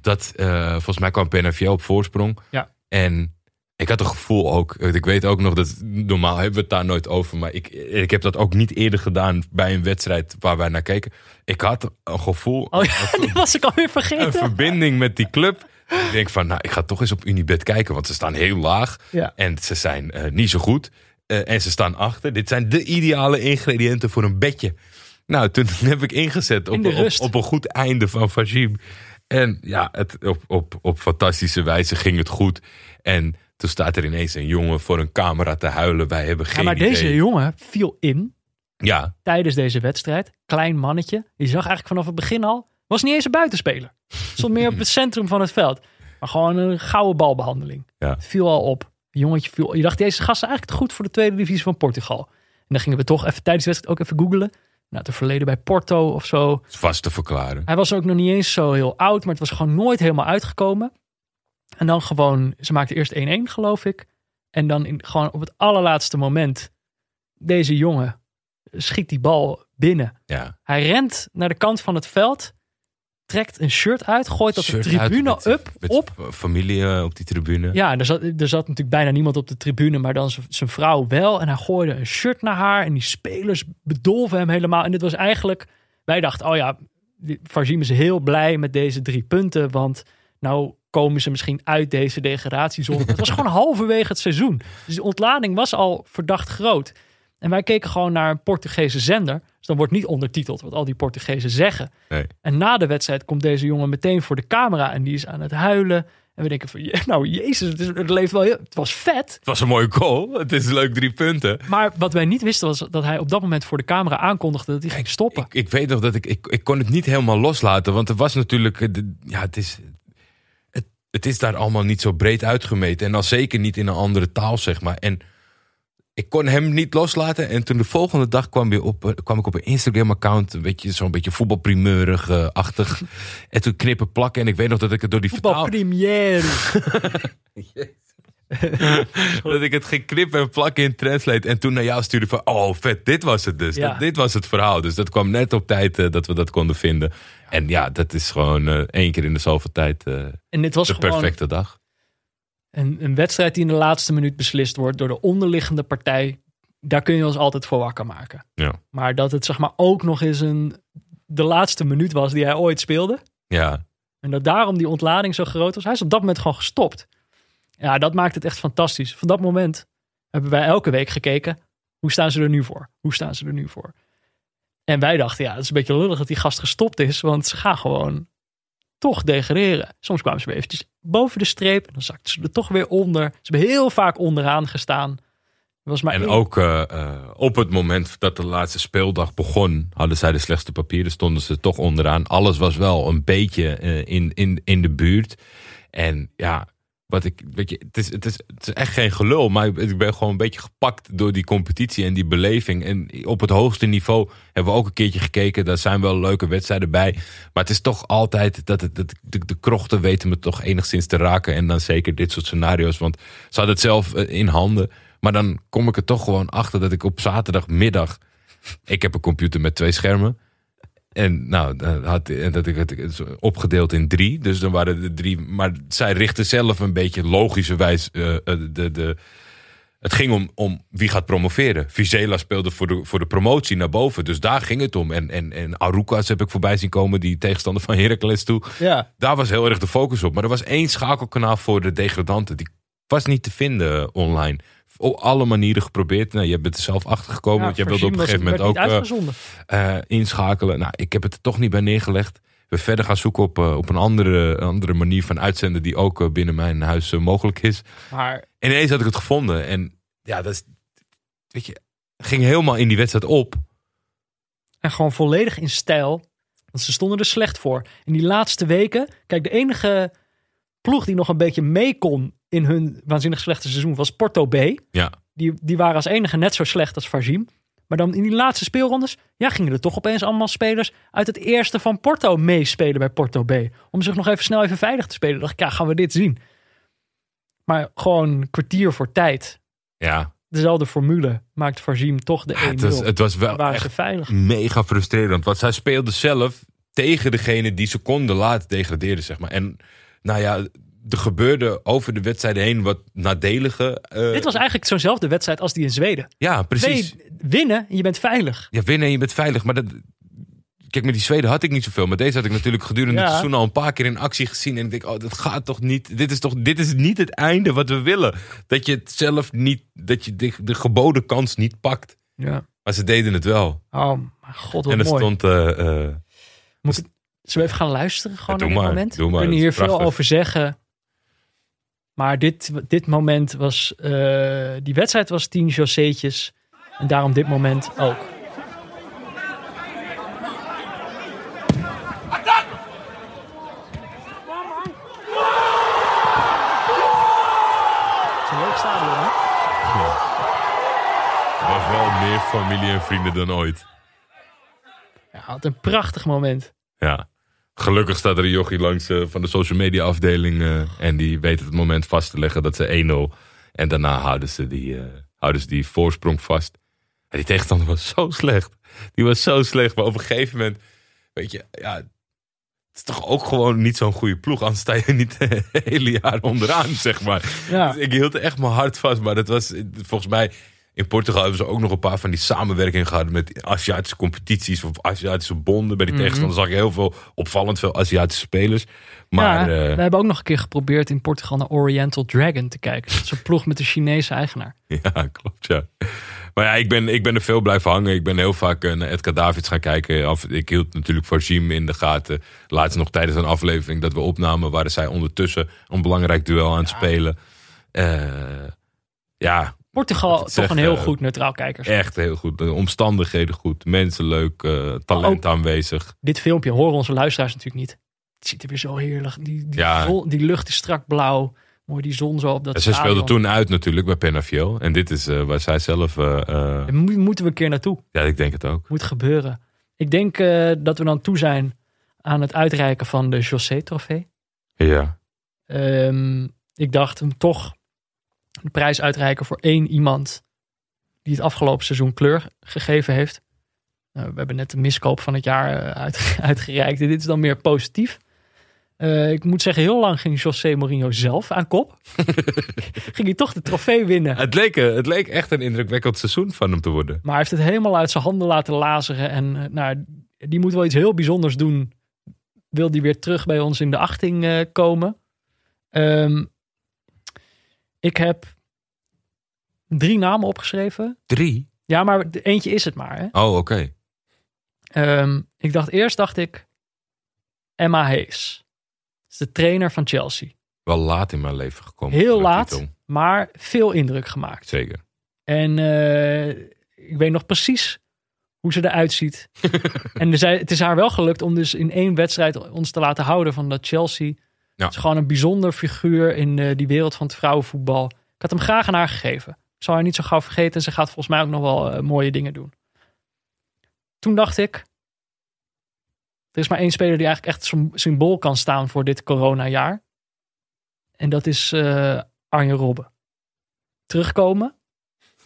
Dat, eh, volgens mij kwam Penafiel op voorsprong. Ja. En ik had het gevoel ook, ik weet ook nog dat normaal hebben we het daar nooit over, maar ik, ik heb dat ook niet eerder gedaan bij een wedstrijd waar wij naar keken. Ik had een gevoel, Oh ja, die was ik alweer een vergeten. verbinding met die club. Ik denk van, nou, ik ga toch eens op Unibet kijken, want ze staan heel laag Ja. en ze zijn eh, niet zo goed. Eh, en ze staan achter. Dit zijn de ideale ingrediënten voor een bedje. Nou, toen heb ik ingezet In op, op, een goed einde van Fajim. En ja, het, op, op, op fantastische wijze ging het goed. En toen staat er ineens een jongen voor een camera te huilen. Wij hebben geen Ja, maar idee. deze jongen viel in Ja, tijdens deze wedstrijd. Klein mannetje. Die zag eigenlijk vanaf het begin al. Was niet eens een buitenspeler. Stond meer op het centrum van het veld. Maar gewoon een gouden balbehandeling. Ja. Het viel al op. Het jongetje viel. Je dacht, deze gast is eigenlijk te goed voor de tweede divisie van Portugal. En dan gingen we toch even tijdens de wedstrijd ook even googelen. Nou, te verleden bij Porto of zo. is vast te verklaren. Hij was ook nog niet eens zo heel oud, maar het was gewoon nooit helemaal uitgekomen. En dan gewoon, ze maakte eerst 1-1 geloof ik. En dan in, gewoon op het allerlaatste moment, deze jongen schiet die bal binnen. Ja, Hij rent naar de kant van het veld. Trekt een shirt uit, gooit dat de tribune met- up, met op. Familie eh, op die tribune. Ja, en er zat, er zat natuurlijk bijna niemand op de tribune, maar dan zijn vrouw wel. En hij gooide een shirt naar haar en die spelers bedolven hem helemaal. En dit was eigenlijk, wij dachten, oh ja, Farzim is heel blij met deze drie punten, want nou komen ze misschien uit deze degradatiezone. het was gewoon halverwege het seizoen. Dus de ontlading was al verdacht groot. En wij keken gewoon naar een Portugese zender. Dus dan wordt niet ondertiteld wat al die Portugezen zeggen. Nee. En na de wedstrijd komt deze jongen meteen voor de camera en die is aan het huilen. En we denken van, nou jezus, het, is, het leeft wel heel, het was vet. Het was een mooie goal. Het is leuk drie punten. Maar wat wij niet wisten was dat hij op dat moment voor de camera aankondigde dat hij ging stoppen. Ik, ik weet nog dat ik, ik... Ik kon het niet helemaal loslaten. Want er was natuurlijk... eh, Ja, het is... Het, het is daar allemaal niet zo breed uitgemeten. En al zeker niet in een andere taal, zeg maar. En ik kon hem niet loslaten. En toen de volgende dag kwam, weer op, eh, kwam ik op een Instagram-account. Een beetje, zo'n beetje voetbalprimeurig-achtig. en toen knippen plakken. En ik weet nog dat ik het door die vertaal... Voetbalpremière. dat ik het ging knippen en plakken in Translate. En toen naar jou stuurde van, oh vet, dit was het dus. Ja. Dat- dit was het verhaal. Dus dat kwam net op tijd eh, dat we dat konden vinden. En ja, dat is gewoon eh, één keer in de zoveel tijd eh, En dit was de gewoon perfecte dag. Een, een wedstrijd die in de laatste minuut beslist wordt door de onderliggende partij. Daar kun je ons altijd voor wakker maken. Ja. Maar dat het zeg maar ook nog eens een, de laatste minuut was die hij ooit speelde. Ja, En dat daarom die ontlading zo groot was. Hij is op dat moment gewoon gestopt. Ja, dat maakt het echt fantastisch. Van dat moment hebben wij elke week gekeken. Hoe staan ze er nu voor? Hoe staan ze er nu voor? En wij dachten, ja, het is een beetje lullig dat die gast gestopt is. Want ze gaan gewoon toch degraderen. Soms kwamen ze weer eventjes boven de streep. En dan zakten ze er toch weer onder. Ze hebben heel vaak onderaan gestaan. Was maar en één- ook eh, eh, op het moment dat de laatste speeldag begon, hadden zij de slechtste papieren, stonden ze toch onderaan. Alles was wel een beetje eh, in, in, in de buurt. En ja, wat ik, weet je, het is, het, is, het is echt geen gelul, maar ik ben gewoon een beetje gepakt door die competitie en die beleving. En op het hoogste niveau hebben we ook een keertje gekeken. Daar zijn wel leuke wedstrijden bij. Maar het is toch altijd dat, de krochten weten me toch enigszins te raken. En dan zeker dit soort scenario's, want ze hadden het zelf eh, in handen. Maar dan kom ik er toch gewoon achter dat ik op zaterdagmiddag. Ik heb een computer met twee schermen. En nou, dat had, en dat ik het opgedeeld in drie. Dus dan waren er drie. Maar zij richtten zelf een beetje logischerwijs. eh, de, de, het ging om, om wie gaat promoveren. Vizela speelde voor de, voor de promotie naar boven. Dus daar ging het om. En, en, en Arukas heb ik voorbij zien komen. Die tegenstander van Heracles toe. Ja, Daar was heel erg de focus op. Maar er was één schakelkanaal voor de degradanten. Die was niet te vinden eh, online. Op alle manieren geprobeerd. Nou, je bent er zelf achter gekomen. ja, want jij wilde op een gegeven moment ook eh, eh, inschakelen. Nou, ik heb het er toch niet bij neergelegd. We verder gaan zoeken op, eh, op een andere, andere manier van uitzenden. Die ook binnen mijn huis mogelijk is. Maar En ineens had ik het gevonden. En ja, dat is. Weet je, ging helemaal in die wedstrijd op. En gewoon volledig in stijl. Want ze stonden er slecht voor. In die laatste weken. Kijk, de enige ploeg die nog een beetje mee kon in hun waanzinnig slechte seizoen was Porto B. Ja, Die, die waren als enige net zo slecht als Farzim. Maar dan in die laatste speelrondes, ja, gingen er toch opeens allemaal spelers uit het eerste van Porto meespelen bij Porto B. Om zich nog even snel even veilig te spelen. dacht ik, ja, gaan we dit zien. Maar gewoon een kwartier voor tijd. ja. Dezelfde formule maakt Farzim toch de 1-0. Het was, het was wel echt veilig. mega frustrerend. Want zij speelde zelf tegen degene die seconden later degradeerde, zeg maar. En nou ja, er gebeurde over de wedstrijden heen wat nadelige. eh, Dit was eigenlijk zo'nzelfde wedstrijd als die in Zweden. Ja, precies. Twee, winnen en je bent veilig. Ja, winnen en je bent veilig. Maar dat, kijk, met die Zweden had ik niet zoveel. Maar deze had ik natuurlijk gedurende Ja. het seizoen al een paar keer in actie gezien. En ik denk, oh, dat gaat toch niet. Dit is toch dit is niet het einde wat we willen. Dat je het zelf niet, dat je de, de geboden kans niet pakt. Ja. Maar ze deden het wel. Oh, mijn god, wat en het mooi. stond. eh, Moet ik- Zullen we even gaan luisteren gewoon Ja, doe dit maar, moment? doe maar, We kunnen hier veel over zeggen. Maar dit, dit moment was... eh, die wedstrijd was tien Joséetjes. En daarom dit moment ook. Het is een leuk stadion, hè? was wel meer familie en vrienden dan ooit. Ja, wat een prachtig moment. Ja. Gelukkig staat er een jochie langs eh, van de social media afdeling. eh, en die weet het moment vast te leggen dat ze 1-0. En daarna houden ze, die, eh, houden ze die voorsprong vast. En die tegenstander was zo slecht. Die was zo slecht. Maar op een gegeven moment, weet je, ja, is toch ook gewoon niet zo'n goede ploeg. Anders sta je niet het hele jaar onderaan, zeg maar. Ja. Dus ik hield echt mijn hart vast. Maar dat was volgens mij... In Portugal hebben ze ook nog een paar van die samenwerkingen gehad met Aziatische competities of Aziatische bonden. Bij die Mhm. tegenstander zag je heel veel opvallend veel Aziatische spelers. Maar ja, eh, we hebben ook nog een keer geprobeerd in Portugal naar Oriental Dragon te kijken. Dat is een ploeg met een Chinese eigenaar. Ja, klopt, ja. Maar ja, ik ben, ik ben er veel blijven hangen. Ik ben heel vaak eh, naar Edgar Davids gaan kijken. Af- Ik hield natuurlijk voor Jim in de gaten. Laatst nog tijdens een aflevering dat we opnamen... waren zij ondertussen een belangrijk duel aan het spelen. Eh, ja, Portugal, toch een heel eh, goed neutraal kijkers. echt heel goed. De omstandigheden goed. Mensen leuk. eh, talent aanwezig. Dit filmpje horen onze luisteraars natuurlijk niet. Het ziet er weer zo heerlijk. Die, die, Ja. zon- die lucht is strak blauw. Mooi die zon zo op dat ze speelden toen uit natuurlijk bij Penafiel. En dit is eh, waar zij zelf... mo- moeten we een keer naartoe. ja, ik denk het ook. Moet gebeuren. Ik denk dat we dan toe zijn aan het uitreiken van de José-trofee. Ja. Ehm, ik dacht hem toch de prijs uitreiken voor één iemand die het afgelopen seizoen kleur gegeven heeft. Nou, we hebben net de miskoop van het jaar eh, uit, uitgereikt. Dit is dan meer positief. Eh, ik moet zeggen, heel lang ging José Mourinho zelf aan kop. ging hij toch de trofee winnen. Het leek, eh, het leek echt een indrukwekkend seizoen van hem te worden. Maar hij heeft het helemaal uit zijn handen laten lazeren. En nou, die moet wel iets heel bijzonders doen. Wil die weer terug bij ons in de achting komen? Ehm, ik heb drie namen opgeschreven. Drie? Ja, maar eentje is het maar. Hè? Oh, oké. Ehm, ik dacht eerst, dacht ik, Emma Hayes. Is de trainer van Chelsea. Wel laat in mijn leven gekomen. Heel laat, titel. maar veel indruk gemaakt. Zeker. En eh, ik weet nog precies hoe ze eruit ziet. en zei- het is haar wel gelukt om dus in één wedstrijd ons te laten houden van dat Chelsea. Ja. Het is gewoon een bijzonder figuur in eh, die wereld van het vrouwenvoetbal. Ik had hem graag aan haar gegeven. Ik zal haar niet zo gauw vergeten. Ze gaat volgens mij ook nog wel eh, mooie dingen doen. Toen dacht ik, er is maar één speler die eigenlijk echt sym- symbool kan staan voor dit coronajaar. En dat is eh Arjen Robben. Terugkomen.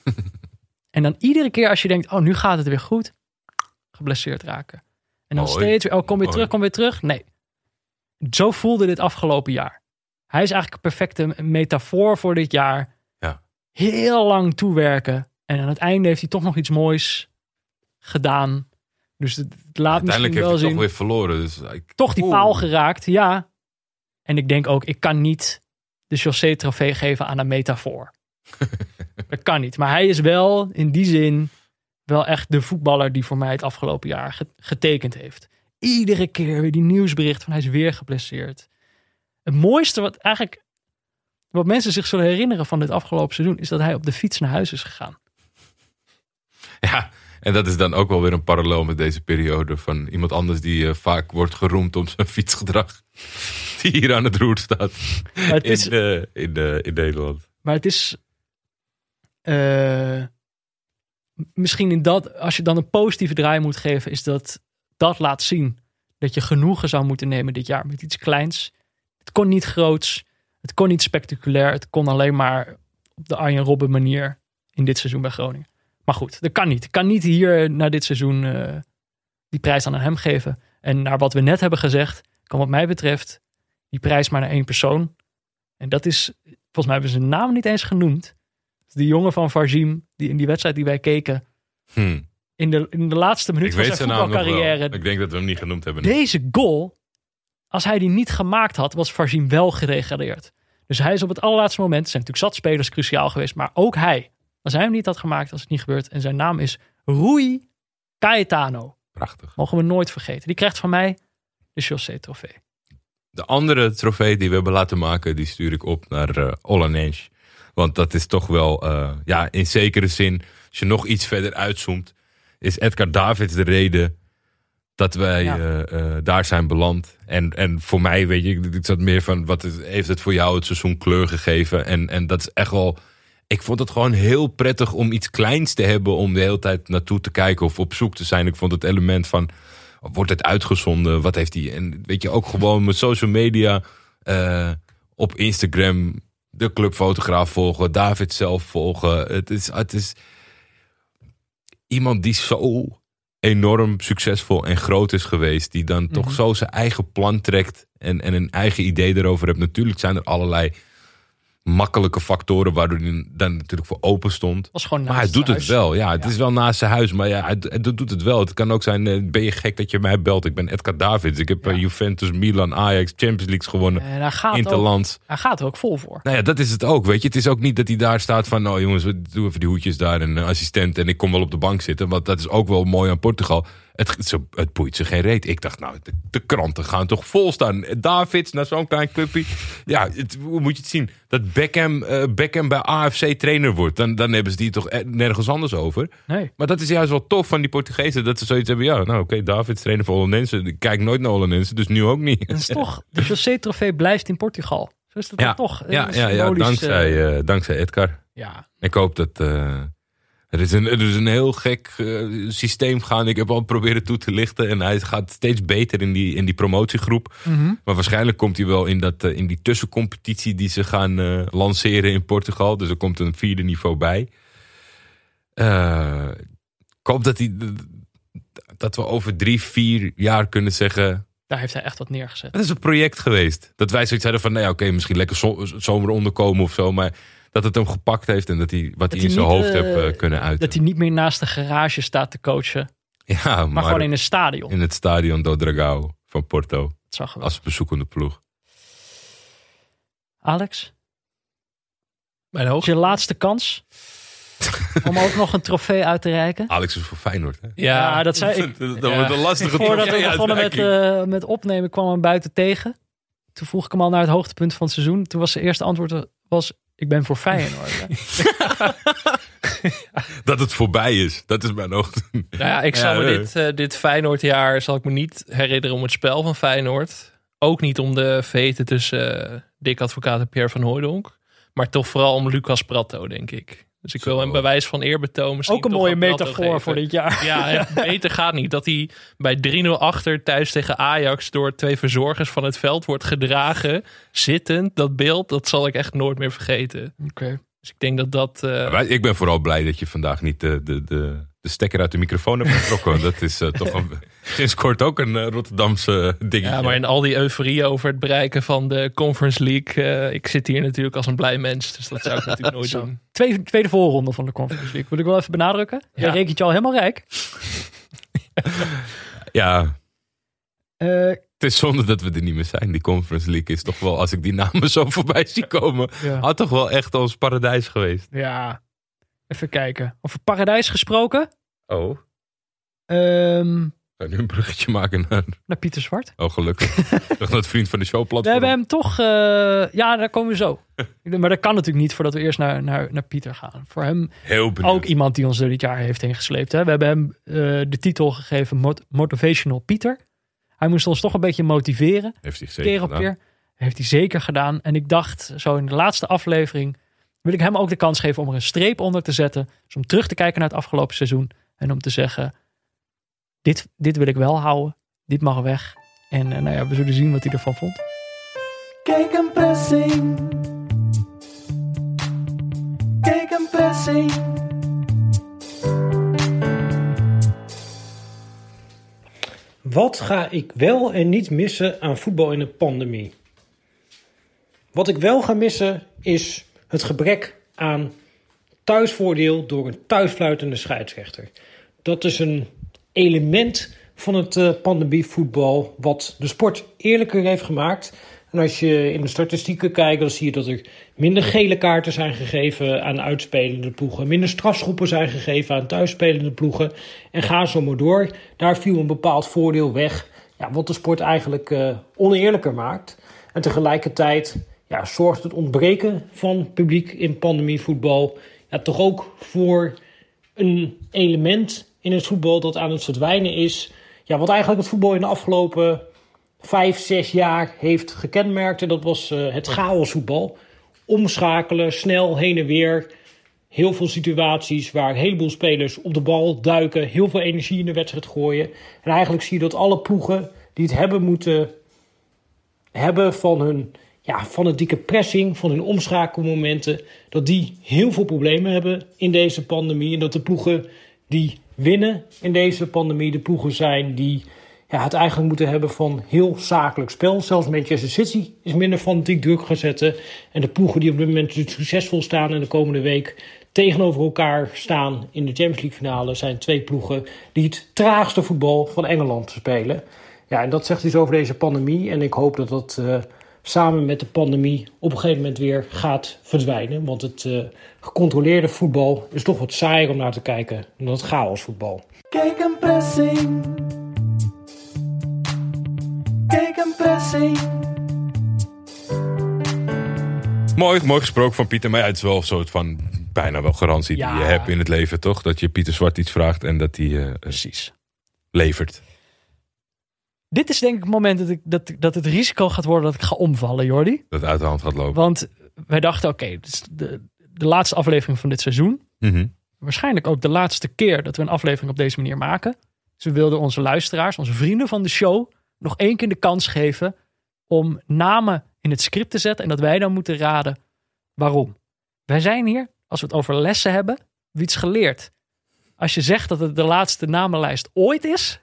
en dan iedere keer als je denkt, oh nu gaat het weer goed, geblesseerd raken. En dan Mooi. steeds weer, oh kom weer Mooi. terug, kom weer terug. Nee. Zo voelde dit afgelopen jaar. Hij is eigenlijk een perfecte metafoor voor dit jaar. Ja. Heel lang toewerken. En aan het einde heeft hij toch nog iets moois gedaan. Dus het laat misschien Uiteindelijk heeft wel hij zien toch weer verloren. Dus ik, toch die Oeh. paal geraakt, ja. En ik denk ook, ik kan niet de José-trofee geven aan een metafoor. dat kan niet. Maar hij is wel in die zin wel echt de voetballer die voor mij het afgelopen jaar ge- getekend heeft. Iedere keer weer die nieuwsbericht van hij is weer geblesseerd. Het mooiste wat eigenlijk wat mensen zich zullen herinneren van dit afgelopen seizoen is dat hij op de fiets naar huis is gegaan. Ja, en dat is dan ook wel weer een parallel met deze periode van iemand anders die eh, vaak wordt geroemd om zijn fietsgedrag. Die hier aan het roer staat het in, is, eh, in, eh, in Nederland. Maar het is. misschien in dat. Als je dan een positieve draai moet geven, is dat. Dat laat zien dat je genoegen zou moeten nemen dit jaar met iets kleins. Het kon niet groots. Het kon niet spectaculair. Het kon alleen maar op de Arjen Robben manier in dit seizoen bij Groningen. Maar goed, dat kan niet. Ik kan niet hier na dit seizoen eh, die prijs aan hem geven. En naar wat we net hebben gezegd, kan wat mij betreft die prijs maar naar één persoon. En dat is Volgens mij hebben ze zijn naam niet eens genoemd. Die jongen van Varzim, die in die wedstrijd die wij keken, Hm. In de, in de laatste minuut Ik van zijn voetbalcarrière. Ik denk dat we hem niet genoemd hebben. Deze goal, als hij die niet gemaakt had, was Varzim wel gedegradeerd. Dus hij is op het allerlaatste moment, er zijn natuurlijk zat spelers cruciaal geweest, maar ook hij. Als hij hem niet had gemaakt, was het niet gebeurd. En zijn naam is Rui Caetano. Prachtig. Mogen we nooit vergeten. Die krijgt van mij de José trofee. De andere trofee die we hebben laten maken, die stuur ik op naar Olanensch. Want dat is toch wel, eh, ja, in zekere zin, als je nog iets verder uitzoomt, is Edgar Davids de reden dat wij Ja. eh, eh, daar zijn beland. En, en voor mij, weet je, ik, zat meer van, wat is- heeft het voor jou het seizoen kleur gegeven? En, en dat is echt wel, ik vond het gewoon heel prettig om iets kleins te hebben om de hele tijd naartoe te kijken of op zoek te zijn. Ik vond het element van, wordt het uitgezonden? Wat heeft hij? En weet je, ook gewoon met social media, eh, op Instagram, de clubfotograaf volgen, David zelf volgen. Het is, het is iemand die zo enorm succesvol en groot is geweest. Die dan Mhm. toch zo zijn eigen plan trekt en, en een eigen idee erover hebt. Natuurlijk zijn er allerlei makkelijke factoren waardoor hij dan natuurlijk voor open stond. was gewoon Maar hij doet het wel. Ja, het Ja. is wel naast zijn huis. Maar ja, hij, hij doet het wel. Het kan ook zijn, eh, ben je gek dat je mij belt? Ik ben Edgar Davids. Ik heb eh, Ja. Juventus, Milan, Ajax, Champions League gewonnen. En hij gaat, ook, Interland. hij gaat er ook vol voor. Nou ja, dat is het ook. Weet je, het is ook niet dat hij daar staat van, nou jongens, we doen even die hoedjes daar en een assistent en ik kom wel op de bank zitten. Want dat is ook wel mooi aan Portugal. Het, ze- het boeit ze geen reet. Ik dacht, nou, de, de kranten gaan toch vol staan. Davids naar zo'n klein clubje. Ja, het, hoe moet je het zien? Dat Beckham, eh, Beckham bij AFC trainer wordt. Dan, dan hebben ze die toch eh, nergens anders over. Nee. Maar dat is juist wel tof van die Portugezen. Dat ze zoiets hebben. Ja, nou oké, Davids trainer voor Hollandense. Ik kijk nooit naar Hollandense, dus nu ook niet. Dat is toch, de José-trofee blijft in Portugal. Zo is dat Ja, dan toch. eh, Ja, ja, ja dankzij, eh, dankzij Edgar. ja. Ik hoop dat. Er, is een, er is een heel gek eh, systeem gaan. Ik heb al proberen toe te lichten. En hij gaat steeds beter in die, in die promotiegroep. Mhm. Maar waarschijnlijk komt hij wel in, dat, eh, in die tussencompetitie die ze gaan eh, lanceren in Portugal. Dus er komt een vierde niveau bij. Ik hoop dat, hij, dat we over drie, vier jaar kunnen zeggen. Daar heeft hij echt wat neergezet. Het is een project geweest. Dat wij zoiets hadden van, nou ja, oké, misschien lekker zo- zomer onderkomen of zo. Maar dat het hem gepakt heeft en dat hij wat hij in zijn niet, hoofd eh, heeft eh, kunnen uiten. Dat hij niet meer naast de garage staat te coachen. ja, maar, Maar, gewoon in een stadion. in het stadion do Dragao van Porto. Dat zag we. Als bezoekende ploeg. Alex, Mijn is hoog. je laatste kans om ook nog een trofee uit te reiken? Alex is voor Feyenoord. Hè? Ja, dat zei ik. Dat, Ja. wordt een lastige Voordat we begonnen met, eh, met opnemen, kwam hem buiten tegen. Toen vroeg ik hem al naar het hoogtepunt van het seizoen. Toen was zijn eerste antwoord was, ik ben voor Feyenoord. Dat het voorbij is. Dat is mijn hoogte. Nou ja, ik Ja, zal me dit, dit Feyenoordjaar zal ik me niet herinneren om het spel van Feyenoord. Ook niet om de veten tussen eh, Dick Advocaat en Pierre van Hooijdonk. Maar toch vooral om Lucas Pratto, denk ik. Dus ik wil een bewijs van eerbetoon misschien Ook een toch mooie metafoor voor dit jaar. Ja, ja, beter gaat niet. Dat hij bij 3-0 achter thuis tegen Ajax door twee verzorgers van het veld wordt gedragen. Zittend, dat beeld, dat zal ik echt nooit meer vergeten. Oké. Dus ik denk dat dat... eh, Maar Ik ben vooral blij dat je vandaag niet de, de, de, de stekker uit de microfoon hebt getrokken. dat is eh, toch een, sinds kort ook een eh, Rotterdamse dingetje. Ja, maar in al die euforie over het bereiken van de Conference League. eh, ik zit hier natuurlijk als een blij mens. Dus dat zou ik natuurlijk nooit Zo. doen. Tweede, tweede voorronde van de Conference League. Wil ik wel even benadrukken. Jij Ja. rekent je al helemaal rijk. Ja, Eh, het is zonde dat we er niet meer zijn. Die Conference League is toch wel, als ik die namen zo voorbij zie komen, ja. had toch wel echt ons paradijs geweest. ja. Even kijken. Over paradijs gesproken. Oh, Ehm, ik ga nu een bruggetje maken naar, naar Pieter Zwart. oh gelukkig, toch het vriend van de show We platform. hebben hem toch... eh, ja, daar komen we zo. maar dat kan natuurlijk niet voordat we eerst naar, naar, naar Pieter gaan. Voor hem Heel benieuwd. ook iemand die ons er dit jaar heeft heen gesleept. Hè? We hebben hem eh, de titel gegeven Mot- Motivational Pieter. Hij moest ons toch een beetje motiveren. Heeft hij zeker keer op gedaan. keer. Heeft hij zeker gedaan. En ik dacht, zo in de laatste aflevering wil ik hem ook de kans geven om er een streep onder te zetten. Dus om terug te kijken naar het afgelopen seizoen. En om te zeggen, dit, dit wil ik wel houden. Dit mag weg. En eh, nou ja, we zullen zien wat hij ervan vond. Kijk een pressing. Kijk een pressing. Wat ga ik wel en niet missen aan voetbal in de pandemie? Wat ik wel ga missen is het gebrek aan thuisvoordeel door een thuisfluitende scheidsrechter. Dat is een element van het eh, pandemievoetbal wat de sport eerlijker heeft gemaakt. En als je in de statistieken kijkt, dan zie je dat er minder gele kaarten zijn gegeven aan uitspelende ploegen. Minder strafschoppen zijn gegeven aan thuisspelende ploegen. En ga zo maar door. Daar viel een bepaald voordeel weg. Ja, wat de sport eigenlijk eh, oneerlijker maakt. En tegelijkertijd ja, zorgt het ontbreken van publiek in pandemievoetbal ja, toch ook voor een element in het voetbal dat aan het verdwijnen is. Ja, wat eigenlijk het voetbal in de afgelopen vijf, zes jaar heeft gekenmerkt. En dat was eh, het chaosvoetbal. Omschakelen, snel heen en weer. Heel veel situaties waar een heleboel spelers op de bal duiken. Heel veel energie in de wedstrijd gooien. En eigenlijk zie je dat alle ploegen die het hebben moeten hebben van hun ja, dikke pressing, van hun omschakelmomenten, dat die heel veel problemen hebben in deze pandemie. En dat de ploegen die winnen in deze pandemie de ploegen zijn die ja, het eigenlijk moeten hebben van heel zakelijk spel. Zelfs Manchester City is minder fanatiek druk gaan zetten. En de ploegen die op dit moment succesvol staan en de komende week tegenover elkaar staan in de Champions League finale zijn twee ploegen die het traagste voetbal van Engeland spelen. Ja, en dat zegt iets over deze pandemie. En ik hoop dat dat eh, samen met de pandemie op een gegeven moment weer gaat verdwijnen. Want het eh, gecontroleerde voetbal is toch wat saaier om naar te kijken dan het chaosvoetbal. Kijk een pressing. Kijk een pressing. Mooi, mooi gesproken van Pieter. Maar ja, het is wel een soort van bijna wel garantie Ja. die je hebt in het leven, toch? Dat je Pieter Zwart iets vraagt en dat hij eh, Precies. levert. Dit is denk ik het moment dat, ik, dat, dat het risico gaat worden dat ik ga omvallen, Jordi. Dat het uit de hand gaat lopen. Want wij dachten, oké, dit is de, de laatste aflevering van dit seizoen. Mhm. Waarschijnlijk ook de laatste keer dat we een aflevering op deze manier maken. Dus we wilden onze luisteraars, onze vrienden van de show, nog één keer de kans geven om namen in het script te zetten en dat wij dan moeten raden waarom. Wij zijn hier, als we het over lessen hebben, wie iets geleerd. Als je zegt dat het de laatste namenlijst ooit is,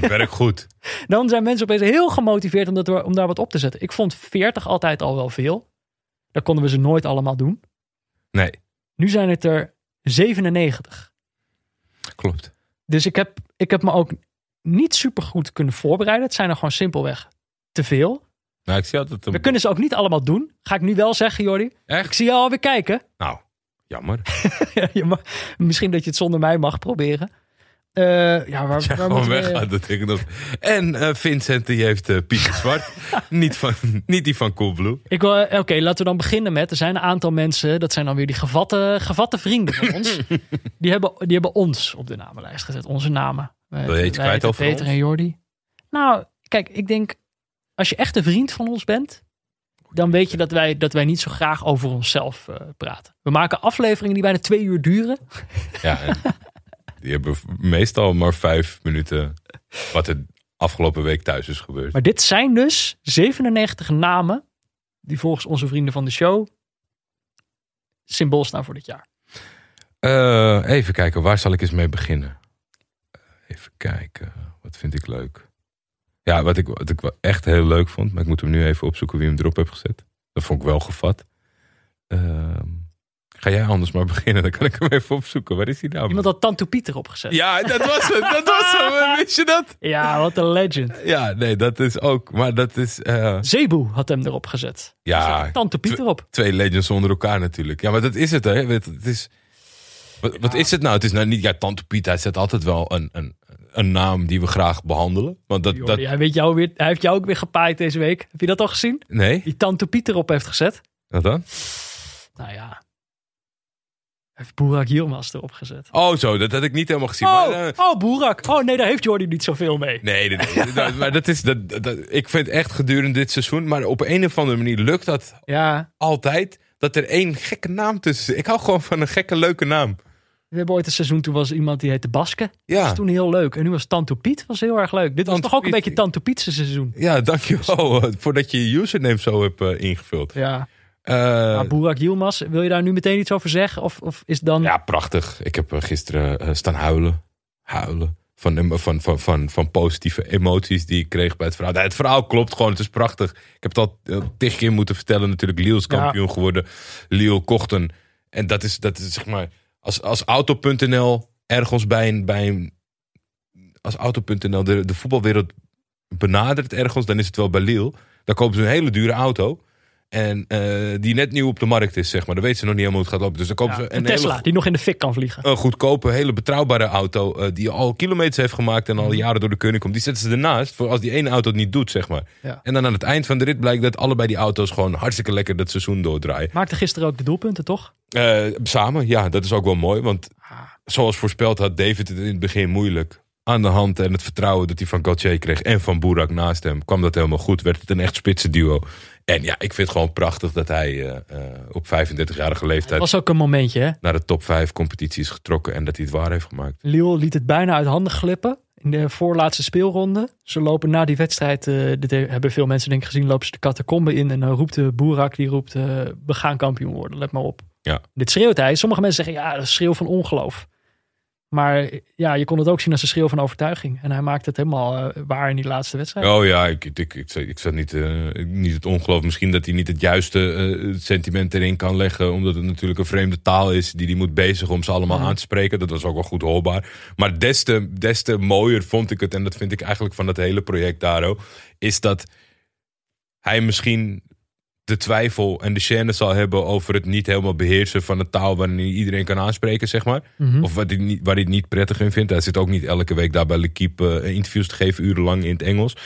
Werk goed. dan zijn mensen opeens heel gemotiveerd om, dat, om daar wat op te zetten. Ik vond 40 altijd al wel veel. Dat konden we ze nooit allemaal doen. Nee, Nu zijn het er 97. klopt. Dus ik heb, ik heb me ook niet super goed kunnen voorbereiden. Het zijn er gewoon simpelweg te veel. Nou, ik zie altijd een... We kunnen ze ook niet allemaal doen. Ga ik nu wel zeggen, Jordi. Ik Echt? zie jou alweer kijken. Nou, jammer. Mag- misschien dat je het zonder mij mag proberen. Eh, ja, waar, Ja, waar gewoon moeten we- weggaan. Dat ik nog... En eh, Vincent die heeft eh, Pieter Zwart. niet, van, niet die van Coolblue. Ik wil, Oké, laten we dan beginnen met. Er zijn een aantal mensen, dat zijn dan weer die gevatte, gevatte vrienden van ons. die, hebben, die hebben ons op de namenlijst gezet, onze namen. Wil je iets wij kwijt over Peter ons? en Jordi. Nou, kijk, ik denk, als je echt een vriend van ons bent, dan weet je dat wij, dat wij niet zo graag over onszelf eh, praten. We maken afleveringen die bijna twee uur duren. Ja, die hebben meestal maar vijf minuten wat er afgelopen week thuis is gebeurd. Maar dit zijn dus 97 namen die volgens onze vrienden van de show symbool staan voor dit jaar. Eh, even kijken, waar zal ik eens mee beginnen? Eh, Even kijken, wat vind ik leuk? Ja, wat ik, wat ik wel echt heel leuk vond, maar ik moet hem nu even opzoeken wie hem erop heeft gezet. Dat vond ik wel gevat. Ehm, ga jij anders maar beginnen, dan kan ik hem even opzoeken. Waar is hij nou? Iemand had Tanto Pieter opgezet. Ja, dat was het, dat was hem. Wist je dat? Ja, wat een legend. Ja, nee, dat is ook, maar dat is, eh, Zebu had hem erop gezet. ja, Zet Tante Pieter op. twee legends onder elkaar natuurlijk. Ja, maar dat is het, hè. Het is, wat, wat is het nou? Het is nou niet, ja, Tante Piet, hij zet altijd wel een, een, een naam die we graag behandelen. Want dat, dat, hij, weet jou weer, hij heeft jou ook weer gepaaid deze week. Heb je dat al gezien? nee, Die Tante Pieter op heeft gezet. wat dan? Nou ja. Heeft Boerak Yilmaz erop gezet. Oh, zo, dat had ik niet helemaal gezien. Oh, Maar, eh, oh, Boerak. Oh nee, daar heeft Jordi niet zoveel mee. nee, nee, nee. dat- maar dat is, dat, dat, ik vind echt gedurende dit seizoen, maar op een of andere manier lukt dat Ja, altijd, dat er één gekke naam tussen zit. Ik hou gewoon van een gekke, leuke naam. we hebben ooit een seizoen, toen was iemand die heette Baske. Dat Ja, was toen heel leuk. En nu was Tanto Piet, was heel erg leuk. Dit was toch ook een beetje Tanto Pietse seizoen. ja dankjewel voordat je je username zo hebt eh, ingevuld. Ja, Maar Boerak Yilmaz, wil je daar nu meteen iets over zeggen? Of, of is dan... Ja, prachtig. Ik heb eh, gisteren eh, staan huilen. Huilen. Van, van, van, van, van positieve emoties die ik kreeg bij het verhaal. Nee, het verhaal klopt gewoon. Het is prachtig. Ik heb het al eh, tig keer moeten vertellen. Natuurlijk, Lille is kampioen geworden. Lille kocht een. En dat is, dat is zeg maar. Als, als Auto.nl ergens bij een. Bij een als Auto.nl de, de voetbalwereld benadert ergens, dan is het wel bij Lille. Dan kopen ze een hele dure auto. En eh, die net nieuw op de markt is, zeg maar. Dan weten ze nog niet helemaal hoe het gaat lopen. Dus dan kopen Ja, ze een een Tesla, hele die nog in de fik kan vliegen. een goedkope, hele betrouwbare auto. eh, die al kilometers heeft gemaakt en al Mhm. jaren door de keuning komt. Die zetten ze ernaast voor als die ene auto het niet doet, zeg maar. Ja. En dan aan het eind van de rit blijkt dat allebei die auto's gewoon hartstikke lekker dat seizoen doordraaien. Maakte gisteren ook de doelpunten, toch? Eh, samen, ja, dat is ook wel mooi. Want Ah. zoals voorspeld had David het in het begin moeilijk. Aan de hand en het vertrouwen dat hij van Gauthier kreeg en van Boerak naast hem, kwam dat helemaal goed. Werd het een echt spitse duo. En ja, ik vind het gewoon prachtig dat hij eh, eh, op 35-jarige Het leeftijd was ook een momentje, hè? naar de top 5 competitie is getrokken en dat hij het waar heeft gemaakt. Lille liet het bijna uit handen glippen in de voorlaatste speelronde. Ze lopen na die wedstrijd, eh, dit hebben veel mensen denk ik gezien, lopen ze de catacombe in. En dan roept de Boerak, die roept, we gaan kampioen worden, let maar op. Ja. Dit schreeuwt hij. Sommige mensen zeggen, ja, dat is schreeuw van ongeloof. Maar ja, je kon het ook zien als een schreeuw van overtuiging. En hij maakte het helemaal eh, waar in die laatste wedstrijd. Oh ja, ik, ik, ik, ik, ik zat niet, eh, niet het ongeloof. Misschien dat hij niet het juiste eh, sentiment erin kan leggen. Omdat het natuurlijk een vreemde taal is die hij moet bezigen om ze allemaal aan te spreken. Dat was ook wel goed hoorbaar. Maar des te, des te mooier vond ik het. En dat vind ik eigenlijk van het hele project Daro. Is dat hij misschien de twijfel en de chaîne zal hebben over het niet helemaal beheersen van de taal waarin iedereen kan aanspreken, zeg maar. Mhm. Of wat hij niet, waar hij het niet prettig in vindt. Hij zit ook niet elke week daar bij L'Equipe eh, interviews te geven, urenlang in het Engels.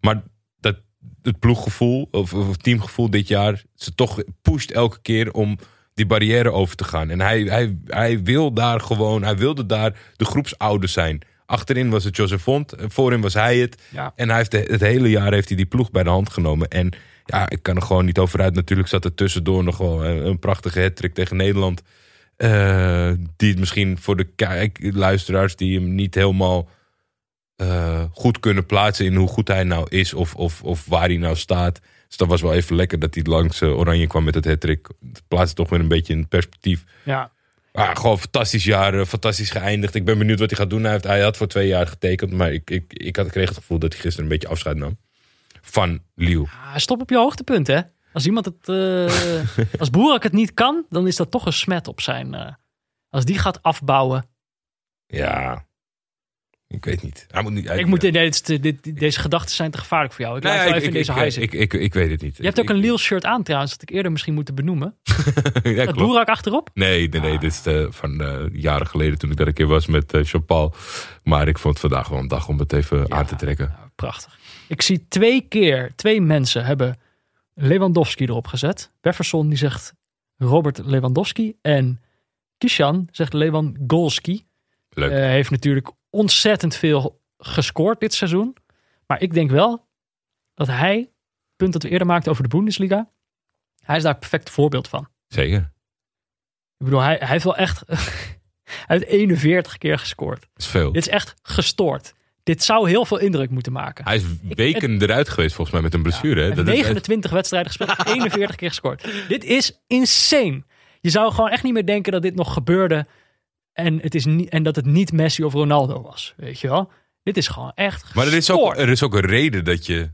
Maar dat, het ploeggevoel of, of teamgevoel dit jaar, ze toch pusht elke keer om die barrière over te gaan. En hij, hij, hij wil daar gewoon, hij wilde daar de groepsouder zijn. Achterin was het Joseph Font, voorin was hij het. Ja. En hij heeft de- het hele jaar heeft hij die ploeg bij de hand genomen. En ja, ik kan er gewoon niet over uit. Natuurlijk zat er tussendoor nog wel een, een prachtige hat tegen Nederland. Eh, die het misschien voor de kijk, luisteraars die hem niet helemaal eh, goed kunnen plaatsen in hoe goed hij nou is of, of, of waar hij nou staat. Dus dat was wel even lekker dat hij langs eh, Oranje kwam met het hat-trick. Het plaatst toch weer een beetje in perspectief. Ja, Ah, gewoon fantastisch jaar, eh, fantastisch geëindigd. Ik ben benieuwd wat hij gaat doen. Hij, heeft, hij had voor twee jaar getekend, maar ik, ik, ik had, kreeg het gevoel dat hij gisteren een beetje afscheid nam. Van Liu. Ah, stop op je hoogtepunt, hè. Als iemand het... eh, als Boerak het niet kan, dan is dat toch een smet op zijn... eh, als die gaat afbouwen. Ja, ik weet niet. Hij moet niet Ik moet, nee, dit deze gedachten zijn te gevaarlijk voor jou. Ik Nee, laat wel ik, even in ik, deze ik, ik, ik, ik weet het niet. Je hebt ook een Lille shirt aan trouwens, dat ik eerder misschien moeten benoemen. ja, klopt. Boerak achterop. Nee, nee, nee. Dit is eh, van jaren geleden toen ik daar een keer was met eh Jean-Paul. Maar ik vond het vandaag wel een dag om het even aan te trekken. Ja, prachtig. Ik zie twee keer, twee mensen hebben Lewandowski erop gezet. Befferson die zegt Robert Lewandowski. En Kishan zegt Lewandowski. Leuk. Eh, heeft natuurlijk ontzettend veel gescoord dit seizoen. Maar ik denk wel dat hij, het punt dat we eerder maakten over de Bundesliga. Hij is daar een perfect voorbeeld van. Zeker. Ik bedoel, hij, hij heeft wel echt... hij heeft 41 keer gescoord. Dat is veel. Dit is echt gestoord. Dit zou heel veel indruk moeten maken. Hij is weken eruit geweest volgens mij met een blessure. hè? Hij heeft Dat is- 29 wedstrijden gespeeld, 41 keer gescoord. Dit is insane. Je zou gewoon echt niet meer denken dat dit nog gebeurde. En, het is niet, en dat het niet Messi of Ronaldo was. Weet je wel? Dit is gewoon echt Maar er is, ook, er is ook een reden dat je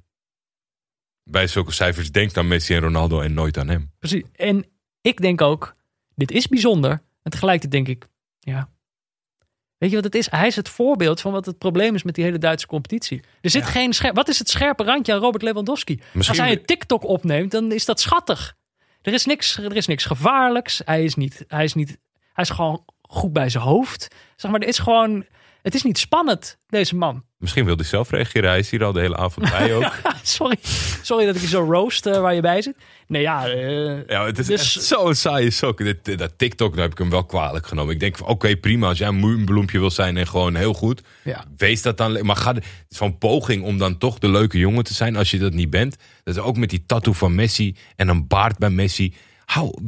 bij zulke cijfers denkt aan Messi en Ronaldo en nooit aan hem. Precies. En ik denk ook, dit is bijzonder. En tegelijkertijd denk ik, ja. Weet je wat het is? Hij is het voorbeeld van wat het probleem is met die hele Duitse competitie. Er zit geen scherp. Wat is het scherpe randje aan Robert Lewandowski? Misschien- Als hij een TikTok opneemt, dan is dat schattig. Er is niks, er is niks gevaarlijks. Hij is niet, hij is niet, hij is gewoon goed bij zijn hoofd. Zeg maar, er is gewoon, het is niet spannend, deze man. Misschien wil hij zelf reageren. Hij is hier al de hele avond bij ook. Sorry, sorry dat ik je zo roast eh, waar je bij zit. Nee, ja. eh, Ja, het is Dus- echt zo'n saaie sok. Dit- dat TikTok, daar heb ik hem wel kwalijk genomen. Ik denk oké, prima. Als jij een bloempje wil zijn en gewoon heel goed. ja. Wees dat dan. Maar ga, van poging om dan toch de leuke jongen te zijn als je dat niet bent. Dat is ook met die tattoo van Messi en een baard bij Messi. Hou,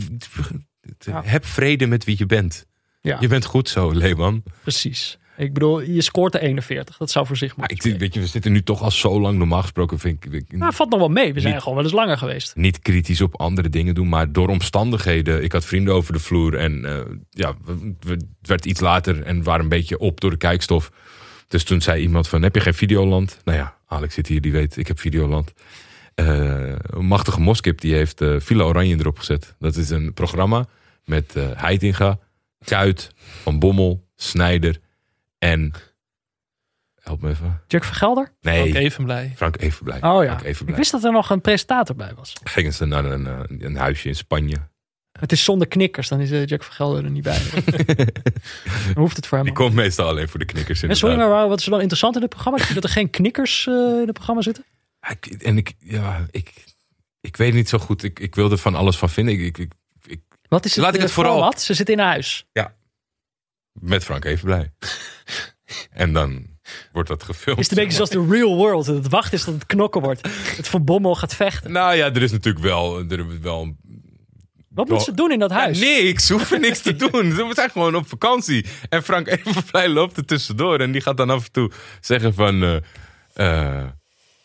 Ja. heb vrede met wie je bent. Ja. Je bent goed zo, Leeman. Precies. Ik bedoel, je scoort de 41. Dat zou voor zich Maar moeten ik, spreken. weet je, we zitten nu toch al zo lang. Normaal gesproken vind ik, ik- Nou, valt nog wel mee. We zijn Niet- gewoon wel eens langer geweest. niet kritisch op andere dingen doen, maar door omstandigheden. Ik had vrienden over de vloer en eh, ja, het werd iets later en waren een beetje op door de kijkstof. Dus toen zei iemand van, heb je geen Videoland? Nou ja, Alex zit hier, die weet, ik heb Videoland. Eh, een machtige moskip, die heeft Villa Oranje erop gezet. Dat is een programma met eh Heitinga, Kuit, Van Bommel, Snijder en... Help me even. Jack Vergelder? Nee, Ook even blij. Frank Evenblij. Oh ja. Frank Ik Evenblij. wist dat er nog een presentator bij was. Gingen ze naar een, een huisje in Spanje. Het is zonder knikkers, dan is eh, Jack Vergelder er niet bij. dan hoeft het voor hem. Die komt meestal alleen voor de knikkers. En sorry, maar wat is er dan interessant in het programma? Dat er geen knikkers eh, in het programma zitten? Ik- En ik, ja, ik, ik weet niet zo goed. Ik, ik wil er van alles van vinden. Ik, ik, ik, Wat is het, Laat ik het eh, vooral-? Ze zitten in huis. Met Frank even blij. en dan wordt dat gefilmd. Is het een beetje zoals de real world. Het wacht is tot het knokken wordt. Het Van Bommel gaat vechten. Nou ja, er is natuurlijk wel, er is wel een Wat moeten ze doen in dat huis? Ja, niks, ze hoeven niks te doen. We zijn gewoon op vakantie. En Frank Evenblij loopt er tussendoor. En die gaat dan af en toe zeggen van... eh, eh,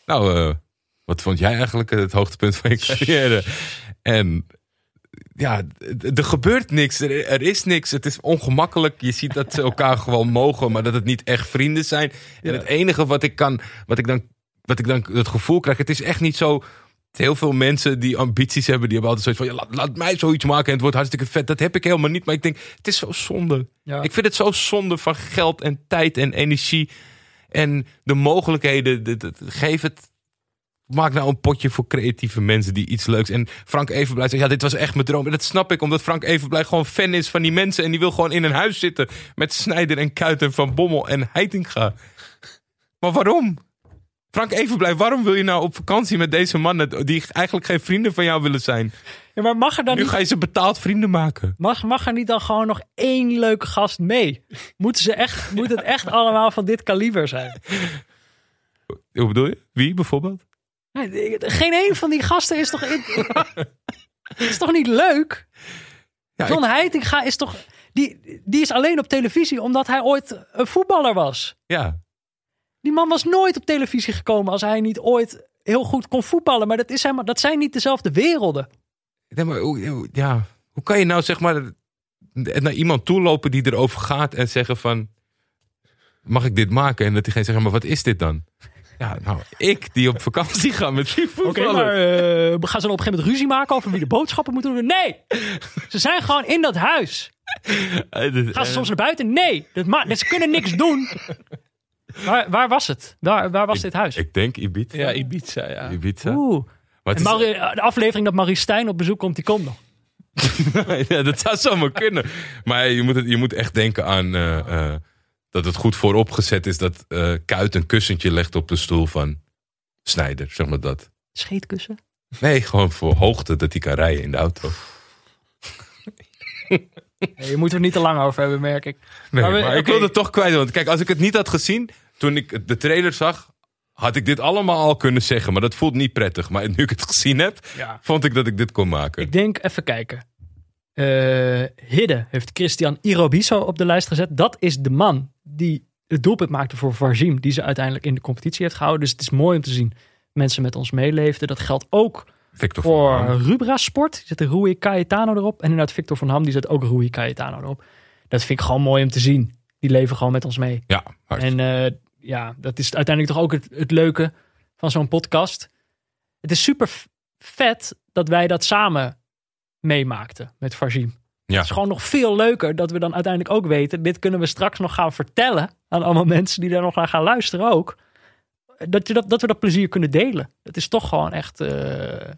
nou, eh, wat vond jij eigenlijk het hoogtepunt van je carrière? En ja, er gebeurt niks. Er, er is niks. Het is ongemakkelijk. Je ziet dat ze elkaar gewoon mogen, maar dat het niet echt vrienden zijn. En het enige wat ik kan, wat ik dan, wat ik dan het gevoel krijg, het is echt niet zo. Heel veel mensen die ambities hebben, die hebben altijd zoiets van: ja, laat, laat mij zoiets maken en het wordt hartstikke vet. Dat heb ik helemaal niet. Maar ik denk, het is zo zonde. Ja. Ik vind het zo zonde van geld en tijd en energie. En de mogelijkheden. de- de- geef het. Maak nou een potje voor creatieve mensen die iets leuks. En Frank Evenblij zegt: Ja, dit was echt mijn droom. En dat snap ik, omdat Frank Evenblij gewoon fan is van die mensen. En die wil gewoon in een huis zitten met Snijder en Kuiten van Bommel en Heitinga. Maar waarom? Frank Evenblij, waarom wil je nou op vakantie met deze mannen die eigenlijk geen vrienden van jou willen zijn? Ja, maar mag er dan Nu niet, ga je ze betaald vrienden maken. mag, mag er niet dan gewoon nog één leuke gast mee? Moeten ze echt, moet het echt allemaal van dit kaliber zijn? Hoe bedoel je? Wie bijvoorbeeld? Geen één van die gasten is toch, in, is toch niet leuk? Ja, John Heitinga is toch... Die, die is alleen op televisie omdat hij ooit een voetballer was. Ja, Die man was nooit op televisie gekomen als hij niet ooit heel goed kon voetballen. Maar dat, is helemaal, dat zijn niet dezelfde werelden. Nee, maar hoe, hoe- ja, hoe kan je nou zeg maar naar iemand toe lopen die erover gaat en zeggen van mag ik dit maken? En dat diegene zegt maar wat is dit dan? Ja, nou ik die op vakantie ga met die Oké, voetballer. maar eh, gaan ze dan op een gegeven moment ruzie maken over wie de boodschappen moeten doen? Nee! Ze zijn gewoon in dat huis. Eh, Gaan ze eh, soms naar buiten? Nee! Dat ma ze kunnen niks doen. Waar, waar was het? Waar, waar was dit huis? Ik denk Ibiza. Ja, Ibiza, ja. Ibiza. Oeh. De aflevering dat Marie Stijn op bezoek komt, die komt nog. ja, dat zou zomaar kunnen. Maar je moet, het, je moet echt denken aan eh, eh, dat het goed vooropgezet is dat eh Kuit een kussentje legt op de stoel van Snijder, zeg maar dat. Scheetkussen? Nee, gewoon voor hoogte dat hij kan rijden in de auto. Nee, je moet er niet te lang over hebben, merk ik. Nee, Maar ik wilde het toch kwijt. Want kijk, als ik het niet had gezien, toen ik de trailer zag, had ik dit allemaal al kunnen zeggen. Maar dat voelt niet prettig. Maar nu ik het gezien heb, Ja. vond ik dat ik dit kon maken. Ik denk, even kijken. Eh Hidde heeft Christian Irobiso op de lijst gezet. Dat is de man die het doelpunt maakte voor Varzim. Die ze uiteindelijk in de competitie heeft gehouden. Dus het is mooi om te zien. Mensen met ons meeleefden. Dat geldt ook Victor voor. Rubra Sport. Die zet Rui Cayetano erop. En inderdaad Victor van Ham. Die zet ook Rui Cayetano erop. Dat vind ik gewoon mooi om te zien. Die leven gewoon met ons mee. Ja. En eh, ja, dat is uiteindelijk toch ook het, het leuke van zo'n podcast. Het is super vet dat wij dat samen meemaakten met Farzim. Ja. Het is gewoon nog veel leuker dat we dan uiteindelijk ook weten. Dit kunnen we straks nog gaan vertellen aan allemaal mensen die daar nog naar gaan luisteren ook. Dat, je dat, dat we dat plezier kunnen delen. Het is toch gewoon echt, eh,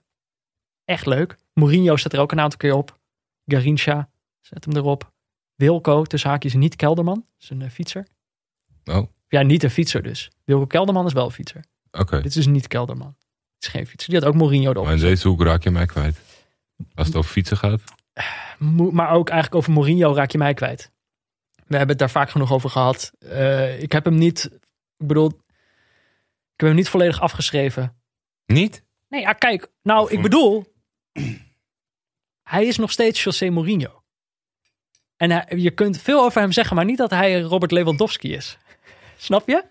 echt leuk. Mourinho staat er ook een aantal keer op. Garincha zet hem erop. Wilco, tussen haakjes, niet Kelderman. Dat is een eh, fietser. Oh, Ja, niet een fietser dus. Wilco Kelderman is wel een fietser. oké. Dit is niet Kelderman. Het is geen fietser. Die had ook Mourinho erop. Maar in deze hoek raak je mij kwijt. Als het over fietsen gaat. Maar ook eigenlijk over Mourinho raak je mij kwijt. We hebben het daar vaak genoeg over gehad. Eh, ik heb hem niet... Ik bedoel... Ik heb hem niet volledig afgeschreven. Niet? Nee, ja, kijk. Nou, ik bedoel... Hij is nog steeds José Mourinho. En hij- je kunt veel over hem zeggen, maar niet dat hij Robert Lewandowski is. Snap je?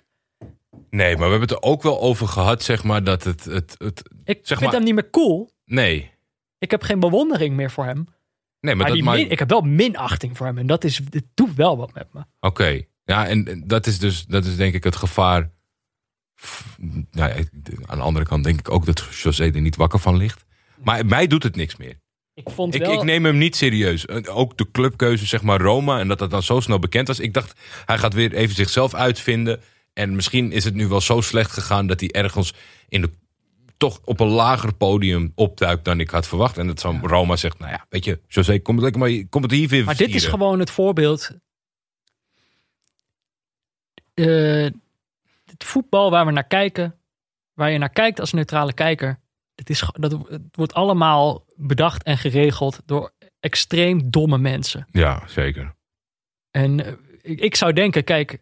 Nee, maar we hebben het er ook wel over gehad, zeg maar, dat het... het, het Ik Zeg vind maar- hem niet meer cool. nee. Ik heb geen bewondering meer voor hem. Nee, maar, Maar, dat die maakt... min- ik heb wel minachting voor hem. En dat is, het doet wel wat met me. Oké. Ja, en dat is dus, dat is denk ik het gevaar. Nou, aan de andere kant denk ik ook dat José er niet wakker van ligt. Maar mij doet het niks meer. Ik vond Ik, wel... ik neem hem niet serieus. Ook de clubkeuze, zeg maar, Roma. En dat dat dan zo snel bekend was. Ik dacht, hij gaat weer even zichzelf uitvinden. En misschien is het nu wel zo slecht gegaan dat hij ergens in de, toch op een lager podium opduikt dan ik had verwacht. En dat zo'n Roma zegt, nou ja, weet je, José, kom het, lekker maar, kom het hier weer Maar dit is gewoon het voorbeeld. Eh, het voetbal waar we naar kijken, waar je naar kijkt als neutrale kijker, het, is, dat, het wordt allemaal bedacht en geregeld door extreem domme mensen. Ja, zeker. En eh, ik, ik zou denken, kijk,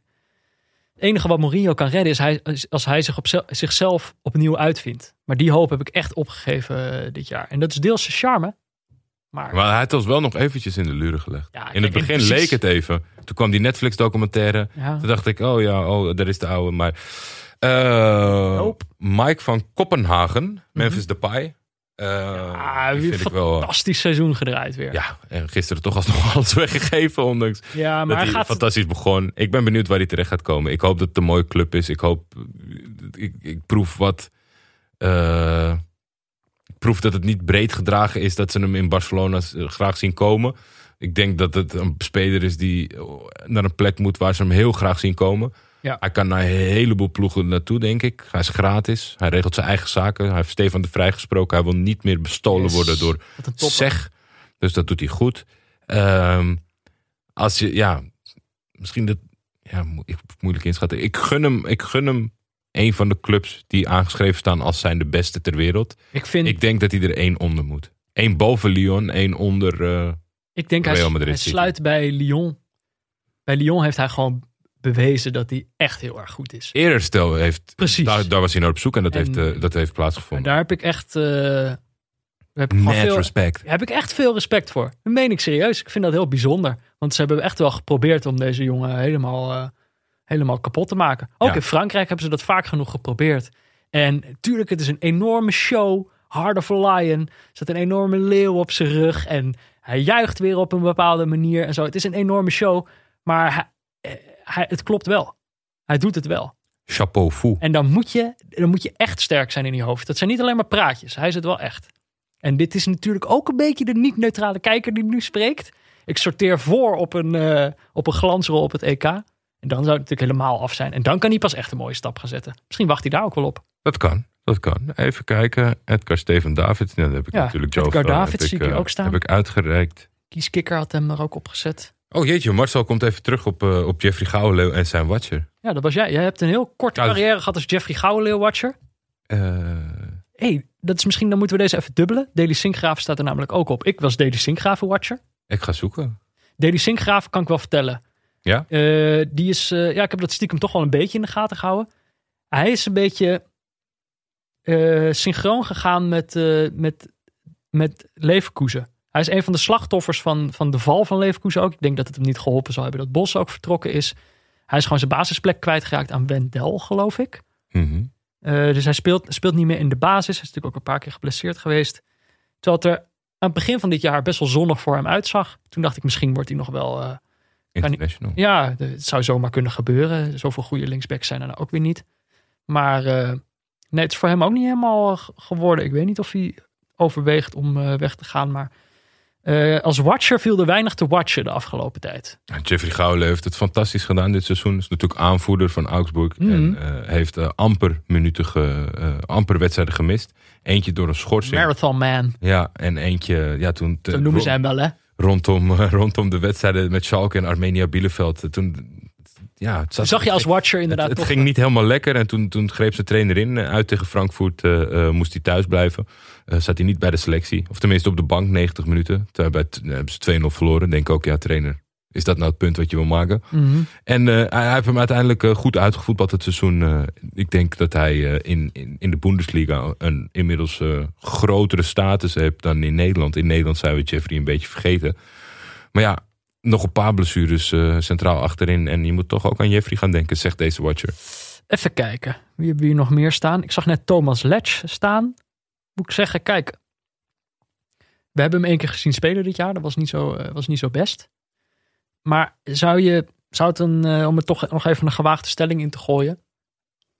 het enige wat Mourinho kan redden is hij, als hij zich op zel- zichzelf opnieuw uitvindt. Maar die hoop heb ik echt opgegeven eh, dit jaar. En dat is deels zijn charme. Maar, Maar hij had ons wel nog eventjes in de luren gelegd. Ja, in het begin precies. leek het even. Toen kwam die Netflix documentaire. ja, Toen dacht ik, oh ja, oh, daar is de oude. Maar eh, Nope. Mike van Kopenhagen, Memphis Depay. Eh, Ja, Die weer vind een ik wel, fantastisch seizoen gedraaid weer. Ja, en gisteren toch alsnog alles weggegeven. Ondanks Ja, maar dat hij hij gaat... fantastisch begon. Ik ben benieuwd waar hij terecht gaat komen. Ik hoop dat het een mooie club is. Ik hoop... Ik, ik proef wat... eh, ik proef dat het niet breed gedragen is dat ze hem in Barcelona s- graag zien komen. Ik denk dat het een speler is die naar een plek moet waar ze hem heel graag zien komen. Ja. Hij kan naar een heleboel ploegen naartoe, denk ik. Hij is gratis. Hij regelt zijn eigen zaken. Hij heeft Stefan de Vrij gesproken. Hij wil niet meer bestolen Yes. worden door zeg. Dus dat doet hij goed. Ehm, als je, ja, misschien dat, ja, mo- ik moeilijk inschatten. Ik gun hem, ik gun hem een van de clubs die aangeschreven staan als zijn de beste ter wereld. Ik vind, Ik denk dat hij er één onder moet. Eén boven Lyon, één onder. eh, ik denk hij, Real Madrid hij City. sluit bij Lyon. Bij Lyon heeft hij gewoon bewezen dat hij echt heel erg goed is. eerder stel heeft. Precies. Daar, daar was hij naar op zoek en dat, En- heeft, eh, dat heeft plaatsgevonden. daar heb ik echt... eh, daar heb ik, veel, respect. daar heb ik echt veel respect voor. Dat meen ik serieus. Ik vind dat heel bijzonder. Want ze hebben echt wel geprobeerd om deze jongen helemaal, eh, helemaal kapot te maken. Ook Ja. in Frankrijk hebben ze dat vaak genoeg geprobeerd. En tuurlijk, het is een enorme show. Hard of a Lion. Er zit een enorme leeuw op zijn rug. En hij juicht weer op een bepaalde manier. En zo. Het is een enorme show. Maar hij, het klopt wel. Hij doet het wel. Chapeau fou. En dan moet, je, dan moet je echt sterk zijn in je hoofd. Dat zijn niet alleen maar praatjes. Hij is het wel echt. En dit is natuurlijk ook een beetje de niet-neutrale kijker die nu spreekt. Ik sorteer voor op een, eh, op een glansrol op het EK. En dan zou het natuurlijk helemaal af zijn. En dan kan hij pas echt een mooie stap gaan zetten. Misschien wacht hij daar ook wel op. Dat kan. Dat kan. Even kijken. Edgar Steven Davids. Nou, dan heb ik Ja, natuurlijk Joe Edgar Fel, Davids heb ik, zie ik hier eh, ook staan. Heb ik uitgereikt. Kieskikker had hem er ook op gezet. Oh jeetje, Marcel komt even terug op, eh, op Jeffrey Gouwenleeuw en zijn Watcher. Ja, dat was jij. Jij hebt een heel korte dat- carrière gehad als Jeffrey Gouwenleeuw-watcher. Eh, hey, dat is misschien, dan moeten we deze even dubbelen. Daily Sinkgraven staat er namelijk ook op. Ik was Daily Sinkgraven-watcher. ik ga zoeken. Daily Sinkgraven kan ik wel vertellen. Ja? Eh, die is, eh, ja, ik heb dat stiekem toch wel een beetje in de gaten gehouden. Hij is een beetje eh, synchroon gegaan met, eh, met, met Leverkusen. Hij is een van de slachtoffers van, van de val van Leverkusen ook. Ik denk dat het hem niet geholpen zou hebben dat Bos ook vertrokken is. Hij is gewoon zijn basisplek kwijtgeraakt aan Wendel, geloof ik. Mhm. Eh, dus hij speelt, speelt niet meer in de basis. Hij is natuurlijk ook een paar keer geblesseerd geweest. Terwijl het er aan het begin van dit jaar best wel zonnig voor hem uitzag. Toen dacht ik, misschien wordt hij nog wel... eh, International. ja, het zou zomaar kunnen gebeuren. Zoveel goede linksbacks zijn er nou ook weer niet. Maar eh, nee, het is voor hem ook niet helemaal geworden. Ik weet niet of hij overweegt om weg te gaan. Maar eh, als watcher viel er weinig te watchen de afgelopen tijd. Jeffrey Gouwenleeuw heeft het fantastisch gedaan dit seizoen. Is natuurlijk aanvoerder van Augsburg. Mhm. En eh, heeft eh, amper minuten, ge- amper wedstrijden gemist. Eentje door een schorsing. Marathon man, Ja, en eentje, ja, toen. zo noemen ze hem wel hè. Rondom, rondom de wedstrijden met Schalke en Armenia Bielefeld. Toen, ja, het Zag je als watcher inderdaad het, ging niet helemaal lekker en toen, toen greep zijn trainer in. Eh, Uit tegen Frankfurt eh, eh, moest hij thuis blijven. Zat hij niet bij de selectie. Of tenminste op de bank 90 minuten. Terwijl bij t- eh, hebben ze 2-0 verloren. Denk ook, ja trainer, is dat nou het punt wat je wil maken? Mhm. En hij, hij heeft hem uiteindelijk goed uitgevoetbald het seizoen. Ik denk dat hij in, in, in de Bundesliga een inmiddels grotere status heeft dan in Nederland. In Nederland zijn we Jeffrey een beetje vergeten. Maar ja, nog een paar blessures eh, centraal achterin. En je moet toch ook aan Jeffrey gaan denken, zegt deze watcher. Even kijken. Wie hebben we hier nog meer staan? Ik zag net Thomas Letch staan. Moet ik zeggen, kijk. We hebben hem één keer gezien spelen dit jaar. Dat was niet zo, eh, was niet zo best. Maar zou je, zou het een, eh, om er toch nog even een gewaagde stelling in te gooien.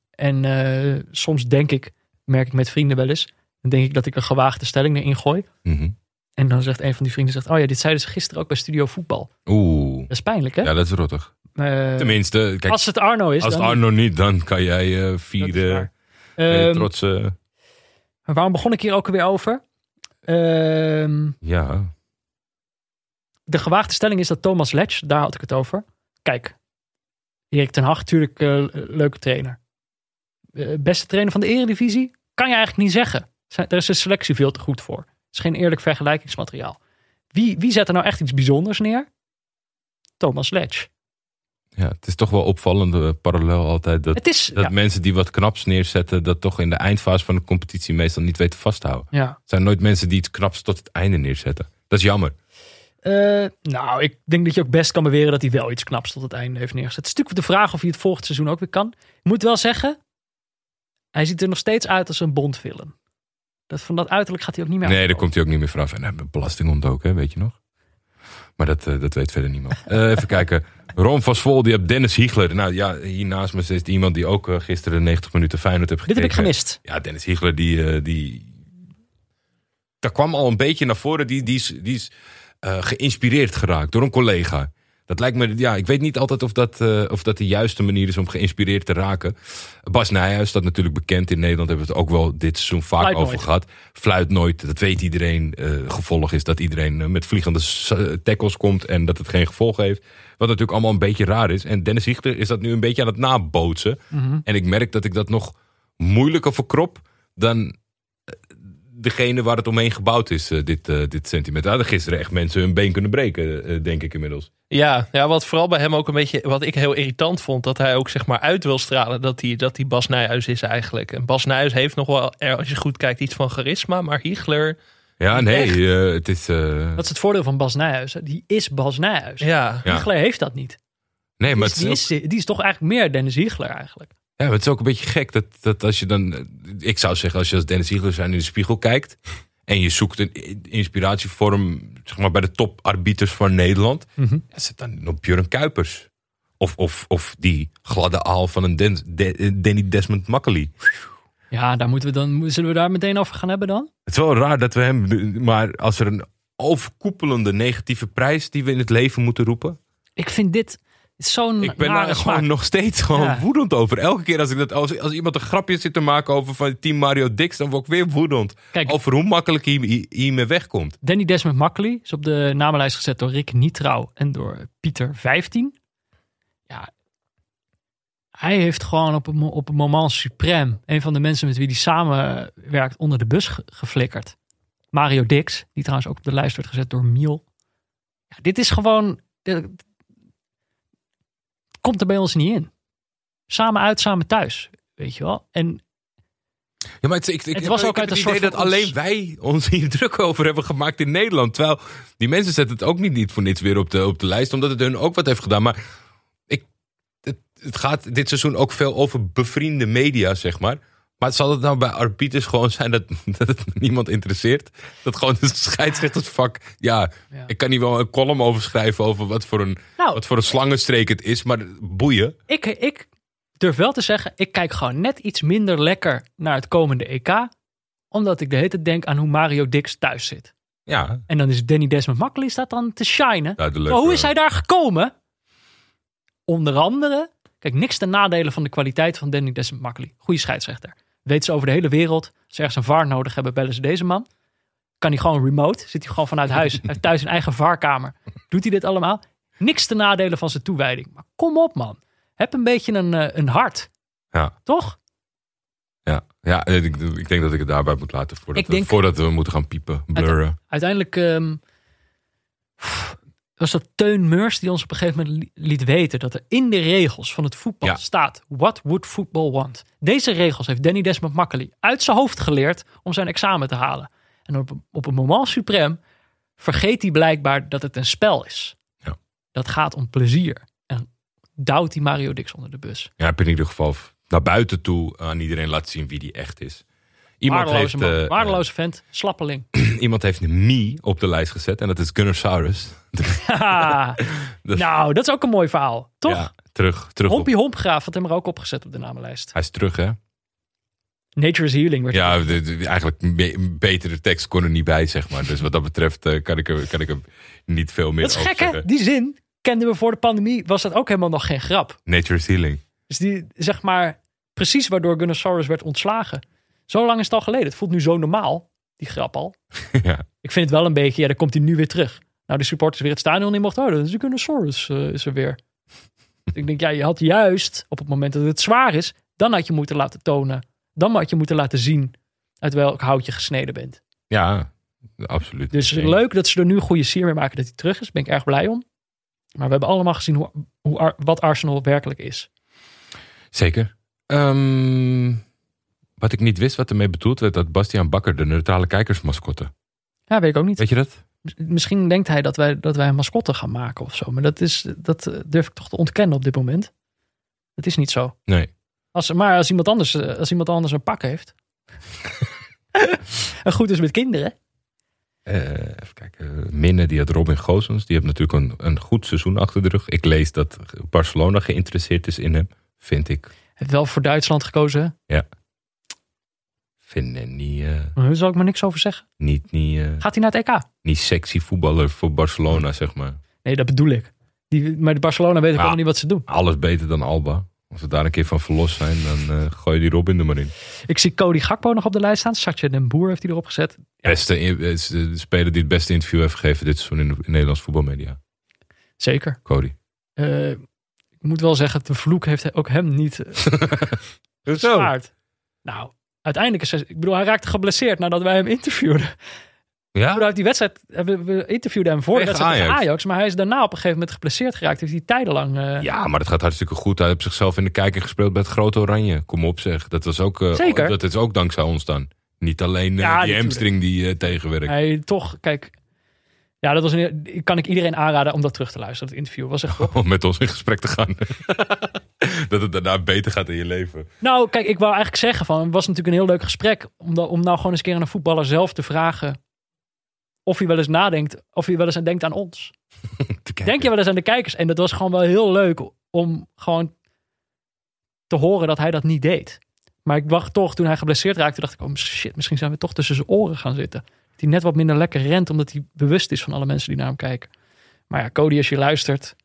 En soms denk ik, merk ik met vrienden wel eens. Dan denk ik dat ik een gewaagde stelling erin gooi. Mhm. En dan zegt een van die vrienden, zegt, oh ja, dit zeiden ze gisteren ook bij Studio Voetbal. Oeh, Dat is pijnlijk hè? ja, dat is rottig. Eh, Tenminste, kijk, als het Arno is, als het Arno niet, dan kan jij is vieren. Ehm, trots. eh, waarom begon ik hier ook weer over? Ehm, ja, de gewaagde stelling is dat Thomas Letch, daar had ik het over. Kijk, Erik ten Hag, natuurlijk leuke trainer. Beste trainer van de eredivisie? Kan je eigenlijk niet zeggen. Zijn- Daar is de selectie veel te goed voor. Is geen eerlijk vergelijkingsmateriaal. Wie, wie zet er nou echt iets bijzonders neer? Thomas Letch. ja, het is toch wel opvallende parallel altijd. Dat Het is, Dat ja, mensen die wat knaps neerzetten, dat toch in de eindfase van de competitie meestal niet weten vasthouden. ja. Het zijn nooit mensen die het knaps tot het einde neerzetten. Dat is jammer. Eh, nou, ik denk dat je ook best kan beweren dat hij wel iets knaps tot het einde heeft neergezet. Het is natuurlijk de vraag of hij het volgend seizoen ook weer kan. Ik moet wel zeggen, hij ziet er nog steeds uit als een Bond-villain. Dat, van dat uiterlijk gaat hij ook niet meer Nee, daar komt hij ook niet meer vanaf. En hij belasting ontdoken, weet je nog? Maar dat, eh, dat weet verder niemand. Eh, even kijken. Ron van Swol, die hebt Dennis Hiegler. Nou ja, hier naast me zit iemand die ook eh, gisteren 90 minuten Feyenoord heeft Dit gekeken. heb ik gemist. Ja, Dennis Hiegler, die, die... Daar kwam al een beetje naar voren. Die, die is, die is geïnspireerd geraakt door een collega. Dat lijkt me, ja, ik weet niet altijd of dat, eh, of dat de juiste manier is om geïnspireerd te raken. Bas Nijhuis, dat natuurlijk bekend in Nederland, hebben we het ook wel dit seizoen vaak Fluit over nooit. gehad. Fluit nooit, dat weet iedereen. Eh, gevolg is dat iedereen eh, met vliegende tackles komt en dat het geen gevolg heeft. Wat natuurlijk allemaal een beetje raar is. En Dennis Hiegler is dat nu een beetje aan het nabootsen. Mhm. En ik merk dat ik dat nog moeilijker verkrop dan degene waar het omheen gebouwd is, eh, dit, eh, dit sentiment. Daar hadden gisteren echt mensen hun been kunnen breken, eh, denk ik inmiddels. Ja, ja, wat vooral bij hem ook een beetje, wat ik heel irritant vond, dat hij ook zeg maar uit wil stralen dat hij, dat hij Bas Nijhuis is eigenlijk. En Bas Nijhuis heeft nog wel, als je goed kijkt, iets van charisma, maar Hiegler, Ja, nee, Echt? het is... eh, Dat is het voordeel van Bas Nijhuis. Die is Bas Nijhuis. ja. Ja. Hiegler heeft dat niet. nee, Die maar is, het die, is, ook, is, die is toch eigenlijk meer Dennis Hiegler eigenlijk. Ja, het is ook een beetje gek dat, dat als je dan... Ik zou zeggen, als je als Dennis Hiegler zijn in de spiegel kijkt... en je zoekt een inspiratievorm zeg maar, bij de toparbiters van Nederland... Mhm. Ja, zet dan op Björn Kuipers. Of, of, of die gladde aal van een Den- De- Danny Desmond Makkely. Ja, daar moeten we dan, zullen we daar meteen over gaan hebben dan? Het is wel raar dat we hem. Maar als er een overkoepelende negatieve prijs die we in het leven moeten roepen. Ik vind dit zo'n Ik ben daar gewoon nog steeds gewoon Ja. woedend over. Elke keer als ik dat. Als, als iemand een grapje zit te maken over van team Mario Dix, dan word ik weer woedend. Kijk, Over hoe makkelijk hij hiermee wegkomt. Danny Desmond Makkely is op de namenlijst gezet door Rick Nietrouw en door Pieter 15. Ja, hij heeft gewoon op een, op een moment suprême een van de mensen met wie hij samenwerkt onder de bus ge- geflikkerd. Mario Dix, die trouwens ook op de lijst werd gezet door Miel. Ja, dit is gewoon. dit- komt er bij ons niet in. Samen uit, samen thuis. Weet je wel? En Ja, maar het, ik, ik, Het heb- was ik ook uit het idee dat ons- alleen wij ons hier druk over hebben gemaakt in Nederland. Terwijl die mensen zetten het ook niet, niet voor niets weer op de, op de lijst, omdat het hun ook wat heeft gedaan. Maar ik, het, het gaat dit seizoen ook veel over bevriende media, zeg maar. Maar zal het nou bij arbiters gewoon zijn dat, dat het niemand interesseert? Dat gewoon de scheidsrechtersvak. Ja, Ja. ik kan hier wel een column over schrijven over wat voor een, nou, wat voor een slangenstreek het is. Maar boeien. ik, ik durf wel te zeggen, ik kijk gewoon net iets minder lekker naar het komende EK. Omdat ik de hele tijd denk aan hoe Mario Dix thuis zit. Ja, En dan is Danny Desmond Makkely staat dan te shinen. duidelijk. Maar hoe is eh, hij daar gekomen? Onder andere, kijk, niks ten nadele van de kwaliteit van Danny Desmond Makkely. Goede scheidsrechter. Weet ze over de hele wereld. Als ze ergens een VAR nodig hebben, bellen ze deze man. Kan hij gewoon remote. Zit hij gewoon vanuit huis. Hij heeft thuis een eigen VAR-kamer. Doet hij dit allemaal? Niks ten nadele van zijn toewijding. Maar kom op, man. Heb een beetje een, eh, een hart. Ja. Toch? Ja, ja ik, ik denk dat ik het daarbij moet laten voordat, denk- we, voordat we moeten gaan piepen, blurren. Uiteindelijk ehm, was dat Teun Meurs die ons op een gegeven moment li- liet weten dat er in de regels van het voetbal Ja. staat: What would football want? Deze regels heeft Danny Desmond Makkely uit zijn hoofd geleerd om zijn examen te halen. En op, op een moment suprem vergeet hij blijkbaar dat het een spel is. Ja. Dat gaat om plezier. En duwt hij Mario Dix onder de bus. Ja, heb in ieder geval naar buiten toe aan iedereen laten zien wie die echt is. Iemand Waardeloze, heeft, man. eh, Waardeloze vent, slappeling. iemand heeft een me op de lijst gezet en dat is Gunnersaurus. Nou, dat is ook een mooi verhaal. Toch? Ja, terug, terug. Hompie Hompgraaf had hem er ook opgezet op de namenlijst. Hij is terug, hè? Nature is Healing werd Ja, de, de- eigenlijk een be- een betere tekst kon er niet bij, zeg maar. Dus wat dat betreft eh, kan, ik er, kan ik er niet veel meer Dat is gek, hè? Die zin kenden we voor de pandemie, was dat ook helemaal nog geen grap. Nature is healing. Dus die, zeg maar, precies waardoor Gunnosaurus werd ontslagen. Zo lang is het al geleden. Het voelt nu zo normaal, die grap al. ja. Ik vind het wel een beetje, ja, dan komt hij nu weer terug. Nou, de supporters weer het stadion in mochten houden. Dus Gunnosaurus eh, is er weer. ik denk, ja, je had juist op het moment dat het zwaar is, dan had je moeten laten tonen. Dan had je moeten laten zien uit welk hout je gesneden bent. ja, absoluut. Dus leuk dat ze er nu een goede sier mee maken dat hij terug is. Daar ben ik erg blij om. Maar we hebben allemaal gezien hoe, hoe, wat Arsenal werkelijk is. Zeker. Ehm, wat ik niet wist wat ermee bedoeld werd, dat Bastiaan Bakker de neutrale kijkersmascotte. Ja, weet ik ook niet. Weet je dat? Misschien denkt hij dat wij, dat wij een mascotte gaan maken of zo. Maar dat, is, dat durf ik toch te ontkennen op dit moment. Dat is niet zo. Nee. Als, maar als iemand, anders, als iemand anders een pak heeft. En goed is met kinderen. Eh, even kijken. Minne, die had Robin Gozens. Die heeft natuurlijk een, een goed seizoen achter de rug. Ik lees dat Barcelona geïnteresseerd is in hem. Vind ik. Heeft wel voor Duitsland gekozen. Vind hem niet, eh, Daar zal ik maar niks over zeggen. niet, niet, eh, Gaat hij naar het EK? niet sexy voetballer voor Barcelona, zeg maar. Nee, dat bedoel ik. Die, maar de Barcelona weet ik Ja. allemaal niet wat ze doen. Alles beter dan Alba. Als we daar een keer van verlost zijn, dan eh, gooi je die Robin er maar in. Ik zie Cody Gakpo nog op de lijst staan. Satje den Boer heeft hij erop gezet. Beste, is de speler die het beste interview heeft gegeven dit seizoen in de in Nederlands voetbalmedia. Zeker. Cody. Eh, ik moet wel zeggen, de vloek heeft ook hem niet eh, gespaard. Nou, uiteindelijk is hij, ik bedoel, hij raakte geblesseerd nadat wij hem interviewden. Ja? Uit die wedstrijd, eh, we, interviewden hem voor de tegen Ajax. Ajax. Maar hij is daarna op een gegeven moment geblesseerd geraakt. Heeft hij tijdenlang... eh, Ja, maar dat gaat hartstikke goed. Hij heeft zichzelf in de kijker gespeeld bij het Grote Oranje. Kom op zeg. Dat, was ook, eh, Zeker. dat is ook dankzij ons dan. Niet alleen Ja, die natuurlijk. hamstring die tegenwerkt. Hij toch, kijk... Ja, dat was een, kan ik iedereen aanraden om dat terug te luisteren. Het interview was echt Om met ons in gesprek te gaan. dat het daarna beter gaat in je leven. Nou, kijk, ik wou eigenlijk zeggen van, het was natuurlijk een heel leuk gesprek om, da- om nou gewoon eens een keer aan een voetballer zelf te vragen of hij wel eens nadenkt, of hij wel eens aan denkt aan ons. Denk je wel eens aan de kijkers? En dat was gewoon wel heel leuk om gewoon te horen dat hij dat niet deed. Maar ik dacht toch, toen hij geblesseerd raakte, dacht ik, oh shit, misschien zijn we toch tussen zijn oren gaan zitten. Hij net wat minder lekker rent, omdat hij bewust is van alle mensen die naar hem kijken. Maar ja, Cody, als je luistert,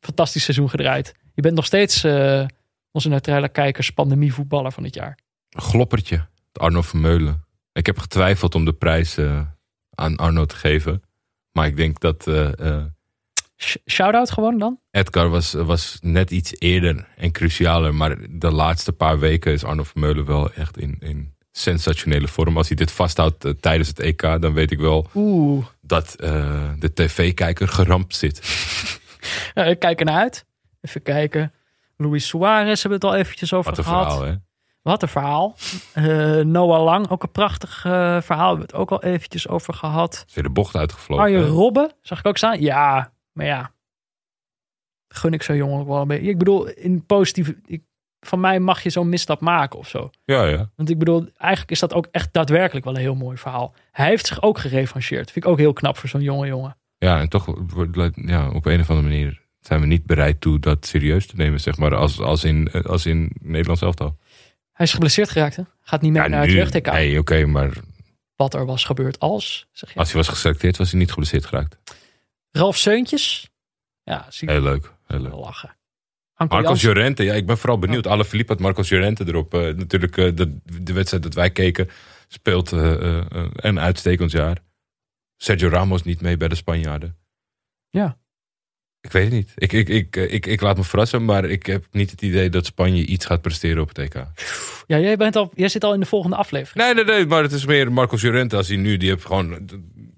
fantastisch seizoen gedraaid. Je bent nog steeds eh, onze neutrale kijkers pandemievoetballer van het jaar. Gloppertje. Arno Vermeulen. Ik heb getwijfeld om de prijs eh, aan Arno te geven. Maar ik denk dat Sh- Shout-out gewoon dan? Edgar was, was net iets eerder en crucialer. Maar de laatste paar weken is Arno Vermeulen wel echt in, in sensationele vorm. Als hij dit vasthoudt eh, tijdens het EK, dan weet ik wel Oeh, dat eh, de tv-kijker gerampt zit. Ja, ik kijk ernaar uit. Even kijken. Luis Suarez hebben we het al eventjes over Wat een gehad. verhaal, hè? Wat een verhaal. Eh, Noah Lang, ook een prachtig eh, verhaal. Hebben we het ook al eventjes over gehad. Is weer de bocht uitgevlogen. Arjen? Robben, zag ik ook staan. Ja, maar ja. Gun ik zo jongen ook wel een beetje. Ik bedoel, in positieve... Ik, van mij mag je zo'n misstap maken of zo. Ja, ja. Want ik bedoel, eigenlijk is dat ook echt daadwerkelijk wel een heel mooi verhaal. Hij heeft zich ook gerevancheerd. Vind ik ook heel knap voor zo'n jonge jongen. Ja, en toch ja, op een of andere manier zijn we niet bereid toe dat serieus te nemen, zeg maar, als, als, in, als in Nederlands elftal. Hij is geblesseerd geraakt, hè? Gaat niet mee Ja, naar het nu, jeugd-TK. nee, oké, maar Wat er was gebeurd als, zeg je. als hij was geselecteerd, was hij niet geblesseerd geraakt. Ralf Seuntjes. Ja, zie Heel leuk, heel leuk. lachen. Marcos Jansen. Llorente, ja, ik ben vooral benieuwd. Alle Philippe had Marcos Llorente erop. Eh, natuurlijk, eh, de, de wedstrijd dat wij keken, speelt eh, een uitstekend jaar. Sergio Ramos niet mee bij de Spanjaarden. Ja. Ik weet het niet. Ik, ik, ik, ik, ik laat me verrassen, maar ik heb niet het idee dat Spanje iets gaat presteren op het EK. Ja, jij, bent al, jij zit al in de volgende aflevering. Nee, nee, nee, maar het is meer Marcos Llorente als hij nu, die heeft gewoon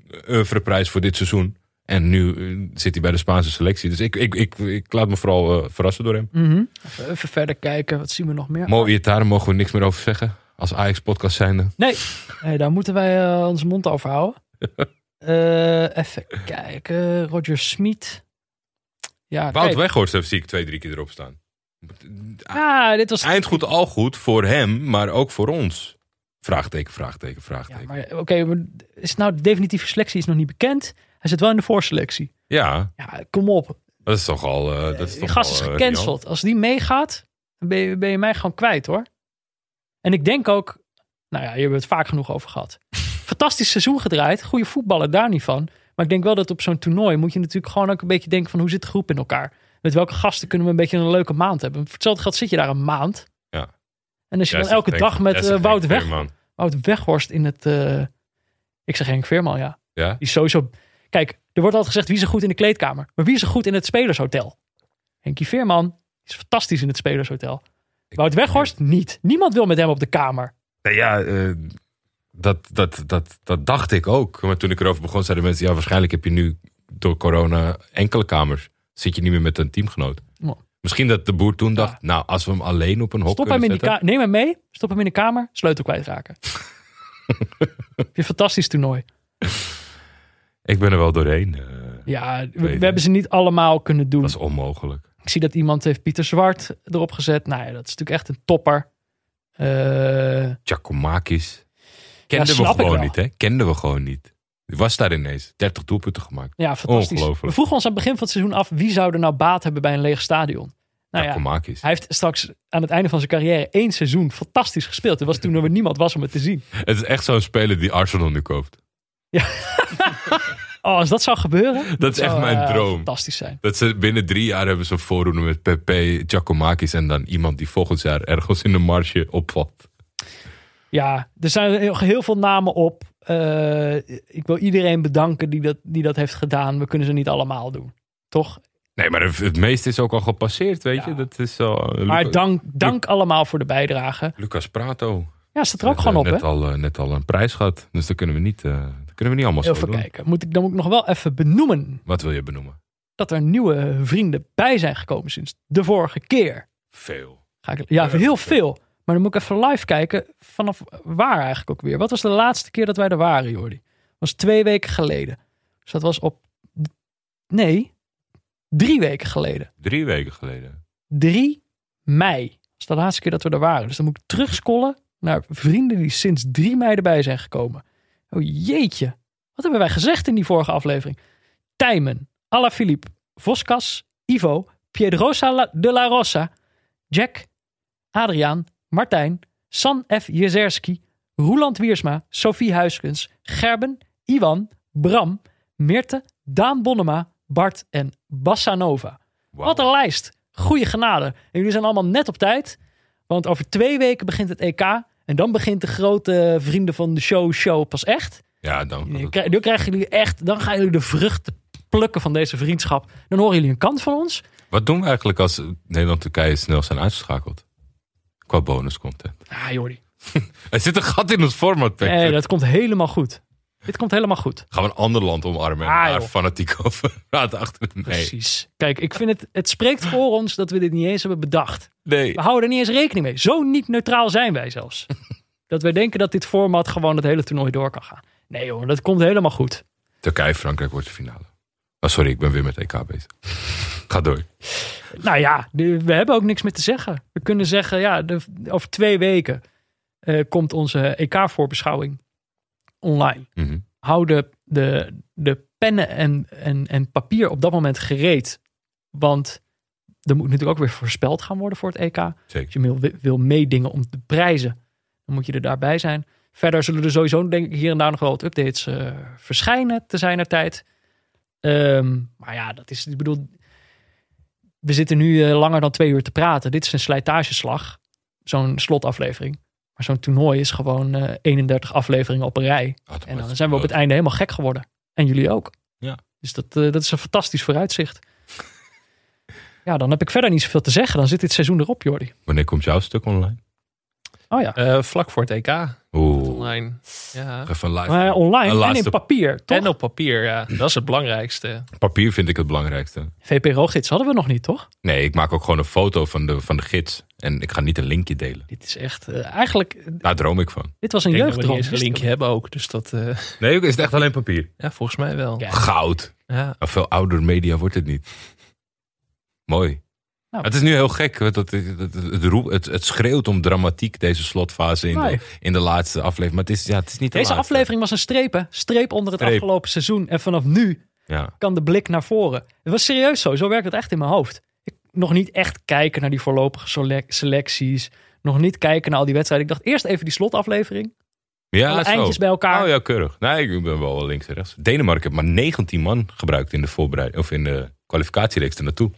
een prijs voor dit seizoen. En nu eh, zit hij bij de Spaanse selectie. Dus ik, ik, ik, ik laat me vooral eh, verrassen door hem. Mhm. even, even verder kijken, wat zien we nog meer? Mo Iataren mogen we niks meer over zeggen. Als Ajax-podcast zijnde. Nee, nee daar moeten wij eh, onze mond over houden. Even kijken, Roger Smit. Ja, Wout kijk. Weghorst heeft zie ik twee, drie keer erop staan. Ah, dit was... Eind goed, al goed voor hem, maar ook voor ons. Vraagteken, vraagteken, vraagteken. Ja, oké, is nou de definitieve selectie is nog niet bekend. Hij zit wel in de voorselectie. Ja, kom op. dat is toch al... eh, dat is Die toch gast al, is eh, gecanceld. Als die meegaat, dan ben je, ben je mij gewoon kwijt hoor. En ik denk ook, nou ja, hier hebben we het vaak genoeg over gehad. Fantastisch seizoen gedraaid. Goede voetballer, daar niet van. Maar ik denk wel dat op zo'n toernooi moet je natuurlijk gewoon ook een beetje denken van hoe zit de groep in elkaar. Met welke gasten kunnen we een beetje een leuke maand hebben. Voor hetzelfde geld zit je daar een maand. Ja. En als je dan elke dag met eh, Wout, Weg. Wout Weghorst in het... eh, ik zeg Henk Veerman, ja. Ja? Die is sowieso... Kijk, er wordt altijd gezegd wie is er goed in de kleedkamer. Maar wie is er goed in het spelershotel? Henkie Veerman is fantastisch in het spelershotel. Wout Weghorst niet. Niemand wil met hem op de kamer. Ja, eh, dat, dat, dat, dat dacht ik ook. Maar toen ik erover begon, zeiden mensen... Ja, waarschijnlijk heb je nu door corona enkele kamers. Zit je niet meer met een teamgenoot. Misschien dat de boer toen dacht... Nou, als we hem alleen op een hok Stop hem in die zetten... kamer. Neem hem mee. Stop hem in de kamer. Sleutel kwijtraken. Heb je fantastisch toernooi. Ik ben er wel doorheen. eh, Ja, we, hebben ze niet allemaal kunnen doen. dat is onmogelijk. Ik zie dat iemand heeft Pieter Zwart erop gezet. Nou ja, dat is natuurlijk echt een topper. Giacomakis. Kenden we gewoon niet, hè? Kenden we gewoon niet. Die was daar ineens. 30 doelpunten gemaakt. Ja, fantastisch. Ongelooflijk. We vroegen ons aan het begin van het seizoen af wie zou er nou baat hebben bij een leeg stadion. Nou ja, hij heeft straks aan het einde van zijn carrière één seizoen fantastisch gespeeld. Het was toen er niemand was om het te zien. Het is echt zo'n speler die Arsenal nu koopt. Oh, als dat zou gebeuren. Dat is echt mijn droom. Fantastisch zijn. Dat ze binnen drie jaar hebben ze een voorronde met Pepe, Giacomakis en dan iemand die volgend jaar ergens in de marge opvalt. Ja, er zijn heel, heel veel namen op. Eh, ik wil iedereen bedanken die dat, die dat heeft gedaan. We kunnen ze niet allemaal doen. Toch? Nee, maar het, meeste is ook al gepasseerd, weet Ja. je. Dat is zo. eh, Maar dank, dank allemaal voor de bijdrage. Lucas Prato. Ja, staat er ook Net, gewoon eh, op, hè? net Al, net al een prijs gehad. Dus dat kunnen we niet, kunnen we niet allemaal zo Even doen. kijken. Moet ik, dan moet ik nog wel even benoemen Wat wil je benoemen? dat er nieuwe vrienden bij zijn gekomen sinds de vorige keer. Veel. Ga ik, ja, heel veel. Maar dan moet ik even live kijken vanaf waar eigenlijk ook weer. Wat was de laatste keer dat wij er waren, Jordi? Dat was twee weken geleden. Dus dat was op... Nee, drie weken geleden. Drie weken geleden. 3 mei. Dat is de laatste keer dat we er waren. Dus dan moet ik terugscrollen naar vrienden die sinds 3 mei erbij zijn gekomen. Oh jeetje. Wat hebben wij gezegd in die vorige aflevering? Tijmen, Alaphilippe, Voskas, Ivo, Piedrosa de la Rosa, Jack, Adriaan, Martijn, San F. Jezerski, Roeland Wiersma, Sophie Huiskens, Gerben, Iwan, Bram, Meerte, Daan Bonnema, Bart en Bassanova. Wat een lijst. Goeie genade. En jullie zijn allemaal net op tijd. Want over twee weken begint het EK. En dan begint de grote vrienden van de show show pas echt. Ja, dan. Dan krijgen jullie echt, dan gaan jullie de vruchten plukken van deze vriendschap. Dan horen jullie een kant van ons. Wat doen we eigenlijk als Nederland-Turkije snel zijn uitgeschakeld? Qua bonuscontent. Ah, Jordi. Er zit een gat in ons format. Nee, dat komt helemaal goed. Dit komt helemaal goed. Gaan we een ander land omarmen en Ah, daar joh. fanatiek over praten achter Nee. Precies. Kijk, ik vind het, het spreekt voor ons dat we dit niet eens hebben bedacht. Nee. We houden er niet eens rekening mee. Zo niet neutraal zijn wij zelfs. dat wij denken dat dit format gewoon het hele toernooi door kan gaan. Nee hoor, dat komt helemaal goed. Turkije-Frankrijk wordt de finale. Oh, sorry, ik ben weer met EK bezig. Ga door. Nou ja, we hebben ook niks meer te zeggen. We kunnen zeggen, ja, de- over twee weken eh, komt onze EK-voorbeschouwing online. Mhm. Hou de, de, de pennen en, en, en papier op dat moment gereed. Want er moet natuurlijk ook weer voorspeld gaan worden voor het EK. Als je wil, wil meedingen om te prijzen, dan moet je er daarbij zijn. Verder zullen er sowieso denk ik hier en daar nog wel wat updates eh, verschijnen te zijn er tijd. Ehm, maar ja, dat is, ik bedoel, we zitten nu eh, langer dan twee uur te praten. Dit is een slijtageslag, zo'n slotaflevering. Maar zo'n toernooi is gewoon eh 31 afleveringen op een rij. En dan zijn we op het einde helemaal gek geworden. En jullie ook. Ja. Dus dat, eh, dat is een fantastisch vooruitzicht. Ja, dan heb ik verder niet zoveel te zeggen. Dan zit dit seizoen erop, Jordi. Wanneer komt jouw stuk online? Oh ja. Eh, vlak voor het EK Oeh. online. Ja. Even live. Maar online en laatste- in papier, toch? En op papier, ja. Dat is het belangrijkste. Papier vind ik het belangrijkste. VPRO-gids hadden we nog niet, toch? Nee, ik maak ook gewoon een foto van de, van de gids. En ik ga niet een linkje delen. Dit is echt... eh, eigenlijk, eh, Daar droom ik van. dit was een Ik denk dat we niet jeugddroom. een linkje hebben ook. Dus dat, eh, Nee, is het echt alleen papier? ja, volgens mij wel. Ja. Goud. Ja. Maar veel ouder media wordt het niet. Mooi. Nou. het is nu heel gek. Het, het, het, het, het, roep- het, het schreeuwt om dramatiek, deze slotfase in, de, in de laatste aflevering. Maar het is, ja, het is niet de Deze laatste. aflevering was een streep, hè? Streep onder het Streep. afgelopen seizoen. En vanaf nu Ja. kan de blik naar voren. Het was serieus zo. Zo werkt het echt in mijn hoofd. Ik nog niet echt kijken naar die voorlopige sele- selecties. Nog niet kijken naar al die wedstrijden. Ik dacht eerst even die slotaflevering. Ja, Alle zo. eindjes bij elkaar. Oh ja, keurig. Nee, ik ben wel links en rechts. Denemarken heeft maar 19 man gebruikt in de voorbereiding of in de kwalificatiereeks ernaartoe.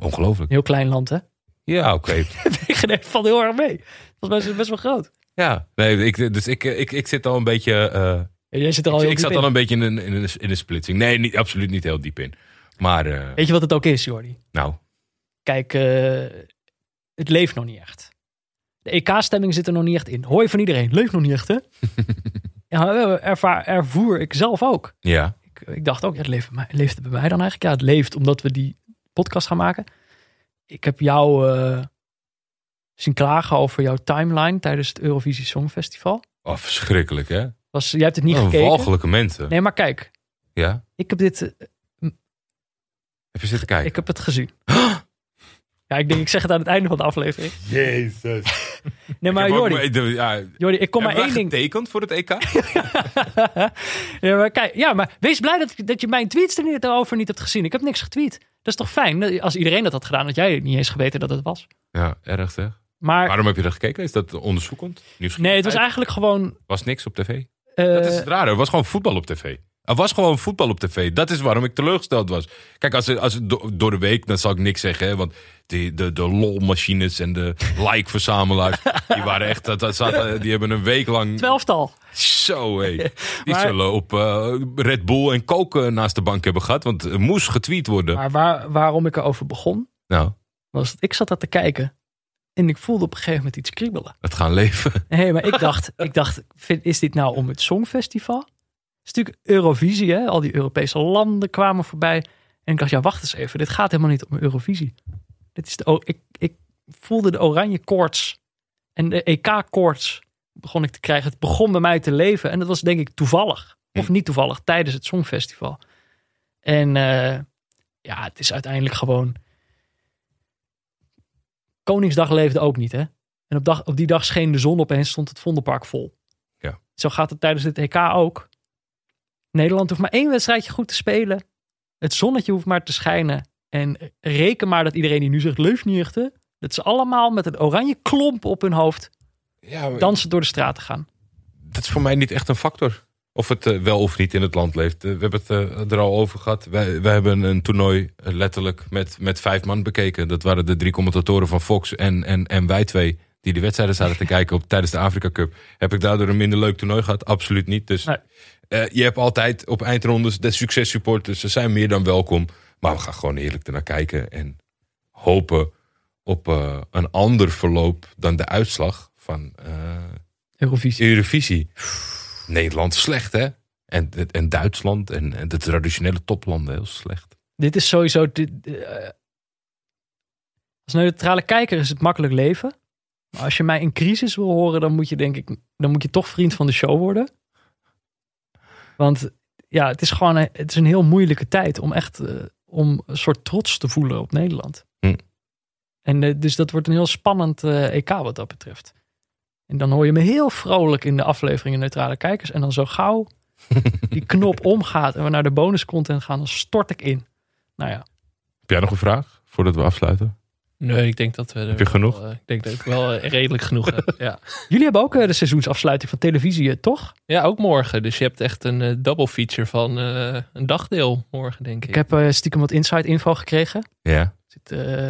Ongelooflijk. Heel klein land, hè? Ja, oké. Tegen valt heel erg mee. Dat was best, best wel groot. ja, nee, ik, dus ik, ik, ik zit al een beetje. Jij zit er al ik, ik zat in. al een beetje in een, in een, in een splitsing. Nee, niet, absoluut niet heel diep in. Maar, eh, Weet je wat het ook is, Jordi? nou, Kijk, eh, het leeft nog niet echt. De EK-stemming zit er nog niet echt in. Hoor je van iedereen. Leeft nog niet echt, hè? ja, ervaar, ervoer ik zelf ook. ja. Ik, ik dacht ook, ja, het leeft, mij, leeft het bij mij dan eigenlijk? Ja, het leeft omdat we die podcast gaan maken. Ik heb jou eh, zien klagen over jouw timeline tijdens het Eurovisie Songfestival. Oh, verschrikkelijk, hè? Was, jij hebt het niet een gekeken. walgelijke mensen. Nee, maar kijk. Ja? Ik heb dit... eh, Heb je zitten kijken? Ik heb het gezien. ja, ik denk, ik zeg het aan het einde van de aflevering. Jezus. Nee, maar Ik Jordi, maar- ja, Jordi, ik kom maar één ding... getekend voor het EK? Ja maar, kijk, ja, maar wees blij dat, dat je mijn tweets er niet over niet hebt gezien. Ik heb niks getweet. Dat is toch fijn? Als iedereen dat had gedaan, had jij niet eens geweten dat het was. ja, erg zeg. Maar Waarom heb je er gekeken? Is dat onderzoekend? nee, het was eigenlijk gewoon... was niks op tv. eh, Dat is het rare. Er was gewoon voetbal op tv. Er was gewoon voetbal op tv. Dat is waarom ik teleurgesteld was. Kijk, als, als door de week, dan zal ik niks zeggen. Hè, want die, de, de lol-machines en de like-verzamelaars... die waren echt... Dat, dat zaten, die hebben een week lang... Twelftal. Zo, hé. Die Maar- zullen op eh, Red Bull en koken naast de bank hebben gehad. Want moest getweet worden. Maar waar, waarom ik erover begon, Nou, was dat ik zat daar te kijken. En ik voelde op een gegeven moment iets kriebelen. het gaan leven. Nee, maar ik dacht, ik dacht vind, is dit nou om het Songfestival? Het is natuurlijk Eurovisie, hè? Al die Europese landen kwamen voorbij. En ik dacht, ja, wacht eens even. Dit gaat helemaal niet om Eurovisie. Dit is de, ik, ik voelde de oranje koorts en de EK-koorts begon ik te krijgen. Het begon bij mij te leven. En dat was denk ik toevallig. Of niet toevallig, tijdens het Songfestival. En eh, ja, het is uiteindelijk gewoon... Koningsdag leefde ook niet, hè? En op, dag, op die dag scheen de zon opeens, stond het Vondelpark vol. Ja. Zo gaat het tijdens het EK ook. Nederland hoeft maar één wedstrijdje goed te spelen. Het zonnetje hoeft maar te schijnen. En reken maar dat iedereen die nu zegt, hè? Dat ze allemaal met een oranje klomp op hun hoofd Ja, dansen door de straat te gaan. dat is voor mij niet echt een factor. Of het eh, wel of niet in het land leeft. Eh, we hebben het eh, er al over gehad. Wij, wij hebben een toernooi letterlijk met, met vijf man bekeken. Dat waren de drie commentatoren van Fox en, en, en wij twee. Die de wedstrijden zaten te kijken op, tijdens de Afrika Cup. Heb ik daardoor een minder leuk toernooi gehad? Absoluut niet. Dus Nee. Eh, je hebt altijd op eindrondes de successupporters. Ze zijn meer dan welkom. Maar we gaan gewoon eerlijk ernaar kijken. En hopen op eh, een ander verloop dan de uitslag van... eh, Eurovisie. Eurovisie. Nederland slecht, hè? En, en Duitsland en, en de traditionele toplanden heel slecht. Dit is sowieso... Dit, als neutrale kijker is het makkelijk leven. Maar als je mij in crisis wil horen, dan moet je denk ik... Dan moet je toch vriend van de show worden. Want ja, het is gewoon een, het is een heel moeilijke tijd om echt eh, om een soort trots te voelen op Nederland. Hm. En eh, dus dat wordt een heel spannend eh, EK wat dat betreft. En dan hoor je me heel vrolijk in de afleveringen Neutrale Kijkers. En dan zo gauw die knop omgaat en we naar de bonuscontent gaan, dan stort ik in. Nou ja, Heb jij nog een vraag voordat we afsluiten? Nee, ik denk dat we Heb je genoeg? wel, eh, ik denk dat ik wel eh, redelijk genoeg heb. Ja. jullie hebben ook eh, de seizoensafsluiting van televisie, toch? ja, ook morgen. Dus je hebt echt een double feature van eh, een dagdeel morgen, denk ik. Ik heb eh, stiekem wat inside info gekregen. Ja. Er zit eh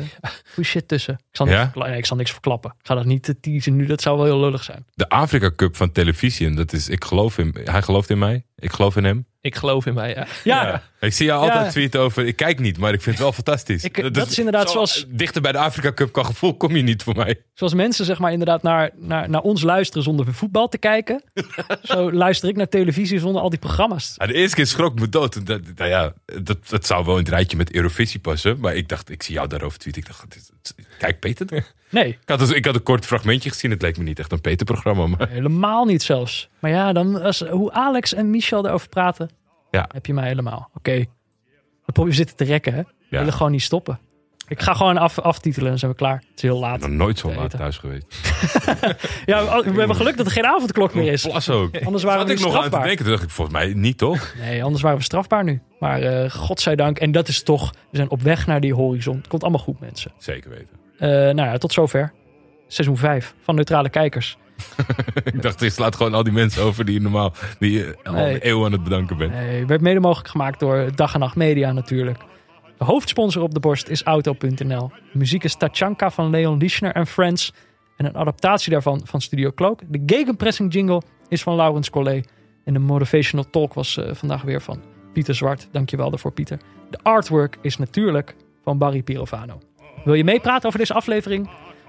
goede shit tussen. Ik zal, Ja? niks nee, ik zal niks verklappen. Ik ga dat niet teasen nu, dat zou wel heel lullig zijn. De Afrika Cup van televisie. En dat is, ik geloof in, hij gelooft in mij. Ik geloof in hem. Ik geloof in mij, ja. Ja, Ik zie jou altijd Ja. tweeten over. Ik kijk niet, maar ik vind het wel fantastisch. Ik- dat is inderdaad zo- zoals- Dichter bij de Afrika Cup qua gevoel kom je niet voor mij. zoals mensen zeg maar inderdaad naar, naar, naar ons luisteren zonder voetbal te kijken. Zo luister ik naar televisie zonder al die programma's. Ja, de eerste keer schrok ik me dood. Dat, nou ja, dat, dat zou wel in het rijtje met Eurovisie passen. Maar ik dacht, ik zie jou daarover tweeten. Ik dacht, kijk Peter. Nee, Ik had, dus, ik had een kort fragmentje gezien. Het leek me niet echt een Peter-programma. Maar helemaal niet zelfs. Maar ja, dan, als, hoe Alex en Michel daarover praten, Ja. heb je mij helemaal. Oké, we proberen zitten te rekken hè. We Ja. willen gewoon niet stoppen. Ik ga gewoon af, aftitelen en dan zijn we klaar. Het is heel ik laat. ben nog nooit zo laat eten. thuis geweest. Ja, we hebben geluk dat er geen avondklok meer is. Plas ook. Anders waren Zat we ik nog aan te strafbaar. denken. Toen dacht ik, volgens mij niet toch? Nee, anders waren we strafbaar nu. Maar eh godzijdank. En dat is toch, we zijn op weg naar die horizon. Het komt allemaal goed mensen. Zeker weten. Eh, nou ja, tot zover. Seizoen 5 van Neutrale Kijkers. ik dacht, ik slaat gewoon al die mensen over die je normaal die je al Nee. een eeuw aan het bedanken bent. Nee, werd mede mogelijk gemaakt door Dag en Nacht Media natuurlijk. De hoofdsponsor op de borst is Auto.nl. De muziek is Tachanka van Leon Lischner en Friends. En een adaptatie daarvan van Studio Cloak. De gegenpressing jingle is van Laurens Collet. En de motivational talk was eh, vandaag weer van Pieter Zwart. Dankjewel daarvoor Pieter. De artwork is natuurlijk van Barry Pirovano. Wil je meepraten over deze aflevering?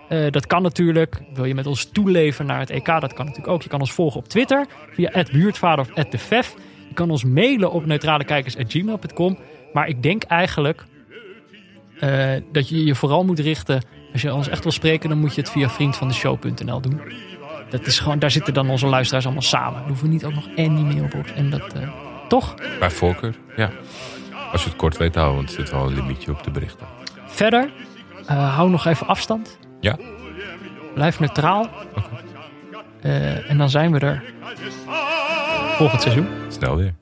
Eh, dat kan natuurlijk. Wil je met ons toeleven naar het EK? Dat kan natuurlijk ook. Je kan ons volgen op Twitter via buurtvader of @defef. Je kan ons mailen op neutralekijkers.gmail.com. Maar ik denk eigenlijk eh, dat je je vooral moet richten. Als je ons echt wil spreken, dan moet je het via vriendvandeshow.nl doen. Dat is gewoon, daar zitten dan onze luisteraars allemaal samen. Dan hoeven we niet ook nog en die mailbox. En dat, eh, toch? Bij voorkeur, ja. Als je het kort weet houden, want er zit wel een limietje op de berichten. Verder, eh, hou nog even afstand. Ja. Blijf neutraal. Eh, en dan zijn we er volgend seizoen. Snel weer.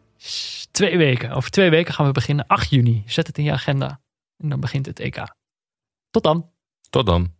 Twee weken. Over twee weken gaan we beginnen. 8 juni. Zet het in je agenda. En dan begint het EK. Tot dan. Tot dan.